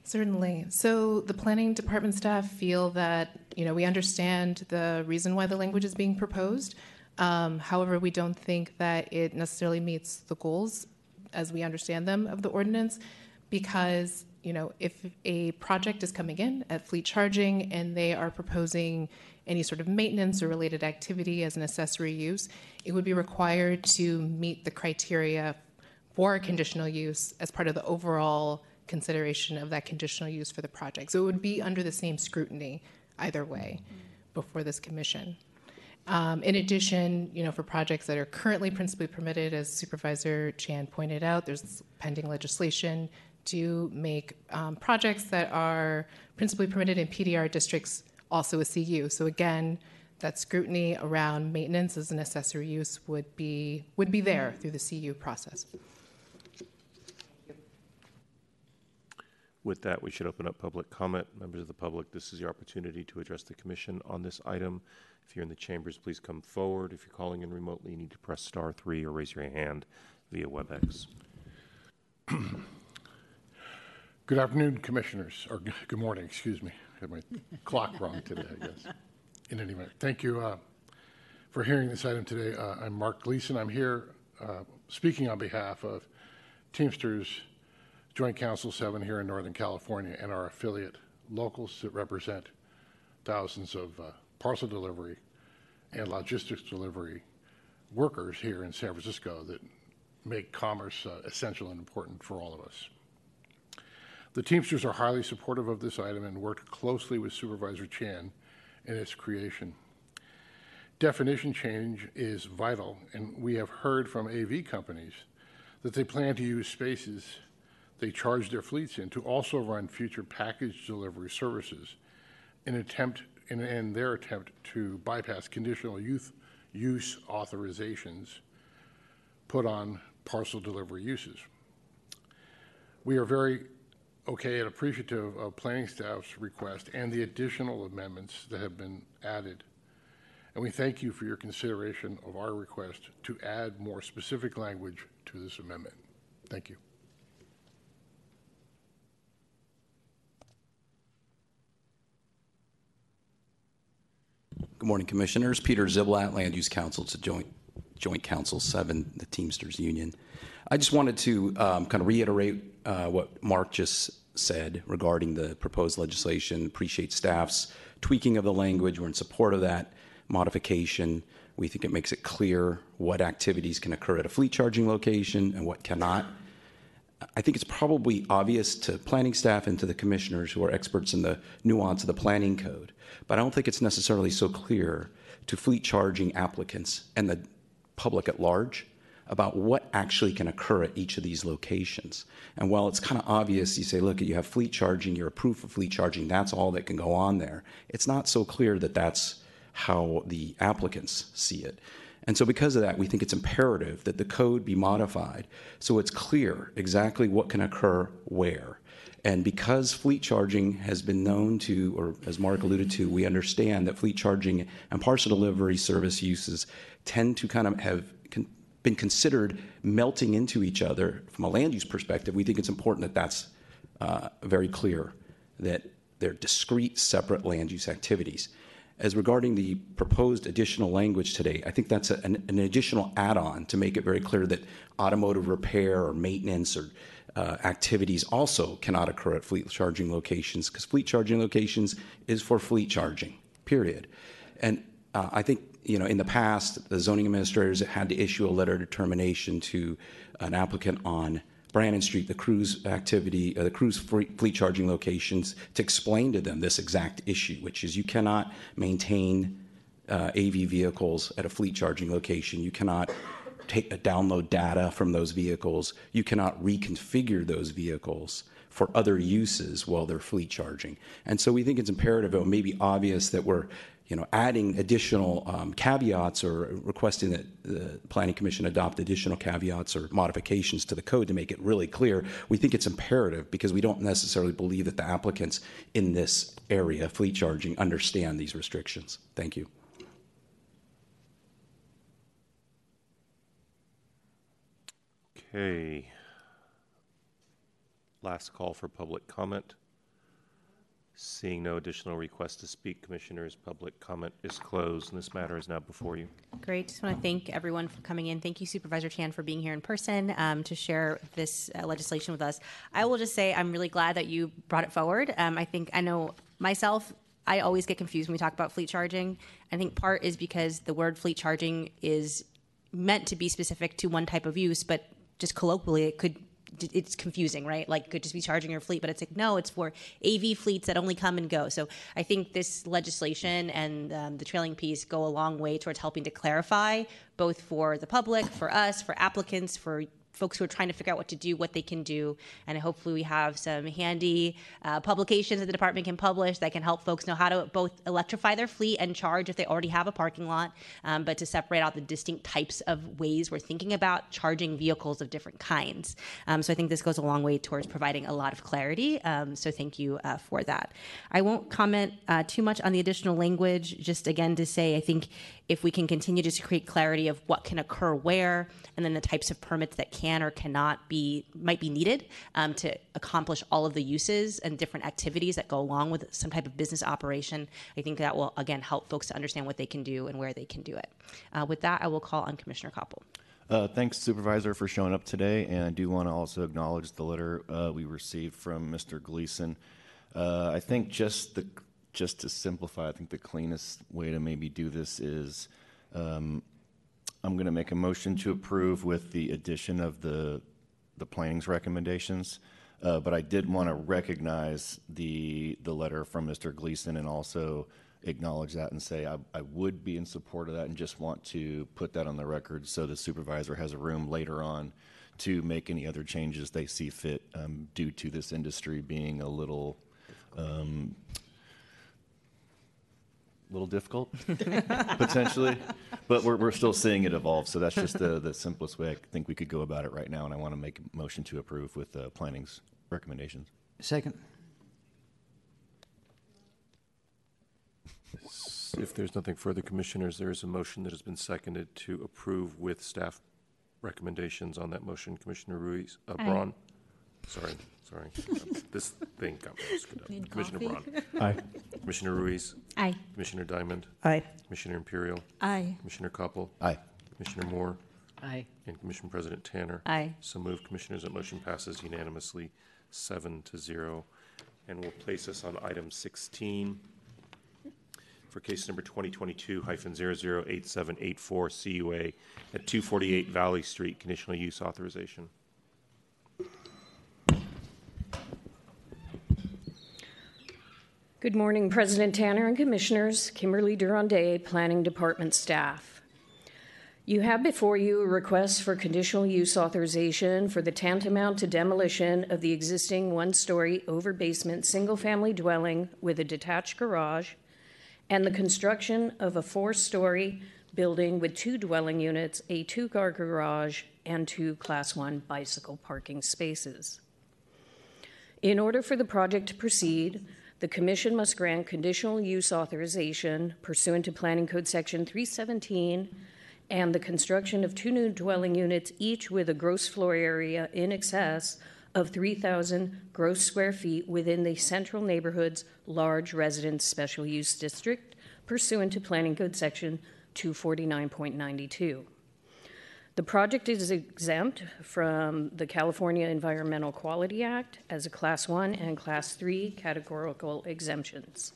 Certainly. So the planning department staff feel that, you know, we understand the reason why the language is being proposed. Um, however, we don't think that it necessarily meets the goals as we understand them of the ordinance because, you know, if a project is coming in at fleet charging and they are proposing any sort of maintenance or related activity as an accessory use, it would be required to meet the criteria for conditional use as part of the overall consideration of that conditional use for the project. So it would be under the same scrutiny either way before this commission. Um, in addition, you know, for projects that are currently principally permitted, as Supervisor Chan pointed out, there's pending legislation to make um, projects that are principally permitted in PDR districts also a CU. So again, that scrutiny around maintenance as an accessory use would be would be there through the CU process. With that, we should open up public comment. Members of the public, this is your opportunity to address the commission on this item. If you're in the chambers, please come forward. If you're calling in remotely, you need to press star three or raise your hand via WebEx. Good afternoon, Commissioners, or good morning, excuse me. I had my clock wrong today, I guess. In any event, thank you uh, for hearing this item today. Uh, I'm Mark Gleason. I'm here uh, speaking on behalf of Teamsters Joint Council 7 here in Northern California and our affiliate locals that represent thousands of uh, parcel delivery and logistics delivery workers here in San Francisco that make commerce uh, essential and important for all of us. The Teamsters are highly supportive of this item and worked closely with Supervisor Chan in its creation. Definition change is vital, and we have heard from AV companies that they plan to use spaces they charge their fleets in to also run future package delivery services in attempt in, in their attempt to bypass conditional youth use authorizations put on parcel delivery uses. We are very okay and appreciative of planning staff's request and the additional amendments that have been added. And we thank you for your consideration of our request to add more specific language to this amendment. Thank you. Good morning, Commissioners. Peter Ziblatt, Land Use Council to Joint, Joint Council 7, the Teamsters Union. I just wanted to um, kind of reiterate uh, what Mark just said regarding the proposed legislation. Appreciate staff's tweaking of the language. We're in support of that modification. We think it makes it clear what activities can occur at a fleet charging location and what cannot. I think it's probably obvious to planning staff and to the commissioners who are experts in the nuance of the planning code, but I don't think it's necessarily so clear to fleet charging applicants and the public at large about what actually can occur at each of these locations. And while it's kind of obvious, you say, look, you have fleet charging, you're approved for fleet charging, that's all that can go on there. It's not so clear that that's how the applicants see it. And so, because of that, we think it's imperative that the code be modified so it's clear exactly what can occur where. And because fleet charging has been known to, or as Mark alluded to, we understand that fleet charging and parcel delivery service uses tend to kind of have been considered melting into each other from a land use perspective. We think it's important that that's uh, very clear that they're discrete, separate land use activities. As regarding the proposed additional language today, I think that's a, an, an, additional add-on to make it very clear that automotive repair or maintenance or uh, activities also cannot occur at fleet charging locations because fleet charging locations is for fleet charging, period. And uh, I think you know in the past the zoning administrators had to issue a letter of determination to an applicant on Brannan Street, the cruise activity, uh, the cruise fleet charging locations, to explain to them this exact issue, which is you cannot maintain uh, AV vehicles at a fleet charging location. You cannot take download data from those vehicles. You cannot reconfigure those vehicles for other uses while they're fleet charging. And so we think it's imperative, it may be obvious that we're you know, adding additional um, caveats or requesting that the Planning Commission adopt additional caveats or modifications to the code to make it really clear. We think it's imperative because we don't necessarily believe that the applicants in this area, fleet charging, understand these restrictions. Thank you. Okay. Last call for public comment. Seeing no additional requests to speak, Commissioners, public comment is closed, and this matter is now before you. Great. Just want to thank everyone for coming in. Thank you, Supervisor Chan, for being here in person um, to share this uh, legislation with us. I will just say I'm really glad that you brought it forward. Um, I think I know myself. I always get confused when we talk about fleet charging. I think part is because the word fleet charging is meant to be specific to one type of use, but just colloquially, it could it's confusing, right? Like, could just be charging your fleet, but it's like, no, it's for AV fleets that only come and go. So I think this legislation and um, the trailing piece go a long way towards helping to clarify, both for the public, for us, for applicants, for folks who are trying to figure out what to do, what they can do, and hopefully we have some handy uh, publications that the department can publish that can help folks know how to both electrify their fleet and charge if they already have a parking lot, um, but to separate out the distinct types of ways we're thinking about charging vehicles of different kinds. Um, so I think this goes a long way towards providing a lot of clarity. Um, so thank you uh, for that. I won't comment uh, too much on the additional language. Just again to say, I think if we can continue to create clarity of what can occur where, and then the types of permits that can or cannot be might be needed um, to accomplish all of the uses and different activities that go along with some type of business operation. I think that will again help folks to understand what they can do and where they can do it. Uh, with that, I will call on Commissioner Koppel. Uh, thanks, Supervisor, for showing up today. And I do want to also acknowledge the letter uh, we received from Mr. Gleason. Uh, I think just the just to simplify, I think the cleanest way to maybe do this is um, I'm going to make a motion to approve with the addition of the the planning's recommendations. Uh, but I did want to recognize the the letter from Mr. Gleason and also acknowledge that and say I, I would be in support of that and just want to put that on the record so the supervisor has a room later on to make any other changes they see fit um, due to this industry being a little um, little difficult, potentially. But we're, we're still seeing it evolve. So that's just the, the simplest way I think we could go about it right now. And I want to make a motion to approve with uh, planning's recommendations. Second. If there's nothing further, Commissioners, there is a motion that has been seconded to approve with staff recommendations on that motion. Commissioner Ruiz, uh, Aye. Braun? Sorry, sorry. This thing got me screwed up. Need Commissioner coffee? Braun? Aye. Commissioner Ruiz? Aye. Commissioner Diamond? Aye. Commissioner Imperial? Aye. Commissioner Koppel? Aye. Commissioner Moore? Aye. And Commission President Tanner? Aye. So moved, Commissioners. That motion passes unanimously, seven to zero. And we'll place us on item 16 for case number 2022-008784 CUA at 248 Valley Street, conditional use authorization. Good morning, President Tanner and Commissioners. Kimberly Durandet, Planning Department staff. You have before you a request for conditional use authorization for the tantamount to demolition of the existing one story over basement single family dwelling with a detached garage and the construction of a four story building with two dwelling units, a two car garage, and two Class 1 bicycle parking spaces. In order for the project to proceed, the Commission must grant conditional use authorization pursuant to Planning Code Section 317 and the construction of two new dwelling units, each with a gross floor area in excess of 3,000 gross square feet within the Central Neighborhood's Large Residence Special Use District pursuant to Planning Code Section 249.92. The project is exempt from the California Environmental Quality Act as a Class 1 and Class 3 categorical exemptions.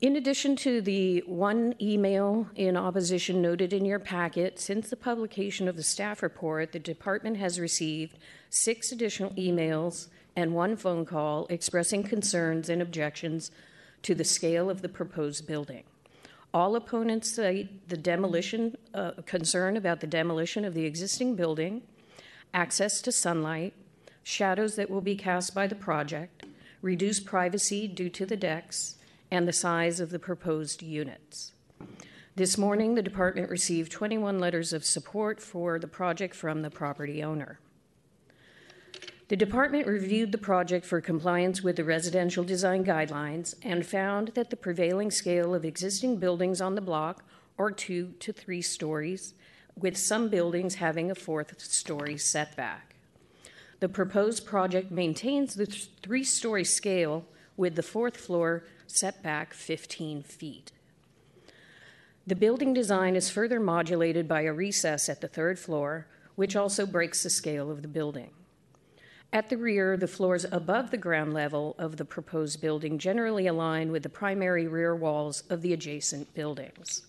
In addition to the one email in opposition noted in your packet, since the publication of the staff report, the department has received six additional emails and one phone call expressing concerns and objections to the scale of the proposed building. All opponents cite the demolition, uh, concern about the demolition of the existing building, access to sunlight, shadows that will be cast by the project, reduced privacy due to the decks, and the size of the proposed units. This morning, the department received 21 letters of support for the project from the property owner. The department reviewed the project for compliance with the residential design guidelines and found that the prevailing scale of existing buildings on the block are two to three stories, with some buildings having a fourth story setback. The proposed project maintains the th- three story scale with the fourth floor setback 15 feet. The building design is further modulated by a recess at the third floor, which also breaks the scale of the building. At the rear, the floors above the ground level of the proposed building generally align with the primary rear walls of the adjacent buildings.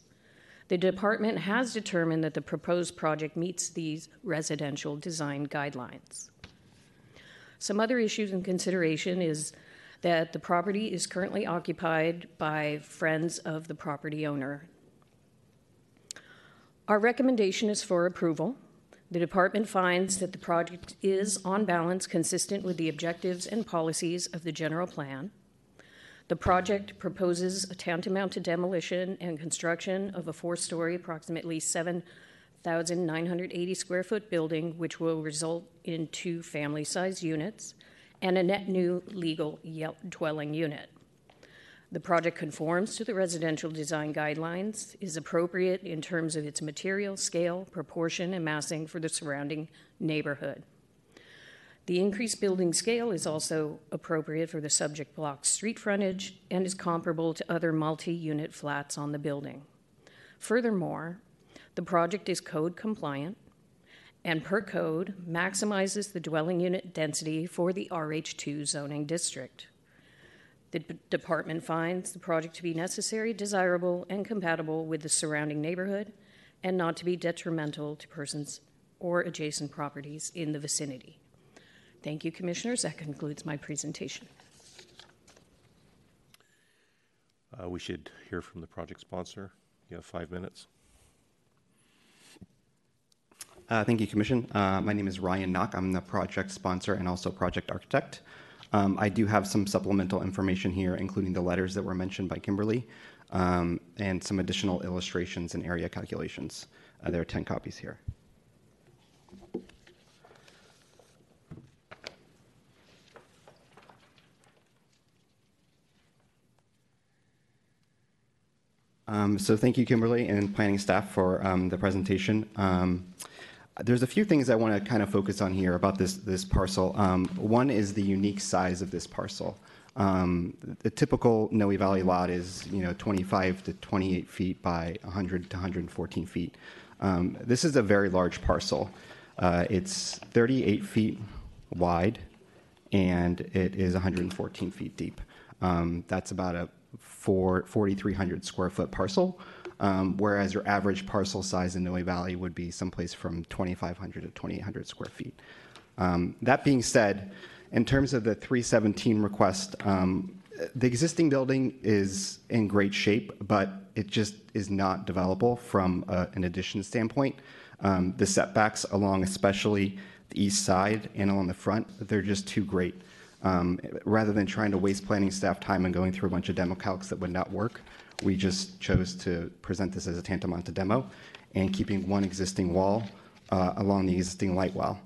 The department has determined that the proposed project meets these residential design guidelines. Some other issues in consideration is that the property is currently occupied by friends of the property owner. Our recommendation is for approval. The department finds that the project is, on balance, consistent with the objectives and policies of the general plan. The project proposes a tantamount to demolition and construction of a four story, approximately 7,980 square foot building, which will result in two family sized units and a net new legal dwelling unit. The project conforms to the residential design guidelines, is appropriate in terms of its material, scale, proportion, and massing for the surrounding neighborhood. The increased building scale is also appropriate for the subject block's street frontage and is comparable to other multi unit flats on the building. Furthermore, the project is code compliant and per code maximizes the dwelling unit density for the RH2 zoning district. The d- department finds the project to be necessary, desirable, and compatible with the surrounding neighborhood and not to be detrimental to persons or adjacent properties in the vicinity. Thank you, Commissioners. That concludes my presentation. Uh, we should hear from the project sponsor. You have five minutes. Uh, thank you, Commission. Uh, my name is Ryan Knock. I'm the project sponsor and also project architect. Um, I do have some supplemental information here, including the letters that were mentioned by Kimberly, um, and some additional illustrations and area calculations. Uh, there are 10 copies here. Um, so thank you, Kimberly, and planning staff for um, the presentation. There's a few things I want to kind of focus on here about this this parcel. Um, one is the unique size of this parcel. Um, the typical Noe Valley lot is you know 25 to 28 feet by 100 to 114 feet. Um, this is a very large parcel. Uh, it's 38 feet wide, and it is 114 feet deep. Um, that's about a 4,300 square foot parcel um, whereas your average parcel size in Noe Valley would be someplace from 2,500 to 2,800 square feet. Um, that being said, in terms of the 317 request, um, the existing building is in great shape, but it just is not developable from a, an addition standpoint. Um, the setbacks along, especially the east side and along the front, they're just too great. Um, rather than trying to waste planning staff time and going through a bunch of demo calcs that would not work, we just chose to present this as a tantamount to demo and keeping one existing wall uh, along the existing light well.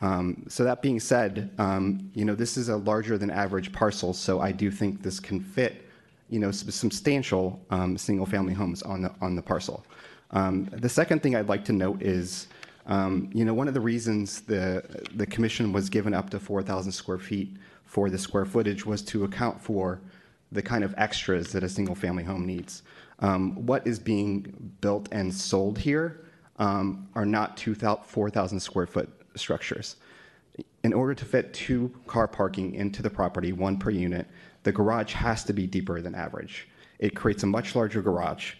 Um, so that being said, um, you know, this is a larger than average parcel, so I do think this can fit, you know, substantial um, single family homes on the, on the parcel. Um, the second thing I'd like to note is, um, you know, one of the reasons the, the commission was given up to 4,000 square feet for the square footage was to account for the kind of extras that a single family home needs. Um, what is being built and sold here um, are not 4,000 square foot structures. In order to fit two car parking into the property, one per unit, the garage has to be deeper than average. It creates a much larger garage.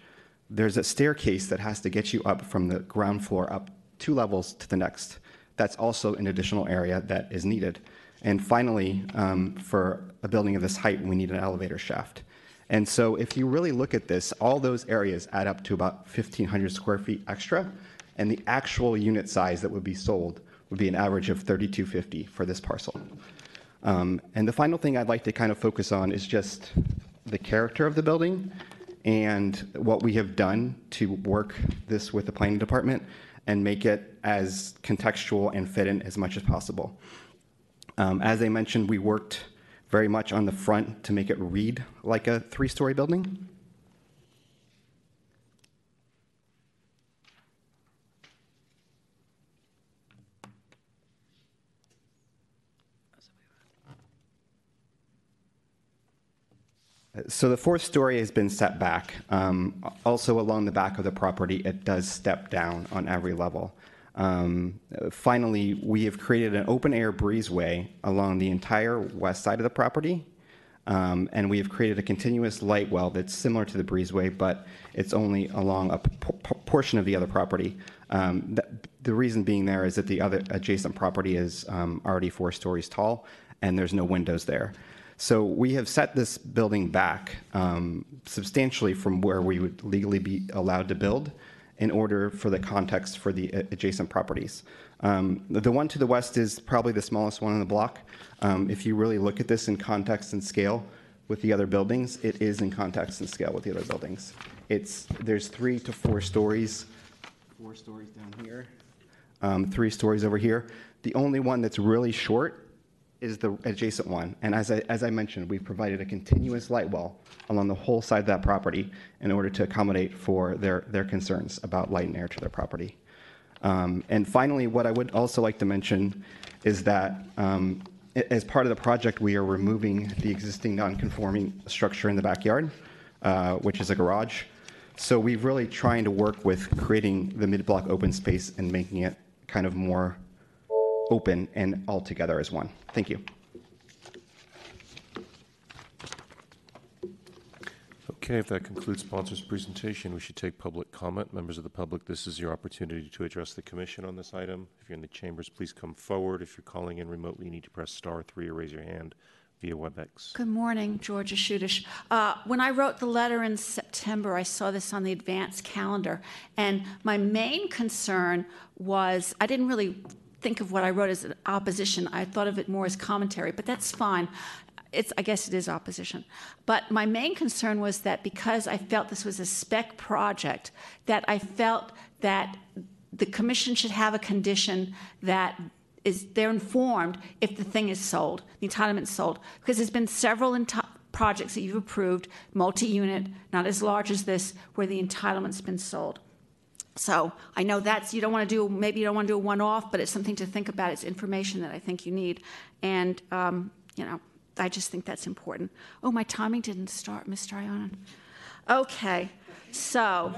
There's a staircase that has to get you up from the ground floor up two levels to the next. That's also an additional area that is needed. And finally, um, for a building of this height, we need an elevator shaft. And so if you really look at this, all those areas add up to about 1,500 square feet extra, and the actual unit size that would be sold would be an average of 3250 for this parcel. Um, and the final thing I'd like to kind of focus on is just the character of the building and what we have done to work this with the planning department and make it as contextual and fit in as much as possible. Um, as I mentioned, we worked very much on the front to make it read like a three story building. So the fourth story has been set back. Um, also, along the back of the property, it does step down on every level. Um, finally, we have created an open air breezeway along the entire west side of the property. Um, and we have created a continuous light well that's similar to the breezeway, but it's only along a portion of the other property. Um, th- the reason being there is that the other adjacent property is um, already four stories tall, and there's no windows there. So we have set this building back um, substantially from where we would legally be allowed to build in order for the context for the adjacent properties. Um, the, the, one to the west is probably the smallest one in the block. Um, if you really look at this in context and scale with the other buildings, it is in context and scale with the other buildings. It's there's three to four stories, four stories down here, um, three stories over here. The only one that's really short is the adjacent one. And as I, as I mentioned, we've provided a continuous light well along the whole side of that property in order to accommodate for their, their concerns about light and air to their property. Um, and finally, what I would also like to mention is that um, as part of the project, we are removing the existing non-conforming structure in the backyard, uh, which is a garage. So we're really trying to work with creating the mid-block open space and making it kind of more open and all together as one. Thank you. Okay, if that concludes sponsor's presentation, we should take public comment. Members of the public, this is your opportunity to address the commission on this item. If you're in the chambers, please come forward. If you're calling in remotely, you need to press star three or raise your hand via WebEx. Good morning, Georgia Schuttish. Uh, when I wrote the letter in September, I saw this on the advance calendar, and my main concern was I didn't really think of what I wrote as an opposition. I thought of it more as commentary, but that's fine. It's, I guess it is opposition. But my main concern was that because I felt this was a spec project, that I felt that the commission should have a condition that is they're informed if the thing is sold, the entitlement is sold, because there's been several enti- projects that you've approved, multi-unit, not as large as this, where the entitlement's been sold. So I know that's, you don't want to do, maybe you don't want to do a one off, but it's something to think about. It's information that I think you need. And, um, you know, I just think that's important. Oh, my timing didn't start, Mr. Ionin. Okay, so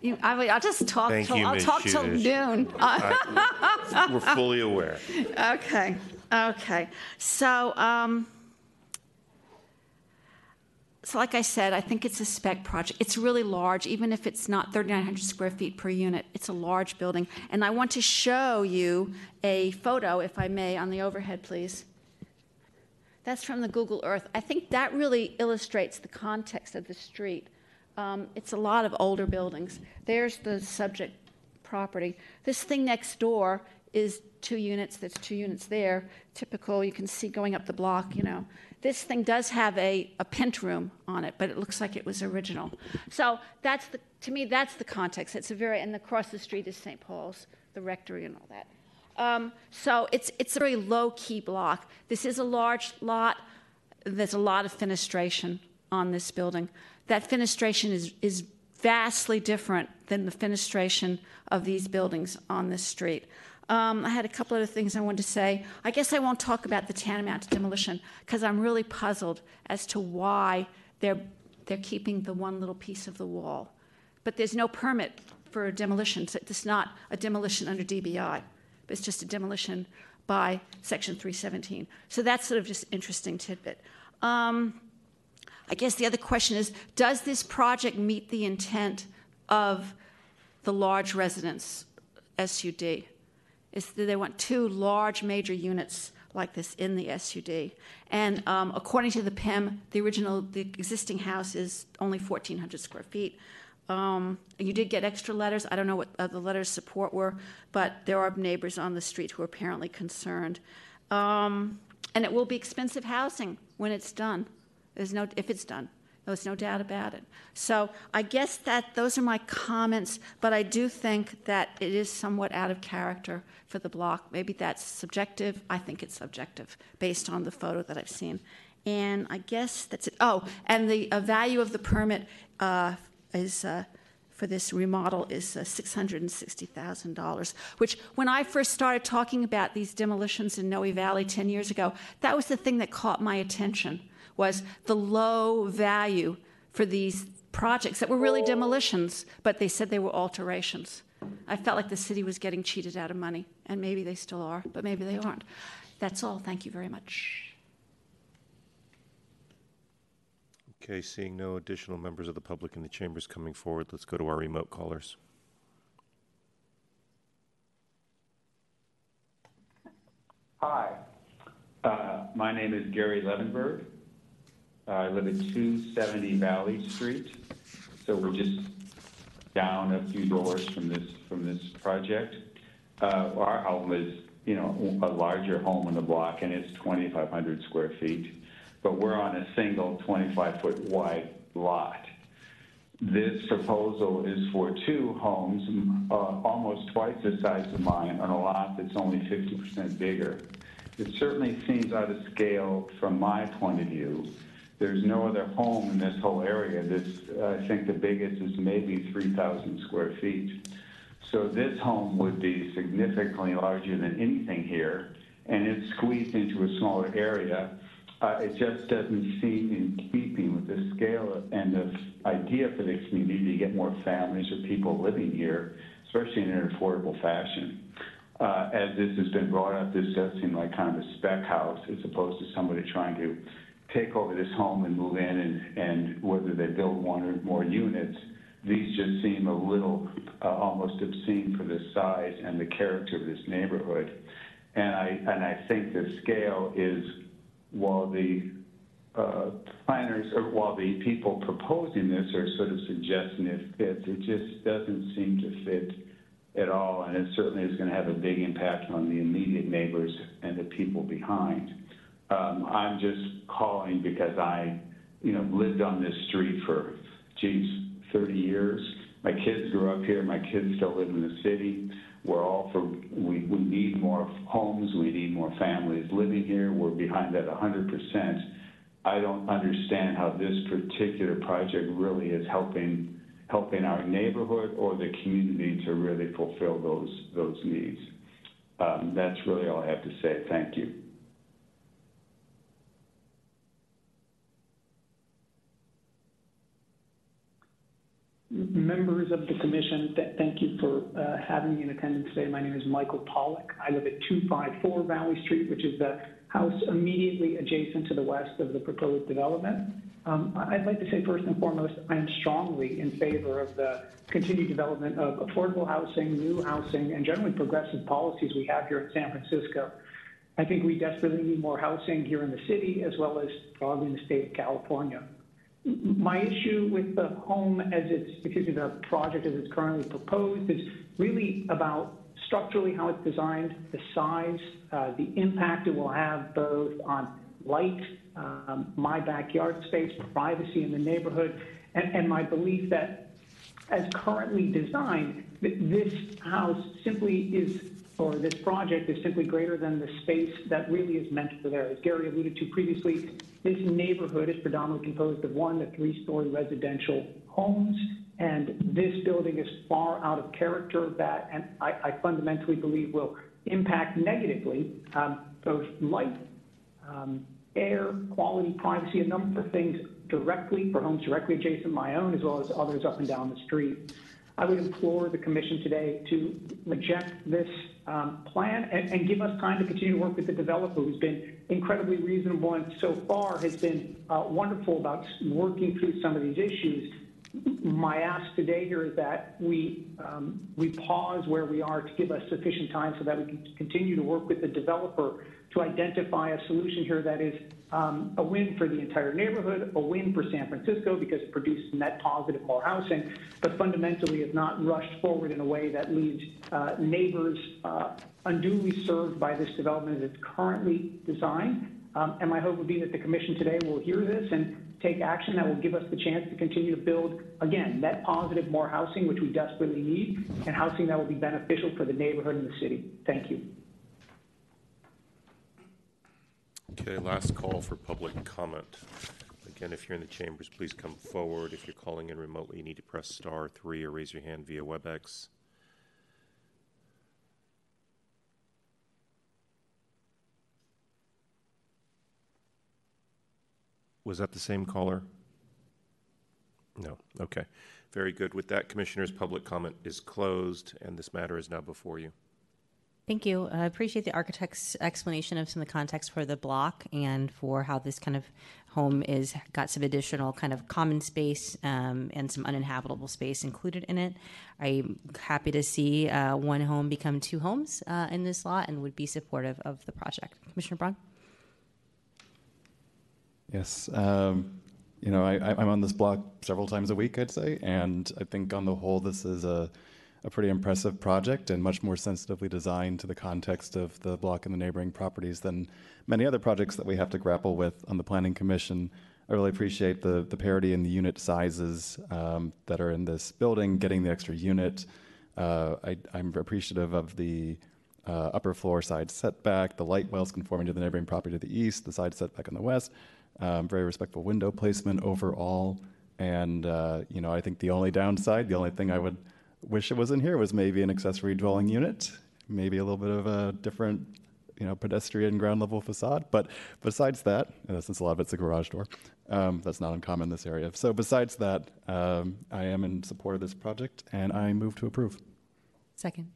you, I will just talk Thank till you, I'll Ms. talk till noon. I- We're fully aware. okay, okay. So, um, so like I said, I think it's a spec project. It's really large, even if it's not 3,900 square feet per unit. It's a large building, and I want to show you a photo, if I may, on the overhead, please. That's from the Google Earth. I think that really illustrates the context of the street. Um, it's a lot of older buildings. There's the subject property. This thing next door is two units. There's two units there. Typical, you can see going up the block, you know. This thing does have a, a pent room on it, but it looks like it was original. So that's the, to me, that's the context. It's a very, and across the street is St. Paul's, the rectory and all that. Um, so it's, it's a very low key block. This is a large lot. There's a lot of fenestration on this building. That fenestration is, is vastly different than the fenestration of these buildings on this street. Um, I had a couple other things I wanted to say. I guess I won't talk about the tantamount demolition because I'm really puzzled as to why they're, they're keeping the one little piece of the wall. But there's no permit for demolition. So it's not a demolition under DBI, but it's just a demolition by Section 317. So that's sort of just interesting tidbit. Um, I guess the other question is, does this project meet the intent of the large residence SUD? Is that they want two large major units like this in the SUD. And um, according to the PIM, the original, the existing house is only 1,400 square feet. Um, you did get extra letters. I don't know what uh, the letters support were, but there are neighbors on the street who are apparently concerned. Um, and it will be expensive housing when it's done. There's no, if it's done. There's no doubt about it. So I guess that those are my comments, but I do think that it is somewhat out of character for the block. Maybe that's subjective. I think it's subjective based on the photo that I've seen. And I guess that's it. Oh, and the uh, value of the permit uh, is. Uh, for this remodel is uh, $660,000, which when I first started talking about these demolitions in Noe Valley 10 years ago, that was the thing that caught my attention was the low value for these projects that were really demolitions, but they said they were alterations. I felt like the city was getting cheated out of money, and maybe they still are, but maybe they aren't. That's all. Thank you very much. Okay, seeing no additional members of the public in the chambers coming forward, let's go to our remote callers. Hi, uh, my name is Gary Levenberg. Uh, I live at 270 Valley Street, so we're just down a few doors from this from this project. Uh, our home is, you know, a larger home in the block, and it's 2,500 square feet but we're on a single 25-foot wide lot. This proposal is for two homes, uh, almost twice the size of mine, on a lot that's only 50% bigger. It certainly seems out of scale from my point of view. There's no other home in this whole area. This, I think the biggest is maybe 3,000 square feet. So this home would be significantly larger than anything here, and it's squeezed into a smaller area uh, it just doesn't seem in keeping with the scale and the idea for the community to get more families or people living here, especially in an affordable fashion. Uh, as this has been brought up, this does seem like kind of a spec house as opposed to somebody trying to take over this home and move in and, and whether they build one or more units, these just seem a little uh, almost obscene for the size and the character of this neighborhood. And I, and I think the scale is while the uh, planners or while the people proposing this are sort of suggesting it fits, it just doesn't seem to fit at all, and it certainly is going to have a big impact on the immediate neighbors and the people behind. Um, I'm just calling because I, you know, lived on this street for, geez, 30 years. My kids grew up here. My kids still live in the city. We're all for, we, we need more homes, we need more families living here. We're behind that 100%. I don't understand how this particular project really is helping helping our neighborhood or the community to really fulfill those those needs. Um, that's really all I have to say. Thank you. Members of the commission, th- thank you for uh, having me in attendance today. My name is Michael Pollock. I live at 254 Valley Street, which is the house immediately adjacent to the west of the proposed development. Um, I'd like to say first and foremost, I am strongly in favor of the continued development of affordable housing, new housing, and generally progressive policies we have here in San Francisco. I think we desperately need more housing here in the city as well as broadly in the state of California. My issue with the home as it's, excuse me, the project as it's currently proposed is really about structurally how it's designed, the size, uh, the impact it will have both on light, um, my backyard space, privacy in the neighborhood, and, and my belief that as currently designed, this house simply is, or this project is simply greater than the space that really is meant for there. As Gary alluded to previously, this neighborhood is predominantly composed of one to three-story residential homes, and this building is far out of character that, and I, I fundamentally believe will impact negatively um, both light, um, air, quality, privacy, a number of things directly for homes directly adjacent my own, as well as others up and down the street. I would implore the commission today to reject this um, plan and, and give us time to continue to work with the developer who's been incredibly reasonable and so far has been uh, wonderful about working through some of these issues. My ask today here is that we, um, we pause where we are to give us sufficient time so that we can continue to work with the developer to identify a solution here that is um, a win for the entire neighborhood, a win for San Francisco because it produces net positive more housing, but fundamentally is not rushed forward in a way that leaves uh, neighbors uh, unduly served by this development as it's currently designed. Um, and my hope would be that the commission today will hear this and take action that will give us the chance to continue to build, again, net positive more housing, which we desperately need, and housing that will be beneficial for the neighborhood and the city. Thank you. Okay, last call for public comment. Again, if you're in the chambers, please come forward. If you're calling in remotely, you need to press star three or raise your hand via WebEx. Was that the same caller? No. Okay. Very good. With that, Commissioners, public comment is closed, and this matter is now before you. Thank you. I appreciate the architect's explanation of some of the context for the block and for how this kind of home is got some additional kind of common space um, and some uninhabitable space included in it. I'm happy to see uh, one home become two homes uh, in this lot and would be supportive of the project. Commissioner Braun? Yes. Um, you know, I, I'm on this block several times a week, I'd say, and I think on the whole, this is a, a pretty impressive project and much more sensitively designed to the context of the block and the neighboring properties than many other projects that we have to grapple with on the Planning Commission. I really appreciate the, the parity in the unit sizes um, that are in this building, getting the extra unit. Uh, I, I'm appreciative of the uh, upper floor side setback, the light wells conforming to the neighboring property to the east, the side setback on the west. Um, very respectful window placement overall. And, uh, you know, I think the only downside, the only thing I would wish it was in here was maybe an accessory dwelling unit, maybe a little bit of a different, you know, pedestrian ground level facade. But besides that, since a lot of it's a garage door, um, that's not uncommon in this area. So besides that, um, I am in support of this project and I move to approve. Second.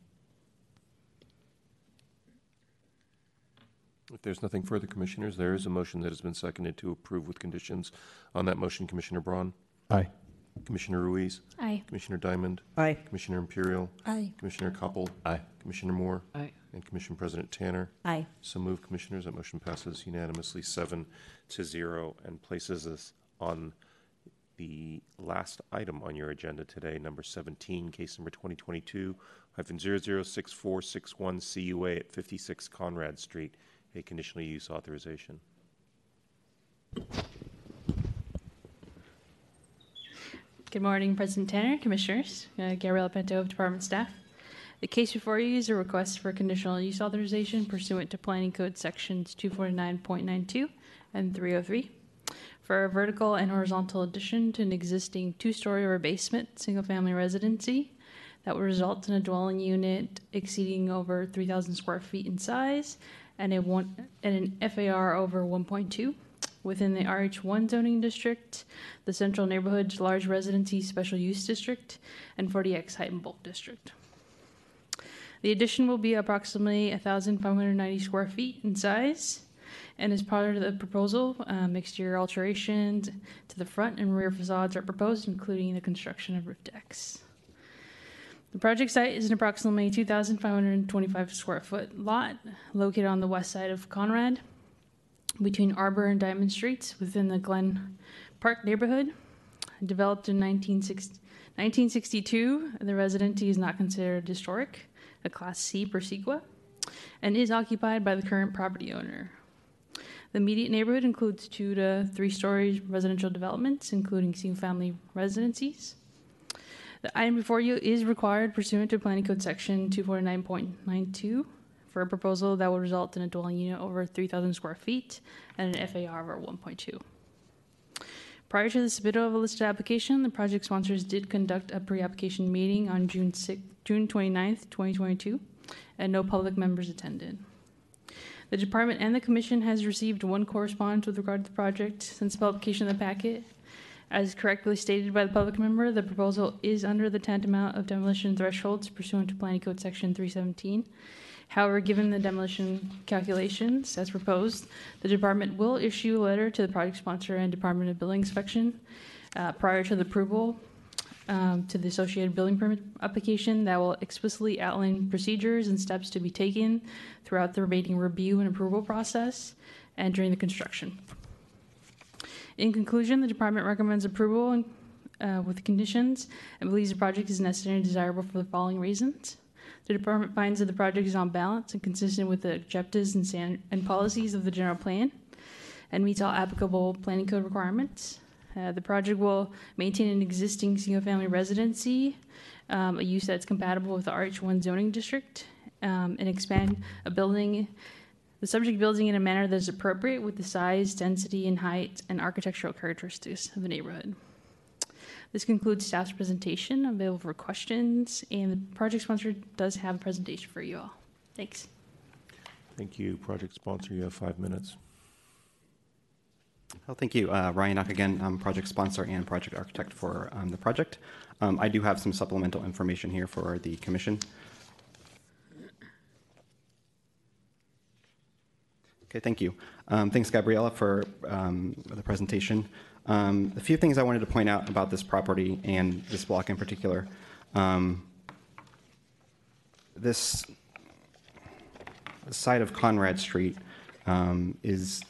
If there's nothing further, Commissioners, there is a motion that has been seconded to approve with conditions. On that motion, Commissioner Braun? Aye. Commissioner Ruiz? Aye. Commissioner Diamond? Aye. Commissioner Imperial? Aye. Commissioner Koppel? Aye. Commissioner Moore? Aye. And Commission President Tanner? Aye. So move, Commissioners. That motion passes unanimously, seven to zero, and places us on the last item on your agenda today, number 17, case number 2022 hyphen 006461 CUA at 56 Conrad Street, a conditional use authorization. Good morning, President Tanner, Commissioners, uh, Gabriela Pinto of Department Staff. The case before you is a request for conditional use authorization pursuant to Planning Code Sections 249.92 and 303 for a vertical and horizontal addition to an existing two-story or basement single-family residency that would result in a dwelling unit exceeding over 3,000 square feet in size and a one and an FAR over 1.2 within the RH1 zoning district, the Central Neighborhoods Large Residency Special Use District, and 40X Height and Bulk District. The addition will be approximately 1,590 square feet in size, and as part of the proposal, um, exterior alterations to the front and rear facades are proposed, including the construction of roof decks. The project site is an approximately 2,525 square foot lot located on the west side of Conrad between Arbor and Diamond Streets within the Glen Park neighborhood. Developed in 1960 1962, the residency is not considered historic, a Class C per and is occupied by the current property owner. The immediate neighborhood includes two to three story residential developments, including single family residencies. The item before you is required pursuant to Planning Code Section 249.92 for a proposal that will result in a dwelling unit over 3,000 square feet and an FAR over 1.2. Prior to the submittal of a listed application, the project sponsors did conduct a pre-application meeting on June 6, June 29th, 2022, and no public members attended. The department and the commission has received one correspondence with regard to the project since the publication of the packet. As correctly stated by the public member, the proposal is under the tantamount of demolition thresholds pursuant to Planning Code Section 317. However, given the demolition calculations as proposed, the department will issue a letter to the project sponsor and Department of Building Inspection uh, prior to the approval um, to the associated building permit application that will explicitly outline procedures and steps to be taken throughout the remaining review and approval process and during the construction. In conclusion, the department recommends approval uh, with conditions and believes the project is necessary and desirable for the following reasons. The department finds that the project is on balance and consistent with the objectives and, san- and policies of the general plan and meets all applicable planning code requirements. Uh, the project will maintain an existing single-family residency, um, a use that's compatible with the RH1 zoning district, um, and expand a building, the subject building in a manner that is appropriate with the size, density, and height and architectural characteristics of the neighborhood. This concludes staff's presentation. I'm available for questions, and the project sponsor does have a presentation for you all. Thanks. Thank you. Project sponsor, you have five minutes. Well, thank you. Uh, Ryan Knock again. I'm project sponsor and project architect for um, the project. Um, I do have some supplemental information here for the commission. Okay, thank you. Um, thanks, Gabriella, for um, the presentation. Um, a few things I wanted to point out about this property and this block in particular. Um, this side of Conrad Street um, is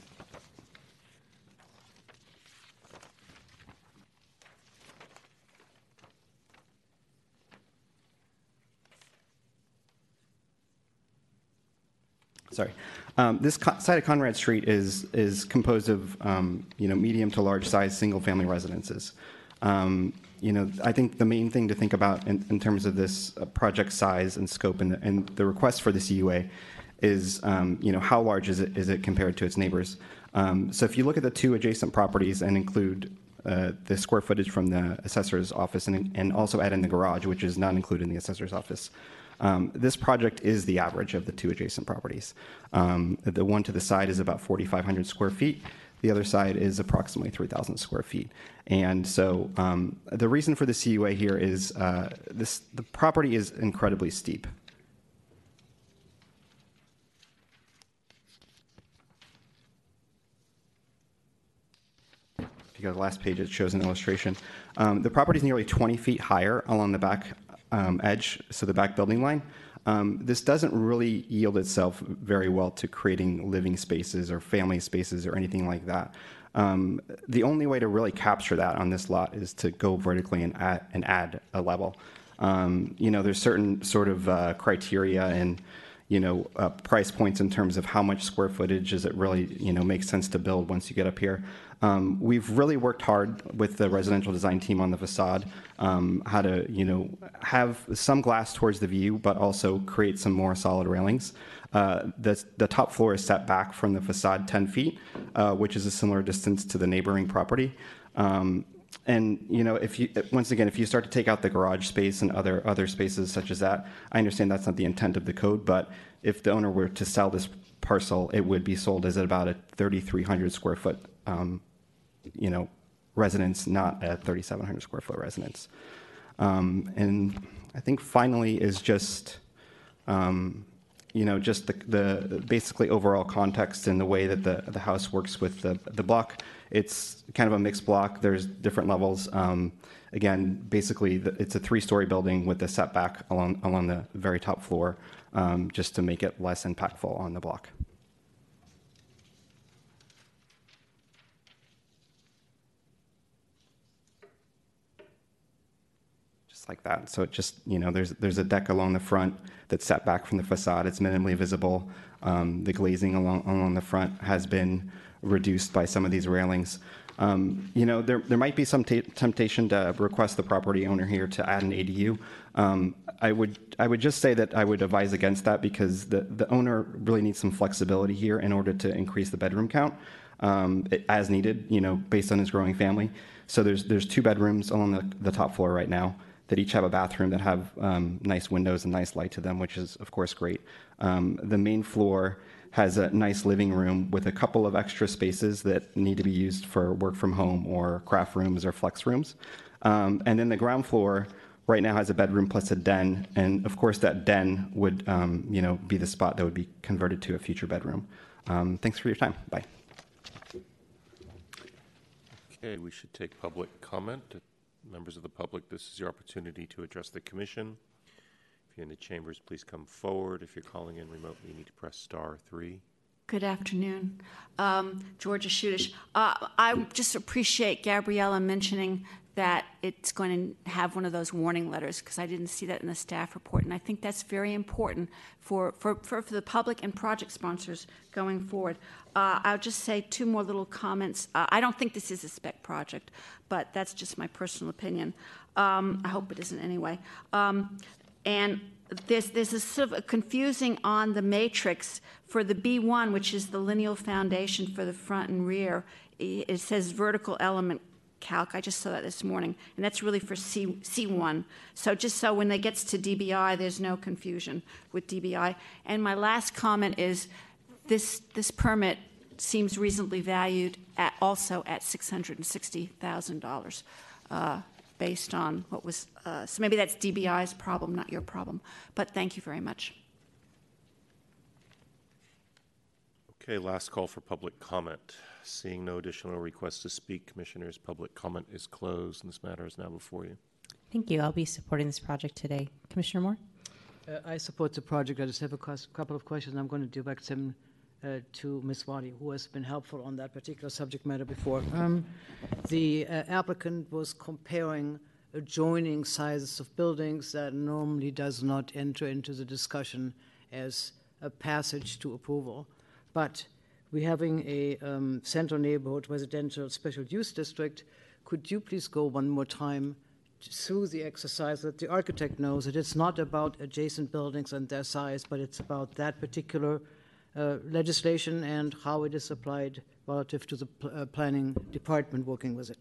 sorry. Um, this side of Conrad Street is is composed of um, you know medium to large size single family residences. Um, you know, I think the main thing to think about in, in terms of this uh, project size and scope and the, and the request for the CUA is um, you know how large is it is it compared to its neighbors. Um, so if you look at the two adjacent properties and include uh, the square footage from the assessor's office and, and also add in the garage, which is not included in the assessor's office. Um, this project is the average of the two adjacent properties. Um, the one to the side is about 4,500 square feet. The other side is approximately 3,000 square feet. And so um, the reason for the CUA here is uh, this, the property is incredibly steep. If you go to the last page, it shows an illustration. Um, the property is nearly 20 feet higher along the back edge, so the back building line. Um, this doesn't really yield itself very well to creating living spaces or family spaces or anything like that. Um, the only way to really capture that on this lot is to go vertically and add, and add a level. Um, you know, there's certain sort of uh, criteria and you know uh, price points in terms of how much square footage does it really you know make sense to build once you get up here. Um, we've really worked hard with the residential design team on the facade, um, how to, you know, have some glass towards the view, but also create some more solid railings. Uh, the, the top floor is set back from the facade 10 feet, uh, which is a similar distance to the neighboring property. Um, and you know, if you once again, if you start to take out the garage space and other other spaces such as that, I understand that's not the intent of the code, but if the owner were to sell this parcel, it would be sold as about a 3,300 square foot you know, residence, not a 3,700 square foot residence. Um, and I think finally is just, um, you know, just the, the basically overall context and the way that the, the house works with the, the block. It's kind of a mixed block. There's different levels. Um, again, basically, the, it's a three-story building with a setback along along the very top floor, um, just to make it less impactful on the block. Like that. So it just, you know, there's there's a deck along the front that's set back from the facade. It's minimally visible. Um, the glazing along along the front has been reduced by some of these railings. Um, you know, there there might be some t- temptation to request the property owner here to add an ADU. Um, I would I would just say that I would advise against that because the the owner really needs some flexibility here in order to increase the bedroom count um, as needed. You know, based on his growing family. So there's there's two bedrooms along the, the top floor right now that each have a bathroom that have um, nice windows and nice light to them, which is, of course, great. Um, the main floor has a nice living room with a couple of extra spaces that need to be used for work from home or craft rooms or flex rooms. Um, and then the ground floor right now has a bedroom plus a den, and of course that den would, um, you know, be the spot that would be converted to a future bedroom. Um, thanks for your time. Bye. Okay, we should take public comment. Members of the public, this is your opportunity to address the commission. If you're in the chambers, please come forward. If you're calling in remotely, you need to press star three. Good afternoon. Um, Georgia Schuttish. Uh, I just appreciate Gabriella mentioning that it's going to have one of those warning letters because I didn't see that in the staff report. And I think that's very important for, for, for, for the public and project sponsors going forward. Uh, I'll just say two more little comments. Uh, I don't think this is a spec project, but that's just my personal opinion. Um, I hope it isn't anyway. Um, and there's, there's a sort of a confusing on the matrix for the B1, which is the lineal foundation for the front and rear. It says vertical element calc. I just saw that this morning, and that's really for C, C1. So just so when it gets to DBI, there's no confusion with DBI. And my last comment is this, this permit seems reasonably valued at also at $660,000 uh, based on what was, uh, so maybe that's DBI's problem, not your problem. But thank you very much. Okay, last call for public comment. Seeing no additional requests to speak, Commissioners, public comment is closed, and this matter is now before you. Thank you. I'll be supporting this project today. Commissioner Moore? Uh, I support the project. I just have a cous- couple of questions. I'm going to do direct them uh, to Ms. Wadi, who has been helpful on that particular subject matter before. Um, the uh, applicant was comparing adjoining sizes of buildings that normally does not enter into the discussion as a passage to approval. But we're having a um, central neighborhood residential special use district. Could you please go one more time through the exercise that the architect knows that it's not about adjacent buildings and their size, but it's about that particular uh, legislation and how it is applied relative to the pl- uh, planning department working with it.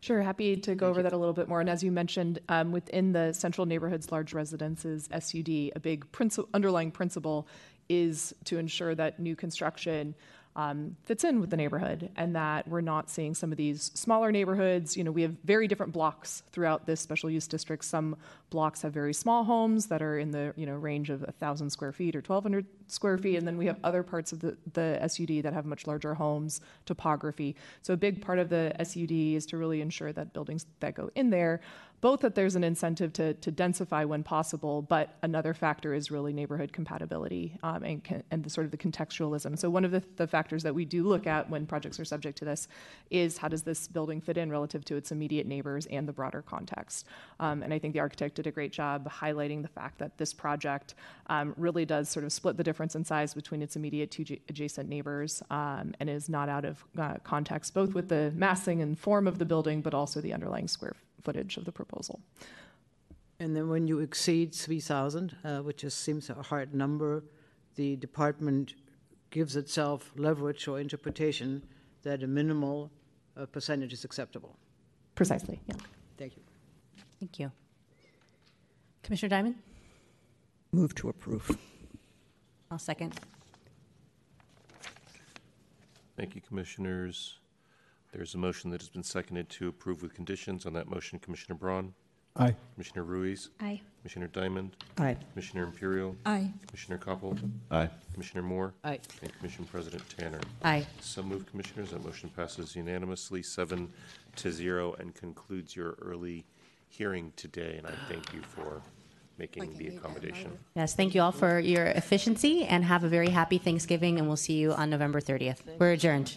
Sure, happy to go over that a little bit more. And as you mentioned, um, within the central neighborhoods, large residences, SUD, a big princi- underlying principle is to ensure that new construction um, fits in with the neighborhood and that we're not seeing some of these smaller neighborhoods. You know, we have very different blocks throughout this special use district. Some blocks have very small homes that are in the you know range of 1,000 square feet or 1,200 square feet, and then we have other parts of the, the SUD that have much larger homes, topography. So a big part of the SUD is to really ensure that buildings that go in there both that there's an incentive to, to densify when possible, but another factor is really neighborhood compatibility um, and, and the sort of the contextualism. So one of the, the factors that we do look at when projects are subject to this is how does this building fit in relative to its immediate neighbors and the broader context. Um, and I think the architect did a great job highlighting the fact that this project um, really does sort of split the difference in size between its immediate two adjacent neighbors um, and is not out of uh, context, both with the massing and form of the building, but also the underlying square footage of the proposal. And then when you exceed 3,000, uh, which just seems a hard number, the department gives itself leverage or interpretation that a minimal uh, percentage is acceptable. Precisely, yeah. Thank you. Thank you. Commissioner Diamond? Move to approve. I'll second. Thank you, Commissioners. There's a motion that has been seconded to approve with conditions. On that motion, Commissioner Braun? Aye. Commissioner Ruiz? Aye. Commissioner Diamond? Aye. Commissioner Imperial? Aye. Commissioner Koppel? Aye. Commissioner Moore? Aye. And Commission President Tanner? Aye. So moved, Commissioners. That motion passes unanimously, seven to zero, and concludes your early hearing today. And I thank you for making the accommodation. Yes, thank you all for your efficiency and have a very happy Thanksgiving, and we'll see you on November 30th. We're adjourned.